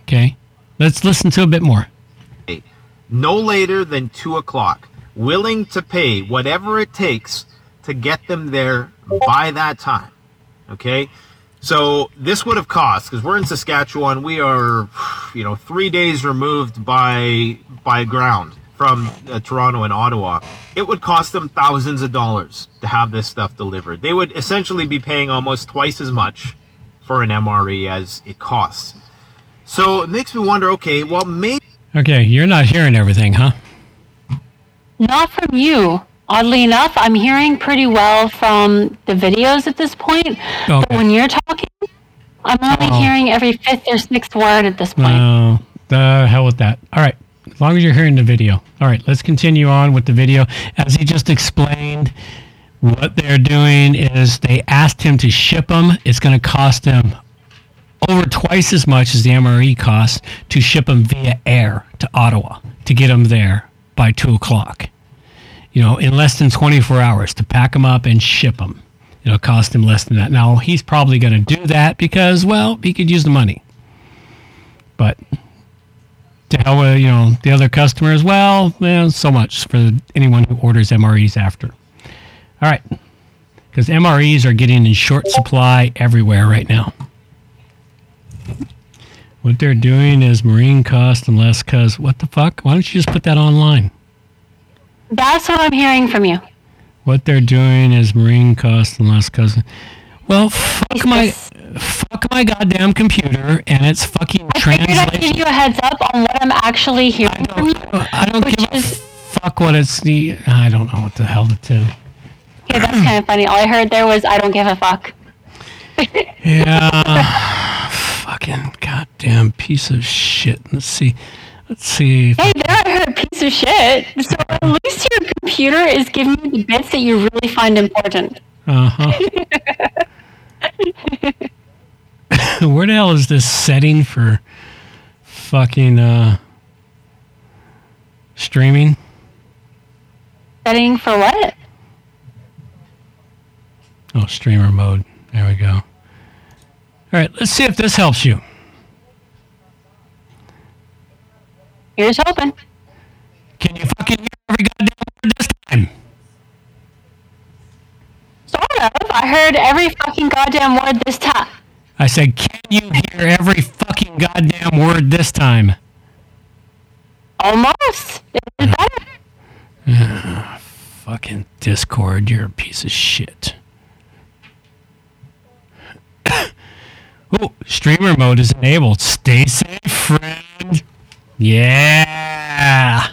Okay. Let's listen to a bit more. No later than 2 o'clock. Willing to pay whatever it takes to get them there by that time. Okay? So this would have cost because we're in Saskatchewan. We are, you know, three days removed by by ground from uh, Toronto and Ottawa. It would cost them thousands of dollars to have this stuff delivered. They would essentially be paying almost twice as much for an MRE as it costs. So it makes me wonder. Okay, well maybe. Okay, you're not hearing everything, huh? Not from you. Oddly enough, I'm hearing pretty well from the videos at this point. But when you're talking, I'm only Oh. hearing every fifth or sixth word at this point. No, the hell with that. All right, as long as you're hearing the video. All right, let's continue on with the video. As he just explained, what they're doing is they asked him to ship them. It's going to cost him over twice as much as the MRE costs to ship them via air to Ottawa to get them there by two o'clock. You know, in less than 24 hours to pack them up and ship them. It'll cost him less than that. Now, he's probably going to do that because, well, he could use the money. But to hell with you know the other customers. Well, eh, so much for anyone who orders MREs after. All right, because MREs are getting in short supply everywhere right now. What they're doing is marine cost and less cause what the fuck? Why don't you just put that online? That's what I'm hearing from you. What they're doing is marine cost and less cause well fuck my fuck my goddamn computer and it's fucking I figured I'd give you a heads up on what I'm actually hearing from you. I don't give a fuck what it's the I don't know what the hell to do. Okay, that's kind of funny. All I heard there was I don't give a fuck. Yeah. (laughs) fucking goddamn piece of shit. Let's see. Let's see. Hey, there I heard a piece of shit. So at (laughs) least your computer is giving you the bits that you really find important. Uh-huh. (laughs) Where the hell is this setting for fucking uh streaming? Setting for what? Oh, streamer mode. There we go. All right, let's see if this helps you. Here's hoping. Can you fucking hear every goddamn word this time? Sort of. I heard every fucking goddamn word this time. I said, can you hear every fucking goddamn word this time? Almost. It was better. Ah, fucking Discord, you're a piece of shit. Oh, streamer mode is enabled. Stay safe, friend. Yeah.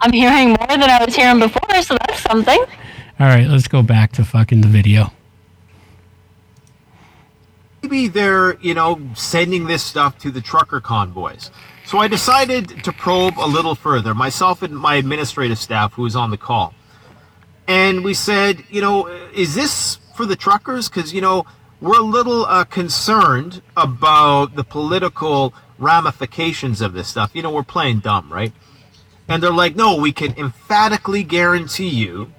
I'm hearing more than I was hearing before, so that's something. All right, let's go back to fucking the video. maybe they're, you know, sending this stuff to the trucker convoys. So I decided to probe a little further, myself and my administrative staff who was on the call. And we said, you know, is this for the truckers? Because, you know, we're a little uh, concerned about the political ramifications of this stuff. You know, we're playing dumb, right? And they're like, no, we can emphatically guarantee you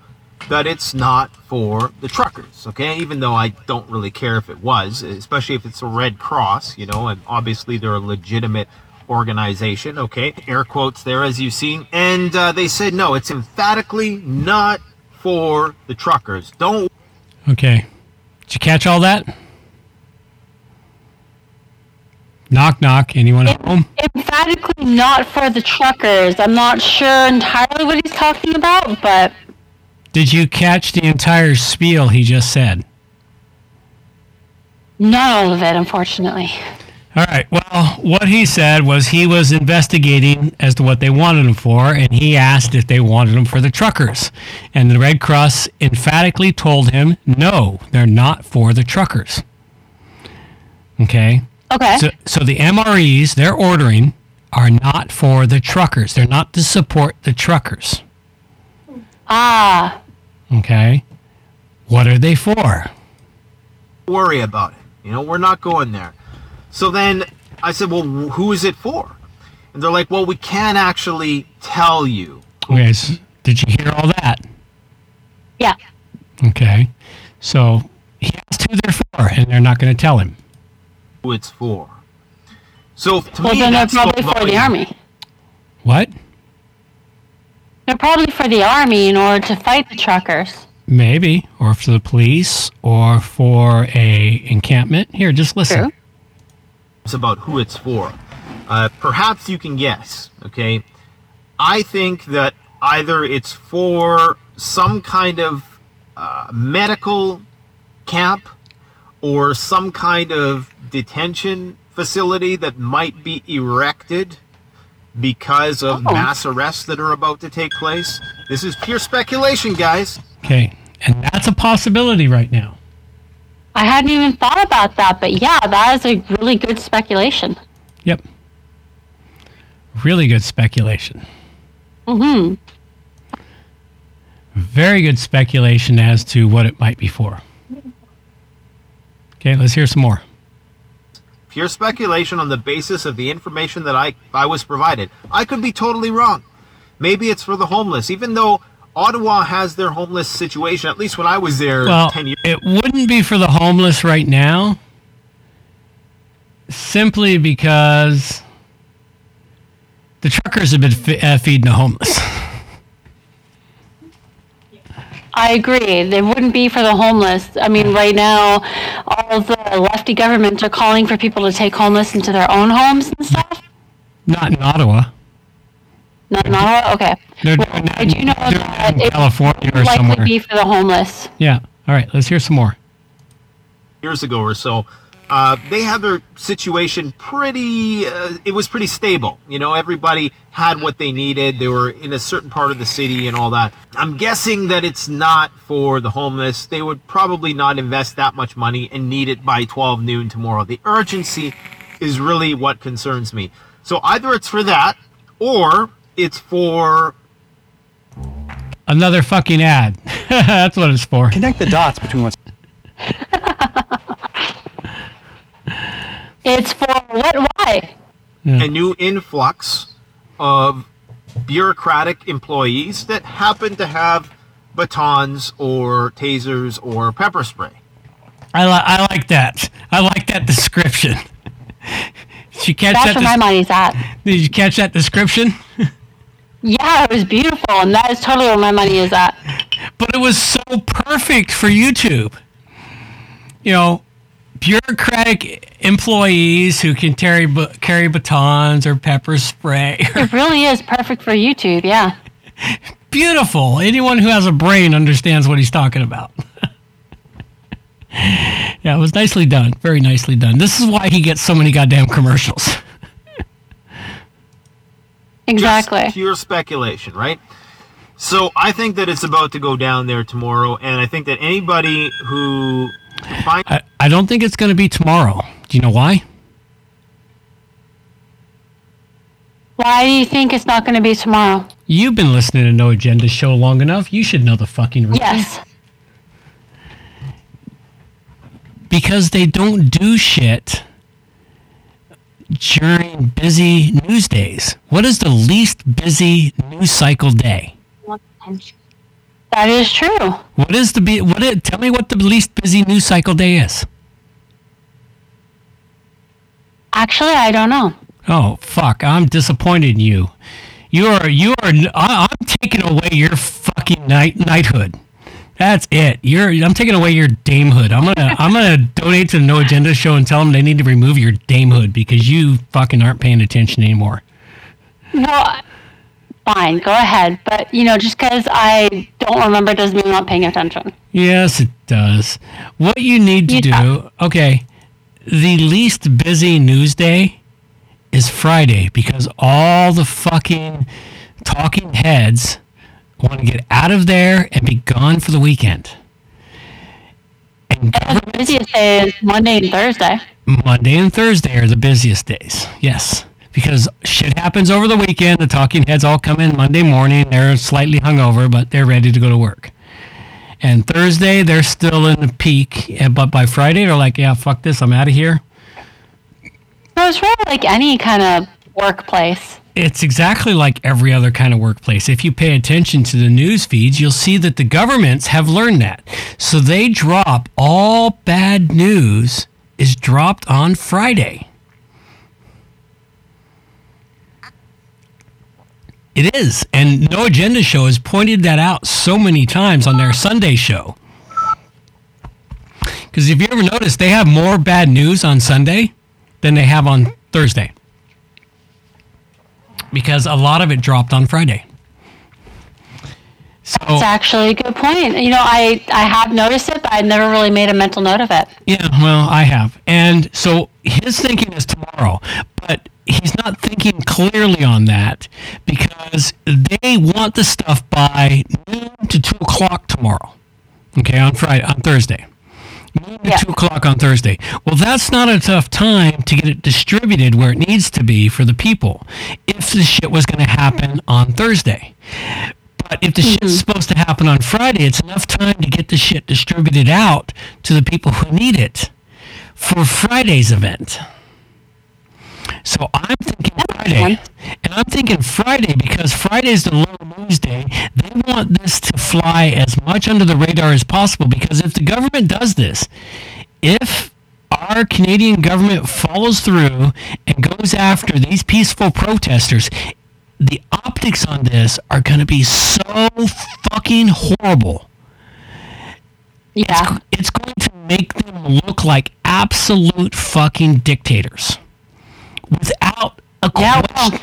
that it's not for the truckers, okay? Even though I don't really care if it was, especially if it's a Red Cross, you know, and obviously they're a legitimate organization, okay? Air quotes there, as you've seen. And uh, they said, no, it's emphatically not for the truckers. Don't Okay. Did you catch all that? Knock, knock. Anyone at home? Emphatically not for the truckers. I'm not sure entirely what he's talking about, but Did you catch the entire spiel he just said? not all of it, unfortunately. All right. Well, what he said was he was investigating as to what they wanted him for, and he asked if they wanted him for the truckers. And the Red Cross emphatically told him, no, they're not for the truckers. Okay. Okay. So, so the MREs they're ordering are not for the truckers. They're not to support the truckers. Ah, Okay. What are they for? worry about it. You know, we're not going there. So then I said, well, who is it for? And they're like, well, we can't actually tell you. Okay. so did you hear all that? Yeah. Okay. So he asked who they're for, and they're not going to tell him. who it's for. So to well me, then they're probably for the army. What? They're probably for the army in order to fight the truckers. Maybe, or for the police, or for a encampment. Here, just listen. It's about who it's for. Uh, perhaps you can guess. Okay, I think that either it's for some kind of uh, medical camp or some kind of detention facility that might be erected because of Oh. mass arrests that are about to take place. This is pure speculation, guys. Okay, and that's a possibility right now. I hadn't even thought about that, but yeah, that is a really good speculation. Yep. Really good speculation. Mm-hmm. Very good speculation as to what it might be for. Okay, let's hear some more. pure speculation on the basis of the information that I, I was provided. I could be totally wrong. Maybe it's for the homeless, even though Ottawa has their homeless situation, at least when I was there Well, 10 years it wouldn't be for the homeless right now, simply because The truckers have been f- uh, feeding the homeless. I agree. They wouldn't be for the homeless. I mean, right now, all the lefty governments are calling for people to take homeless into their own homes and stuff. Not in Ottawa. Not in Ottawa? Okay. They're Well, doing that I do know that in it California or would likely somewhere. be for the homeless. Yeah. All right. Let's hear some more. years ago or so, uh, they had their situation pretty. Uh, it was pretty stable. You know, everybody had what they needed. They were in a certain part of the city and all that. I'm guessing that it's not for the homeless. They would probably not invest that much money and need it by 12 noon tomorrow. The urgency is really what concerns me. So either it's for that, or it's for Another fucking ad. (laughs) That's what it's for. Connect the dots between what's. (laughs) It's for what? Why? a new influx of bureaucratic employees that happen to have batons or tasers or pepper spray. I, li- I like that. I like that description. (laughs) Did you catch That's that? where my money's at. Did you catch that description? Yeah, it was beautiful, and that is totally where my money is at. But it was so perfect for YouTube. You know, bureaucratic employees who can carry carry batons or pepper spray. (laughs) It really is perfect for YouTube. Yeah. Beautiful. Anyone who has a brain understands what he's talking about. (laughs) yeah, it was nicely done. Very nicely done. This is why he gets so many goddamn commercials. (laughs) Exactly. Just pure speculation, right? So I think that it's about to go down there tomorrow, and I think that anybody who finds I, I don't think it's going to be tomorrow. Do you know why? Why do you think it's not going to be tomorrow? You've been listening to No Agenda show long enough. You should know the fucking reason. Yes. Because they don't do shit during busy news days. What is the least busy news cycle day? That is true. What is the be- what? Tell me what the least busy news cycle day is. Actually, I don't know. Oh fuck! I'm disappointed in you. You are you are. I, I'm taking away your fucking knight knighthood. That's it. You're. I'm taking away your damehood. I'm gonna. I'm gonna donate to the No Agenda show and tell them they need to remove your damehood because you fucking aren't paying attention anymore. Well, fine, go ahead. But, you know, just because I don't remember doesn't mean I'm not paying attention. Yes, it does. What you need to do, okay, the least busy news day is Friday because all the fucking talking heads want to get out of there and be gone for the weekend. And the busiest day is Monday and Thursday. Monday and Thursday are the busiest days. Yes. Because shit happens over the weekend. The talking heads all come in Monday morning. They're slightly hungover, but they're ready to go to work. And Thursday, they're still in the peak. eh, But by Friday, they're like, yeah, fuck this. I'm out of here. So it's really like any kind of workplace. It's exactly like every other kind of workplace. If you pay attention to the news feeds, you'll see that the governments have learned that. So they drop all bad news is dropped on Friday. It is. And No Agenda Show has pointed that out so many times on their Sunday show. Because if you ever notice, they have more bad news on Sunday than they have on Thursday because a lot of it dropped on Friday. So It's actually a good point. You know, I, I have noticed it, but I never really made a mental note of it. yeah, well, I have, and so his thinking is tomorrow, but he's not thinking clearly on that because they want the stuff by noon to two o'clock tomorrow. Okay, on Friday, on Thursday. Noon to two o'clock on Thursday. Well, that's not enough time to get it distributed where it needs to be for the people. If the shit was going to happen mm-hmm. on Thursday. But if the shit's mm-hmm. supposed to happen on Friday, it's enough time to get the shit distributed out to the people who need it for Friday's event. So I'm thinking Friday. And I'm thinking Friday because Friday's the low news day. They want this to fly as much under the radar as possible because if the government does this, if our Canadian government follows through and goes after these peaceful protesters, the optics on this are going to be so fucking horrible. Yeah. It's, it's going to make them look like absolute fucking dictators. Without a question.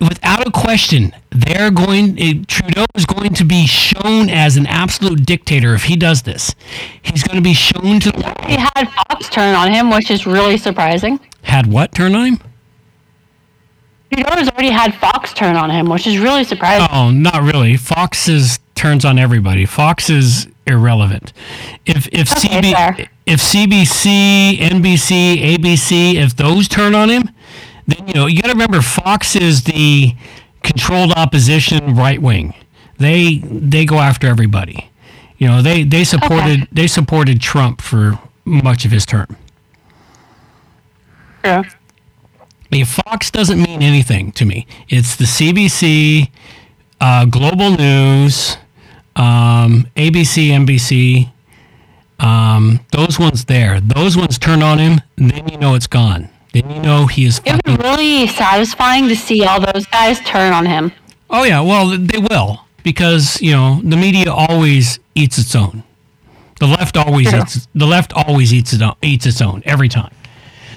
Without a question, they're going. eh, Trudeau is going to be shown as an absolute dictator if he does this. He's going to be shown to He had Fox turn on him, which is really surprising. had what turn on him? Trudeau has already had Fox turn on him, which is really surprising. Oh, not really. Fox is turns on everybody. Fox is irrelevant. If if Okay, CB, fair. if CBC, NBC, ABC, if those turn on him, then you know you got to remember Fox is the controlled opposition right wing. They they go after everybody. You know they they supported they supported Trump for much of his term. Yeah. If Fox doesn't mean anything to me, it's the CBC, uh, Global News, um, ABC, NBC. Um, those ones there, those ones turn on him, and then you know it's gone. Then you know he is. It was really satisfying to see all those guys turn on him. Oh yeah, well they will because you know the media always eats its own. The left always True. eats. The left always eats its own, eats its own every time.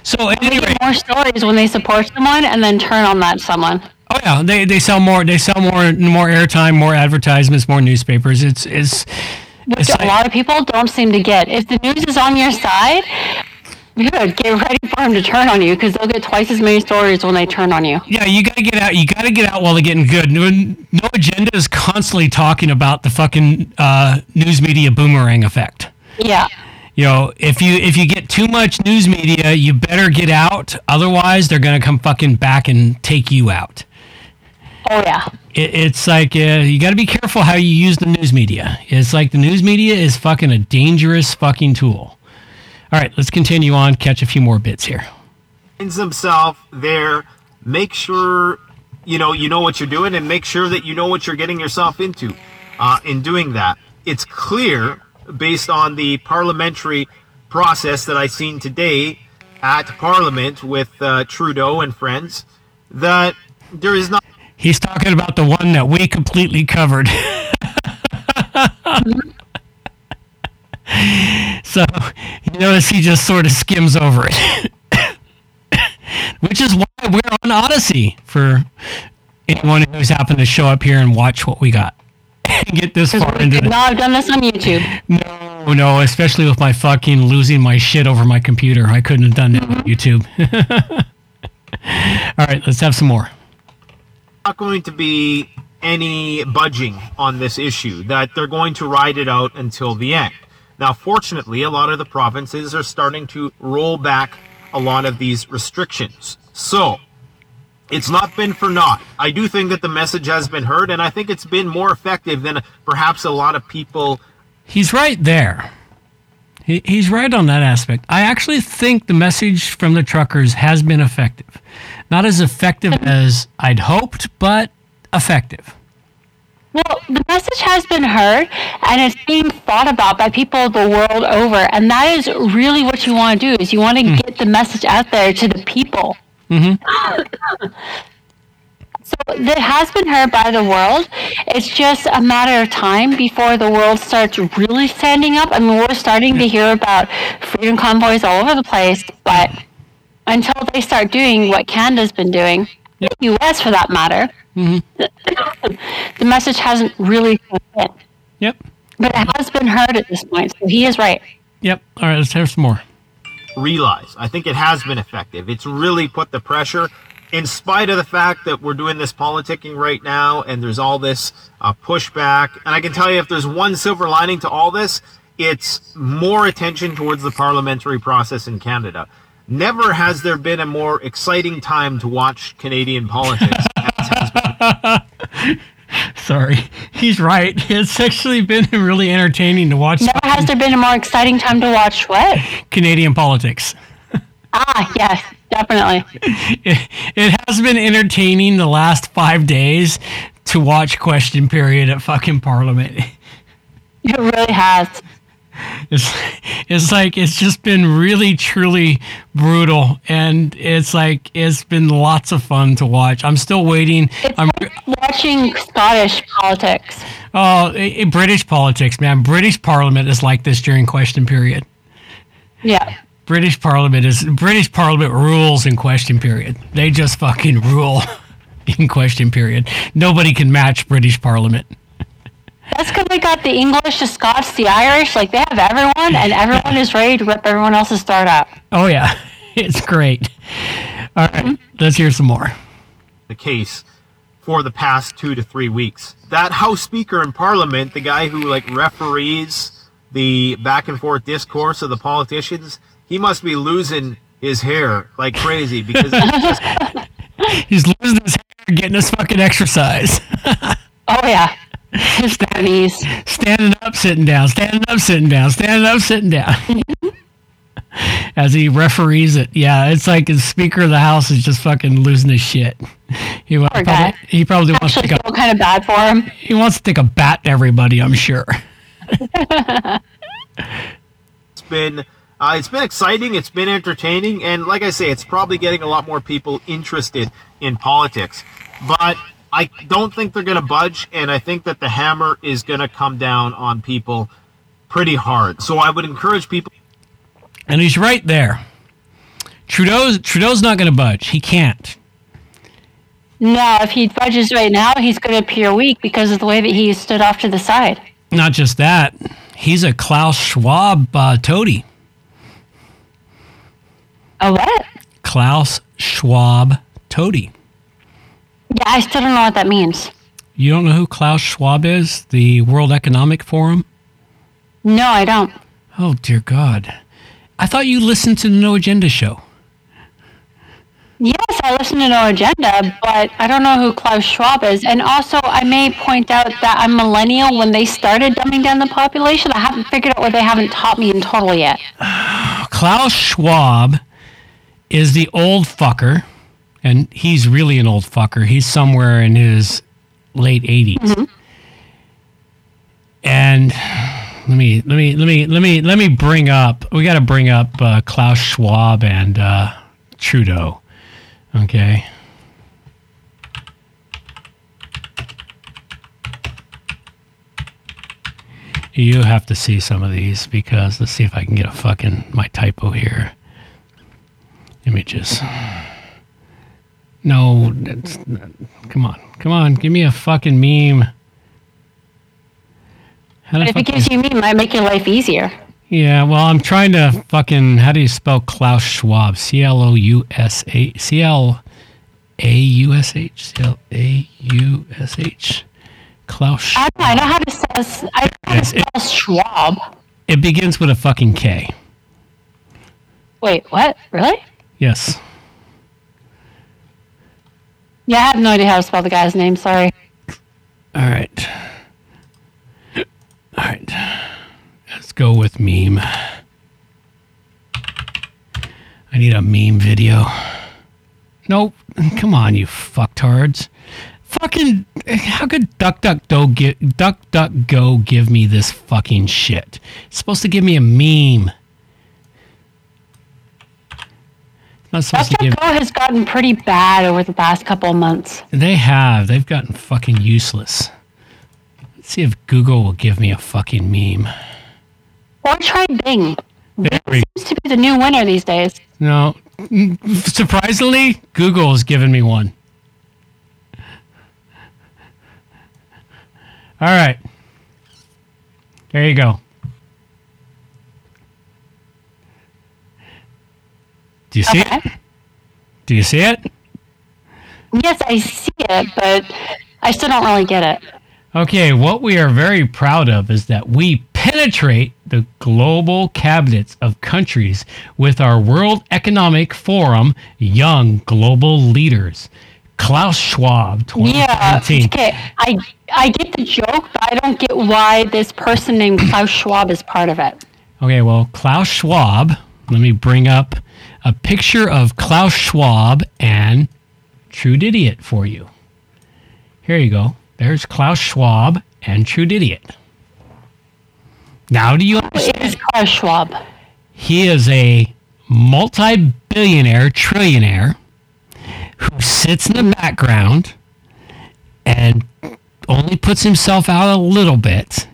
So at They any rate, more stories when they support someone and then turn on that someone. Oh yeah, they, they sell more. They sell more more airtime, more advertisements, more newspapers. It's it's Which it's a like, lot of people don't seem to get. If the news is on your side, good, get ready for them to turn on you because they'll get twice as many stories when they turn on you. yeah. You gotta get out. You gotta get out while they're getting good. No, no agenda is constantly talking about the fucking uh, news media boomerang effect. Yeah. You know, if you if you get too much news media, you better get out. Otherwise, they're gonna come fucking back and take you out. Oh yeah. It, it's like uh, you got to be careful how you use the news media. It's like the news media is fucking a dangerous fucking tool. All right, let's continue on. Catch a few more bits here. finds himself there, make sure you know you know what you're doing, and make sure that you know what you're getting yourself into. Uh, in doing that, it's clear based on the parliamentary process that I've seen today at Parliament with uh, Trudeau and friends that there is not. He's talking about the one that we completely covered. (laughs) (laughs) so you notice he just sort of skims over it, (coughs) which is why we're on Odysee for anyone who's happened to show up here and watch what we got (laughs) and get this far We into could the not have done this on YouTube. (laughs) No, no, especially with my fucking losing my shit over my computer. I couldn't have done that on mm-hmm. YouTube. All right, let's have some more. not going to be any budging on this issue, that they're going to ride it out until the end. Now, fortunately, a lot of the provinces are starting to roll back a lot of these restrictions. So, it's not been for naught. I do think that the message has been heard, and I think it's been more effective than perhaps a lot of people. He's right there. He, he's right on that aspect. I actually think the message from the truckers has been effective. Not as effective (laughs) as I'd hoped, but effective. Well, the message has been heard and it's being thought about by people the world over. And that is really what you want to do is you want to get the message out there to the people. Mm-hmm. So it has been heard by the world. It's just a matter of time before the world starts really standing up. I mean, we're starting to hear about freedom convoys all over the place, but until they start doing what Canada's been doing, the U.S. for that matter, the message hasn't really come in. Yep. But it has been heard at this point, so he is right. Yep. All right, let's have some more. realize. I think it has been effective. It's really put the pressure, in spite of the fact that we're doing this politicking right now and there's all this uh, pushback. And I can tell you, if there's one silver lining to all this, it's more attention towards the parliamentary process in Canada. Never has there been a more exciting time to watch Canadian politics. (laughs) Sorry, he's right. It's actually been really entertaining to watch Never has there been a more exciting time to watch what? Canadian politics. Ah, yes, definitely. It, it has been entertaining the last five days to watch question period at fucking Parliament. It really has. It's it's like it's just been really truly brutal, and it's like it's been lots of fun to watch. I'm still waiting. I'm Watching Scottish politics. oh, i- i- British politics, man. British Parliament is like this during question period. Yeah. British Parliament is British Parliament rules in question period. They just fucking rule (laughs) in question period. Nobody can match British Parliament. That's because they got the English, the Scots, the Irish. Like they have everyone, and everyone is ready to rip everyone else's start up. Oh yeah, (laughs) it's great. All right, mm-hmm. let's hear some more. the case for the past two to three weeks. That House Speaker in Parliament, the guy who like referees the back and forth discourse of the politicians, he must be losing his hair like crazy because he's just (laughs) He's losing his hair, getting his fucking exercise. (laughs) Oh yeah, his knees. Standing up, sitting down, standing up, sitting down, standing up, sitting down. (laughs) As he referees it, yeah, it's like the Speaker of the House is just fucking losing his shit. He, Poor probably, guy. he probably wants to Actually, take a, feel kind of bad for him. he wants to take a bat to everybody. I'm sure. (laughs) it's been uh, it's been exciting, it's been entertaining, and like I say, it's probably getting a lot more people interested in politics. But I don't think they're going to budge, and I think that the hammer is going to come down on people pretty hard. So I would encourage people. And he's right there. Trudeau's Trudeau's not going to budge. He can't. No, if he budges right now, he's going to appear weak because of the way that he stood off to the side. Not just that, he's a Klaus Schwab uh, toady. A what? Klaus Schwab toady. Yeah, I still don't know what that means. You don't know who Klaus Schwab is? The World Economic Forum? No, I don't. Oh dear God! I thought you listened to the No Agenda show. Yes, I listen to No Agenda, but I don't know who Klaus Schwab is. And also, I may point out that I'm millennial. When they started dumbing down the population, I haven't figured out what they haven't taught me in total yet. (sighs) Klaus Schwab is the old fucker, and he's really an old fucker. He's somewhere in his late 80s. And let me let me let me let me let me bring up. We got to bring up uh, Klaus Schwab and uh, Trudeau. Okay. You have to see some of these because let's see if I can get a fucking my typo here. Images. No, come on, come on, give me a fucking meme. How if it gives you me, it might make your life easier. yeah, well, I'm trying to fucking. How do you spell Klaus Schwab? C L O U S A C L A U S H C L A U S H. Klaus. I, I know how to spell, I know how to Yes, spell Schwab. It begins with a fucking K. Wait, what? Really? Yes. Yeah, I have no idea how to spell the guy's name. Sorry. All right. All right. Let's go with meme. I need a meme video. Nope. Come on, you fucktards. Fucking how could DuckDuckGo give DuckDuckGo give me this fucking shit? It's supposed to give me a meme. It's not supposed to give DuckDuckGo has gotten pretty bad over the past couple of months. They have. They've gotten fucking useless. Let's see if Google will give me a fucking meme. Or try Bing. We Seems to be the new winner these days. No. Surprisingly, Google has given me one. All right. There you go. Do you see it? Do you see it? Yes, I see it, but I still don't really get it. Okay, what we are very proud of is that we penetrate the global cabinets of countries with our World Economic Forum Young Global Leaders. Klaus Schwab, Yeah, okay. I I get the joke, but I don't get why this person named Klaus Schwab is part of it. Okay, well, Klaus Schwab, let me bring up a picture of Klaus Schwab and True Idiot for you. Here you go. There's Klaus Schwab and True Idiot. Now, do you It is Klaus Schwab. He is a multi billionaire, trillionaire who sits in the background and only puts himself out a little bit.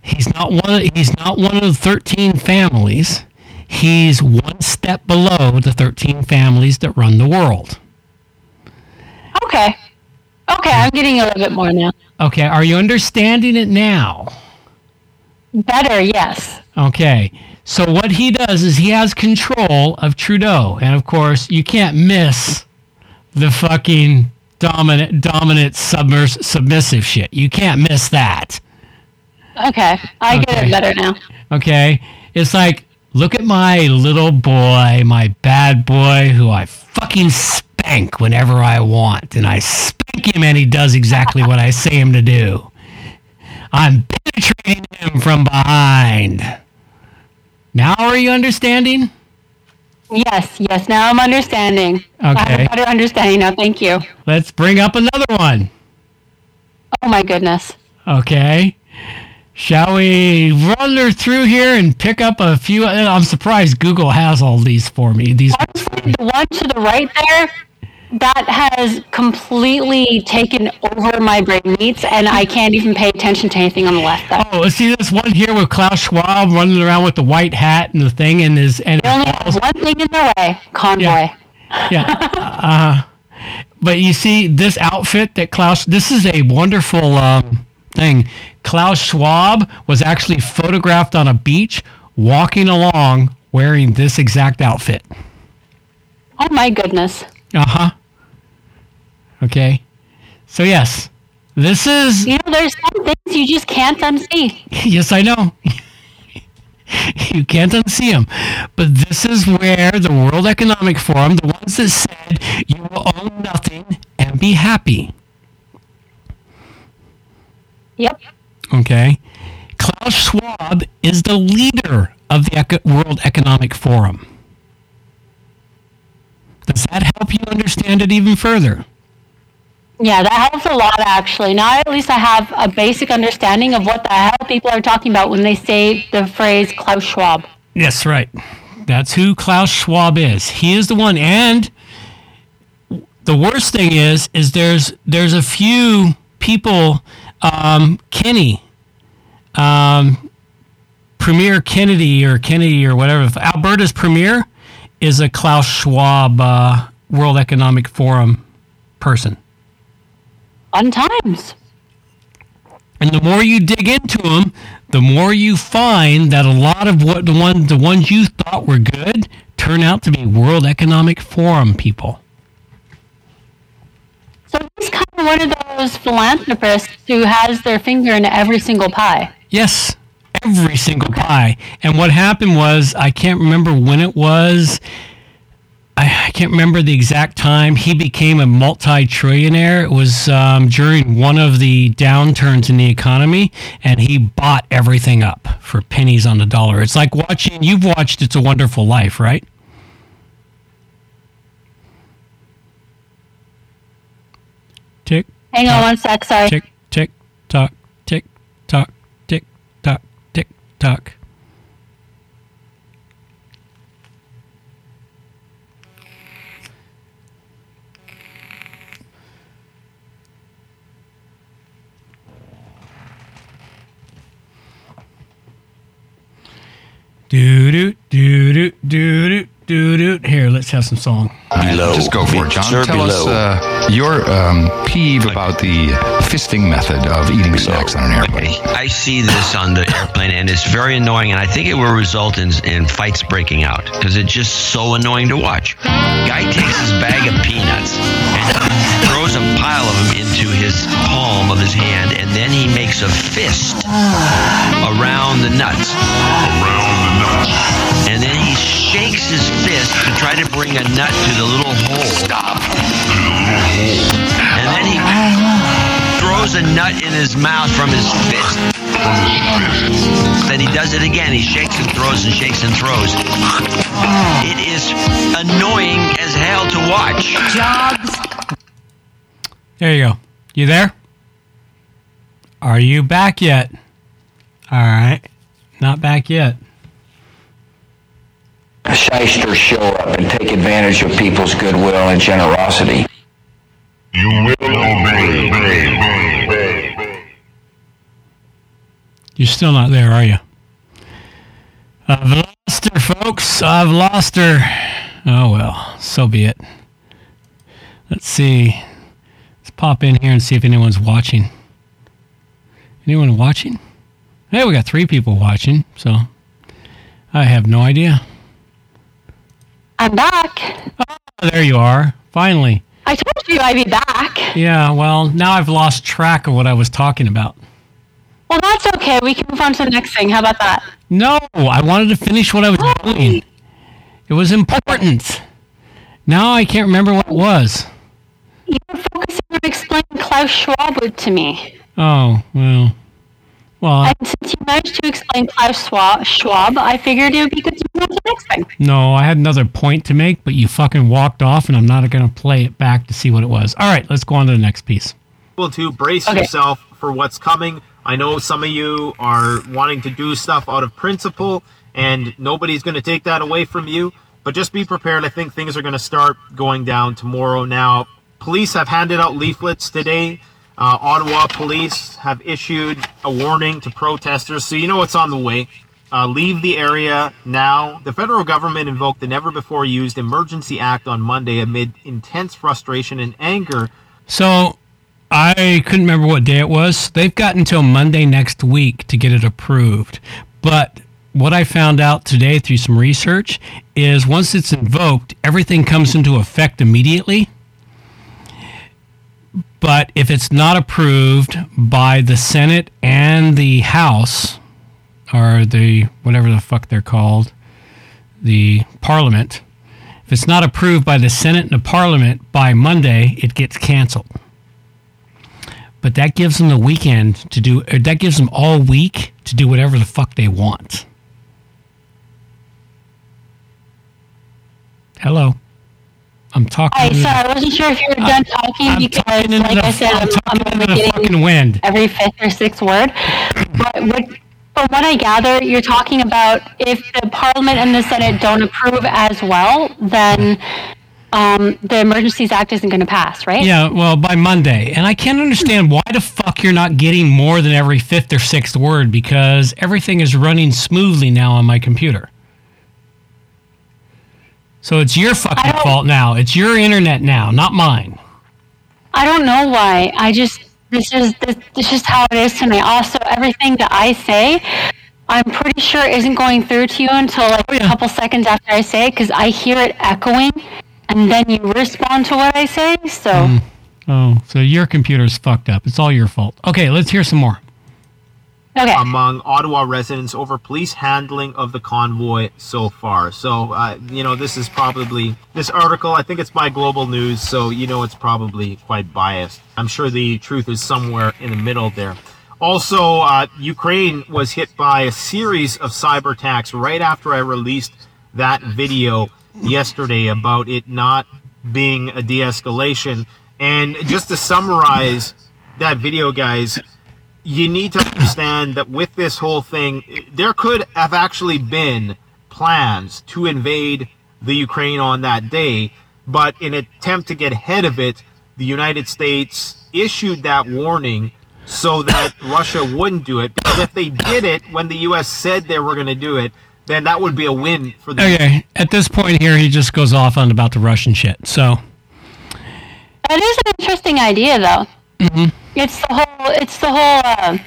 He's not one of, he's not one of the 13 families. He's one step below the 13 families that run the world. Okay. Okay, I'm getting a little bit more now. Okay, are you understanding it now? Better, yes. Okay. So what he does is he has control of Trudeau, and of course you can't miss the fucking dominant, dominant, submers- submissive shit. You can't miss that. Okay, I get it better now. Okay, it's like look at my little boy, my bad boy, who I fucking spank whenever I want, and I spank him, and he does exactly what I say him to do. I'm penetrating him from behind. Now, are you understanding? Yes, yes. Now I'm understanding. I have Okay. a better understanding now. Thank you. Let's bring up another one. Oh my goodness. Okay. Shall we run her through here and pick up a few? I'm surprised Google has all these for me. These The one to the right there, that has completely taken over my brain meats, and I can't even pay attention to anything on the left. That Oh, see this one here with Klaus Schwab running around with the white hat and the thing and his and only one thing in the way: convoy. yeah. (laughs) Uh, but you see this outfit that Klaus. This is a wonderful um, thing. Klaus Schwab was actually photographed on a beach walking along wearing this exact outfit. Oh my goodness. Uh huh. Okay. So yes, this is. You know, there's some things you just can't unsee. (laughs) yes, I know. (laughs) you can't unsee them. But this is where the World Economic Forum, the ones that said you will own nothing and be happy. Yep. Okay. Klaus Schwab is the leader of the Eco- World Economic Forum. Does that help you understand it even further? Yeah, that helps a lot actually. Now at least I have a basic understanding of what the hell people are talking about when they say the phrase Klaus Schwab. Yes, right. That's who Klaus Schwab is. He is the one. And the worst thing is, is there's there's a few people, um, Kenny, um, Premier Kennedy or Kennedy or whatever. Alberta's premier is a Klaus Schwab uh, World Economic Forum person. Fun times. And the more you dig into them, the more you find that a lot of what the one the ones you thought were good turn out to be World Economic Forum people. So he's kind of one of those philanthropists who has their finger in every single pie. Yes, every single pie. And what happened was I can't remember when it was. I, I can't remember the exact time he became a multi-trillionaire. It was um, during one of the downturns in the economy, and he bought everything up for pennies on the dollar. It's like watching. You've watched "It's a Wonderful Life," right? Tick. Hang on one sec, sorry. Tick tick tock tick tock tick tock tick tock. Do do do do do do do do. Here, let's have some song. Below. Just go for it, John. Sir, Tell us uh, your um, peeve about the fisting method of eating snacks on an airplane. I see this on the airplane, and it's very annoying. And I think it will result in, in fights breaking out because it's just so annoying to watch. Guy takes his bag of peanuts and throws a pile of them into his palm of his hand, and then he makes a fist around the nuts. Around the nuts. And then he shakes his fist to try to bring a nut to the little hole. Stop. And then he throws a nut in his mouth from his fist. Then he does it again. He shakes and throws and shakes and throws. It is annoying as hell to watch. Jobs. There you go. You there? Are you back yet? All right. Not back yet. Shysters show up and take advantage of people's goodwill and generosity. You will obey. You're still not there, are you? I've lost her, folks. I've lost her. Oh well, so be it. Let's see. Let's pop in here and see if anyone's watching. Anyone watching? Hey, we got three people watching, so I have no idea. I'm back. Oh, there you are. Finally. I told you I'd be back. Yeah, well, now I've lost track of what I was talking about. Well, that's okay. We can move on to the next thing. How about that? No, I wanted to finish what I was doing. It was important. Now I can't remember what it was. You were focusing on explaining Klaus Schwab to me. Oh, well. Well, And since you managed to explain Klaus Schwab, Schwab, I figured it would be good to move on to the next thing. no, I had another point to make, but you fucking walked off, and I'm not going to play it back to see what it was. All right, let's go on to the next piece. Well, to brace Okay. yourself for what's coming. I know some of you are wanting to do stuff out of principle, and nobody's going to take that away from you. But just be prepared. I think things are going to start going down tomorrow. Now, police have handed out leaflets today. Uh, Ottawa police have issued a warning to protesters, so you know what's on the way. Uh, leave the area now. The federal government invoked the never before used Emergency Act on Monday amid intense frustration and anger So I couldn't remember what day it was. They've got until Monday next week to get it approved. But what I found out today through some research is once it's invoked, everything comes into effect immediately. But if it's not approved by the Senate and the House, or the whatever the fuck they're called, the Parliament, if it's not approved by the Senate and the Parliament by Monday, it gets canceled. But that gives them the weekend to do, or that gives them all week to do whatever the fuck they want. Hello. I'm talking. Hi, sorry, I wasn't sure if you were done talking because, into like the- I said, I'm I'm, I'm talking only the getting fucking wind. every fifth or sixth word. But what, from what I gather, you're talking about if the Parliament and the Senate don't approve as well, then um, the Emergencies Act isn't going to pass, right? Yeah, well, by Monday. And I can't understand why the fuck you're not getting more than every fifth or sixth word because everything is running smoothly now on my computer. So it's your fucking fault now. It's your internet now, not mine. I don't know why. I just this is this, this is just how it is to me. Also, everything that I say, I'm pretty sure isn't going through to you until like oh, a couple seconds after I say it because I hear it echoing, and then you respond to what I say. So mm. Oh, so your computer's fucked up. It's all your fault. Okay, let's hear some more. Okay. among Ottawa residents over police handling of the convoy so far. So, uh, you know, this is probably this article. I think it's by Global News, so you know it's probably quite biased. I'm sure the truth is somewhere in the middle there. Also, uh, Ukraine was hit by a series of cyber attacks right after I released that video yesterday about it not being a de-escalation. And just to summarize that video, guys, you need to understand that with this whole thing, there could have actually been plans to invade the Ukraine on that day, but in an attempt to get ahead of it, the United States issued that warning so that (coughs) Russia wouldn't do it. Because if they did it when the U.S. said they were going to do it, then that would be a win for the Okay, at this point here, he just goes off on about the Russian shit. So, that is an interesting idea, though. mhm. It's the whole. It's the whole. Uh,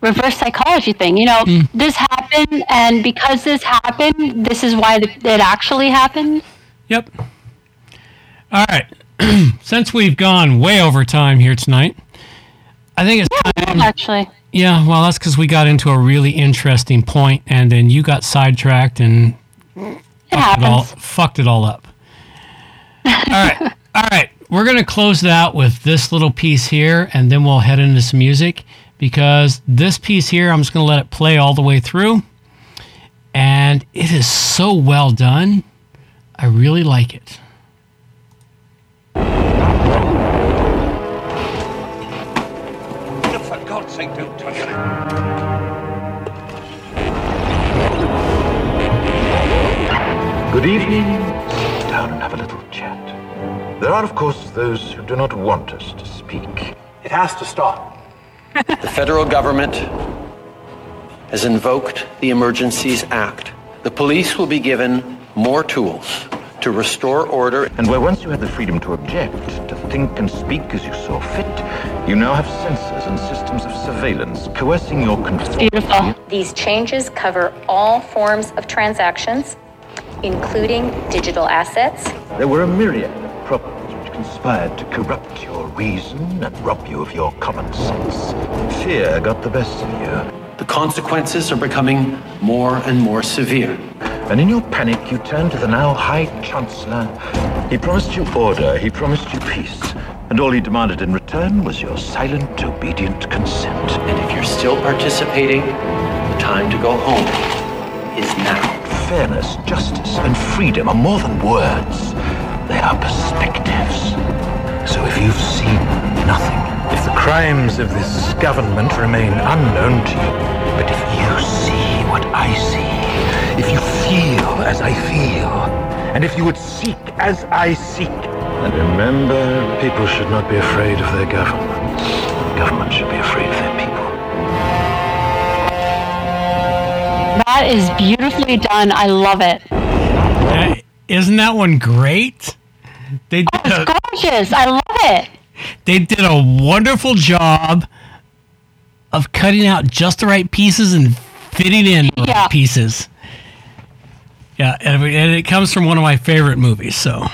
reverse psychology thing you know this happened and because this happened this is why th- it actually happened Yep. All right. (clears throat) Since we've gone way over time here tonight, I think it's time. actually Yeah, well, that's because we got into a really interesting point, and then you got sidetracked and fucked it, all, fucked it all up. all right, (laughs) all right. We're going to close it out with this little piece here, and then we'll head into some music because this piece here, I'm just going to let it play all the way through. And it is so well done. I really like it. For God's sake, don't touch it. Good evening, there are, of course, those who do not want us to speak. It has to stop. (laughs) The federal government has invoked the Emergencies Act. The police will be given more tools to restore order. And where once you had the freedom to object, to think and speak as you saw fit, you now have censors and systems of surveillance coercing your control. Beautiful. These changes cover all forms of transactions, including digital assets. There were a myriad of problems which conspired to corrupt your reason and rob you of your common sense. Fear got the best of you. The consequences are becoming more and more severe. And in your panic, you turned to the now High Chancellor. He promised you order, he promised you peace. And all he demanded in return was your silent, obedient consent. And if you're still participating, the time to go home is now. Fairness, justice, and freedom are more than words. They are perspectives. So if you've seen nothing, if the crimes of this government remain unknown to you, but if you see what I see, if you feel as I feel, and if you would seek as I seek, and remember, people should not be afraid of their government. Government should be afraid of their people. That is beautifully done. I love it. Isn't that one great? They oh, did a, Gorgeous. I love it. they did a wonderful job of cutting out just the right pieces and fitting in the Yeah. pieces. Yeah, and it comes from one of my favorite movies, so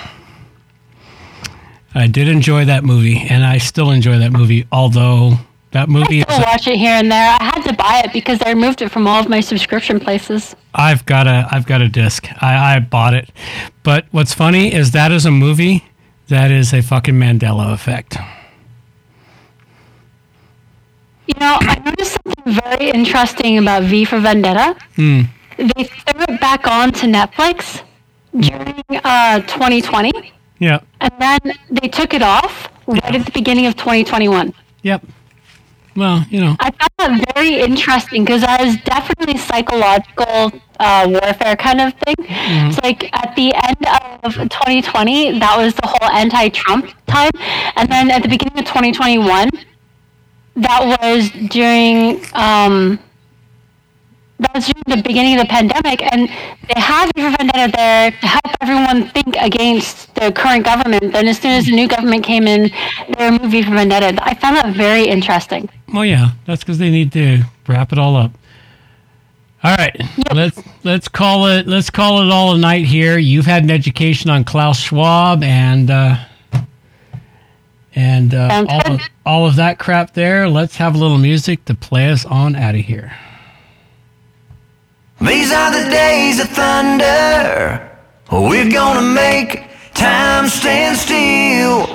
I did enjoy that movie, and I still enjoy that movie. Although that movie, is, I'll watch it here and there. I had to buy it because I removed it from all of my subscription places. I've got a I've got a disc. I, I bought it, but what's funny is that is a movie that is a fucking Mandela effect. You know, I noticed something very interesting about V for Vendetta. Hmm. They threw it back on to Netflix during uh, 2020, Yeah. and then they took it off right at the beginning of 2021. Yep. Well, you know. I found that very interesting because that is definitely psychological uh, warfare kind of thing. It's like at the end of 2020, that was the whole anti-Trump time, and then at the beginning of 2021, that was during um, that was during the beginning of the pandemic, and they had V for Vendetta there to help everyone think against the current government. Then, as soon as the new government came in, they removed V for Vendetta. I found that very interesting. Well, yeah, that's because they need to wrap it all up. All right, let's let's call it let's call it all a night here. You've had an education on Klaus Schwab and uh, and uh, all of, all of that crap there. Let's have a little music to play us on out of here. These are the days of thunder. We're gonna make time stand still.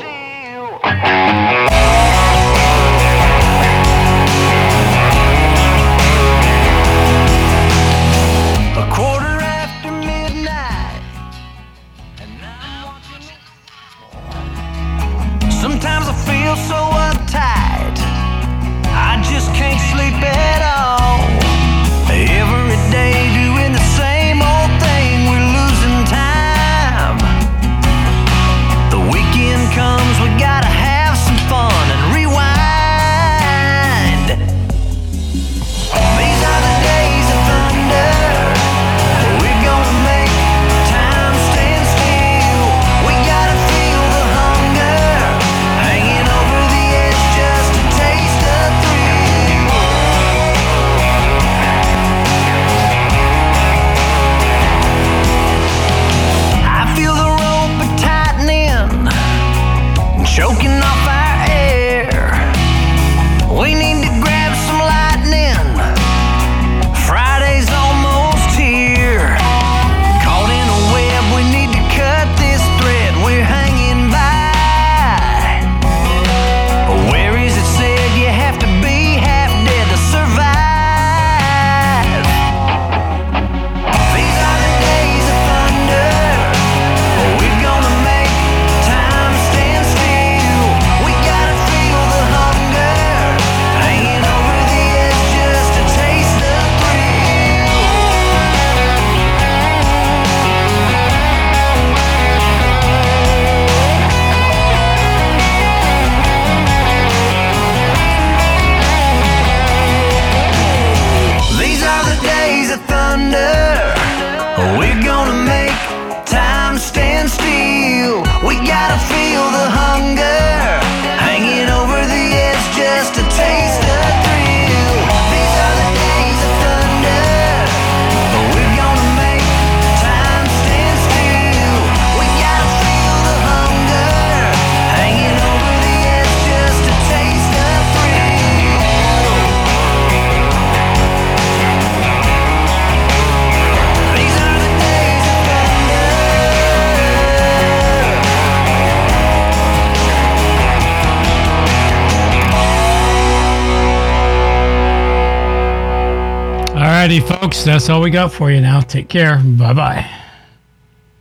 righty, folks. That's all we got for you now. Take care. Bye bye.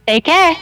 Take care.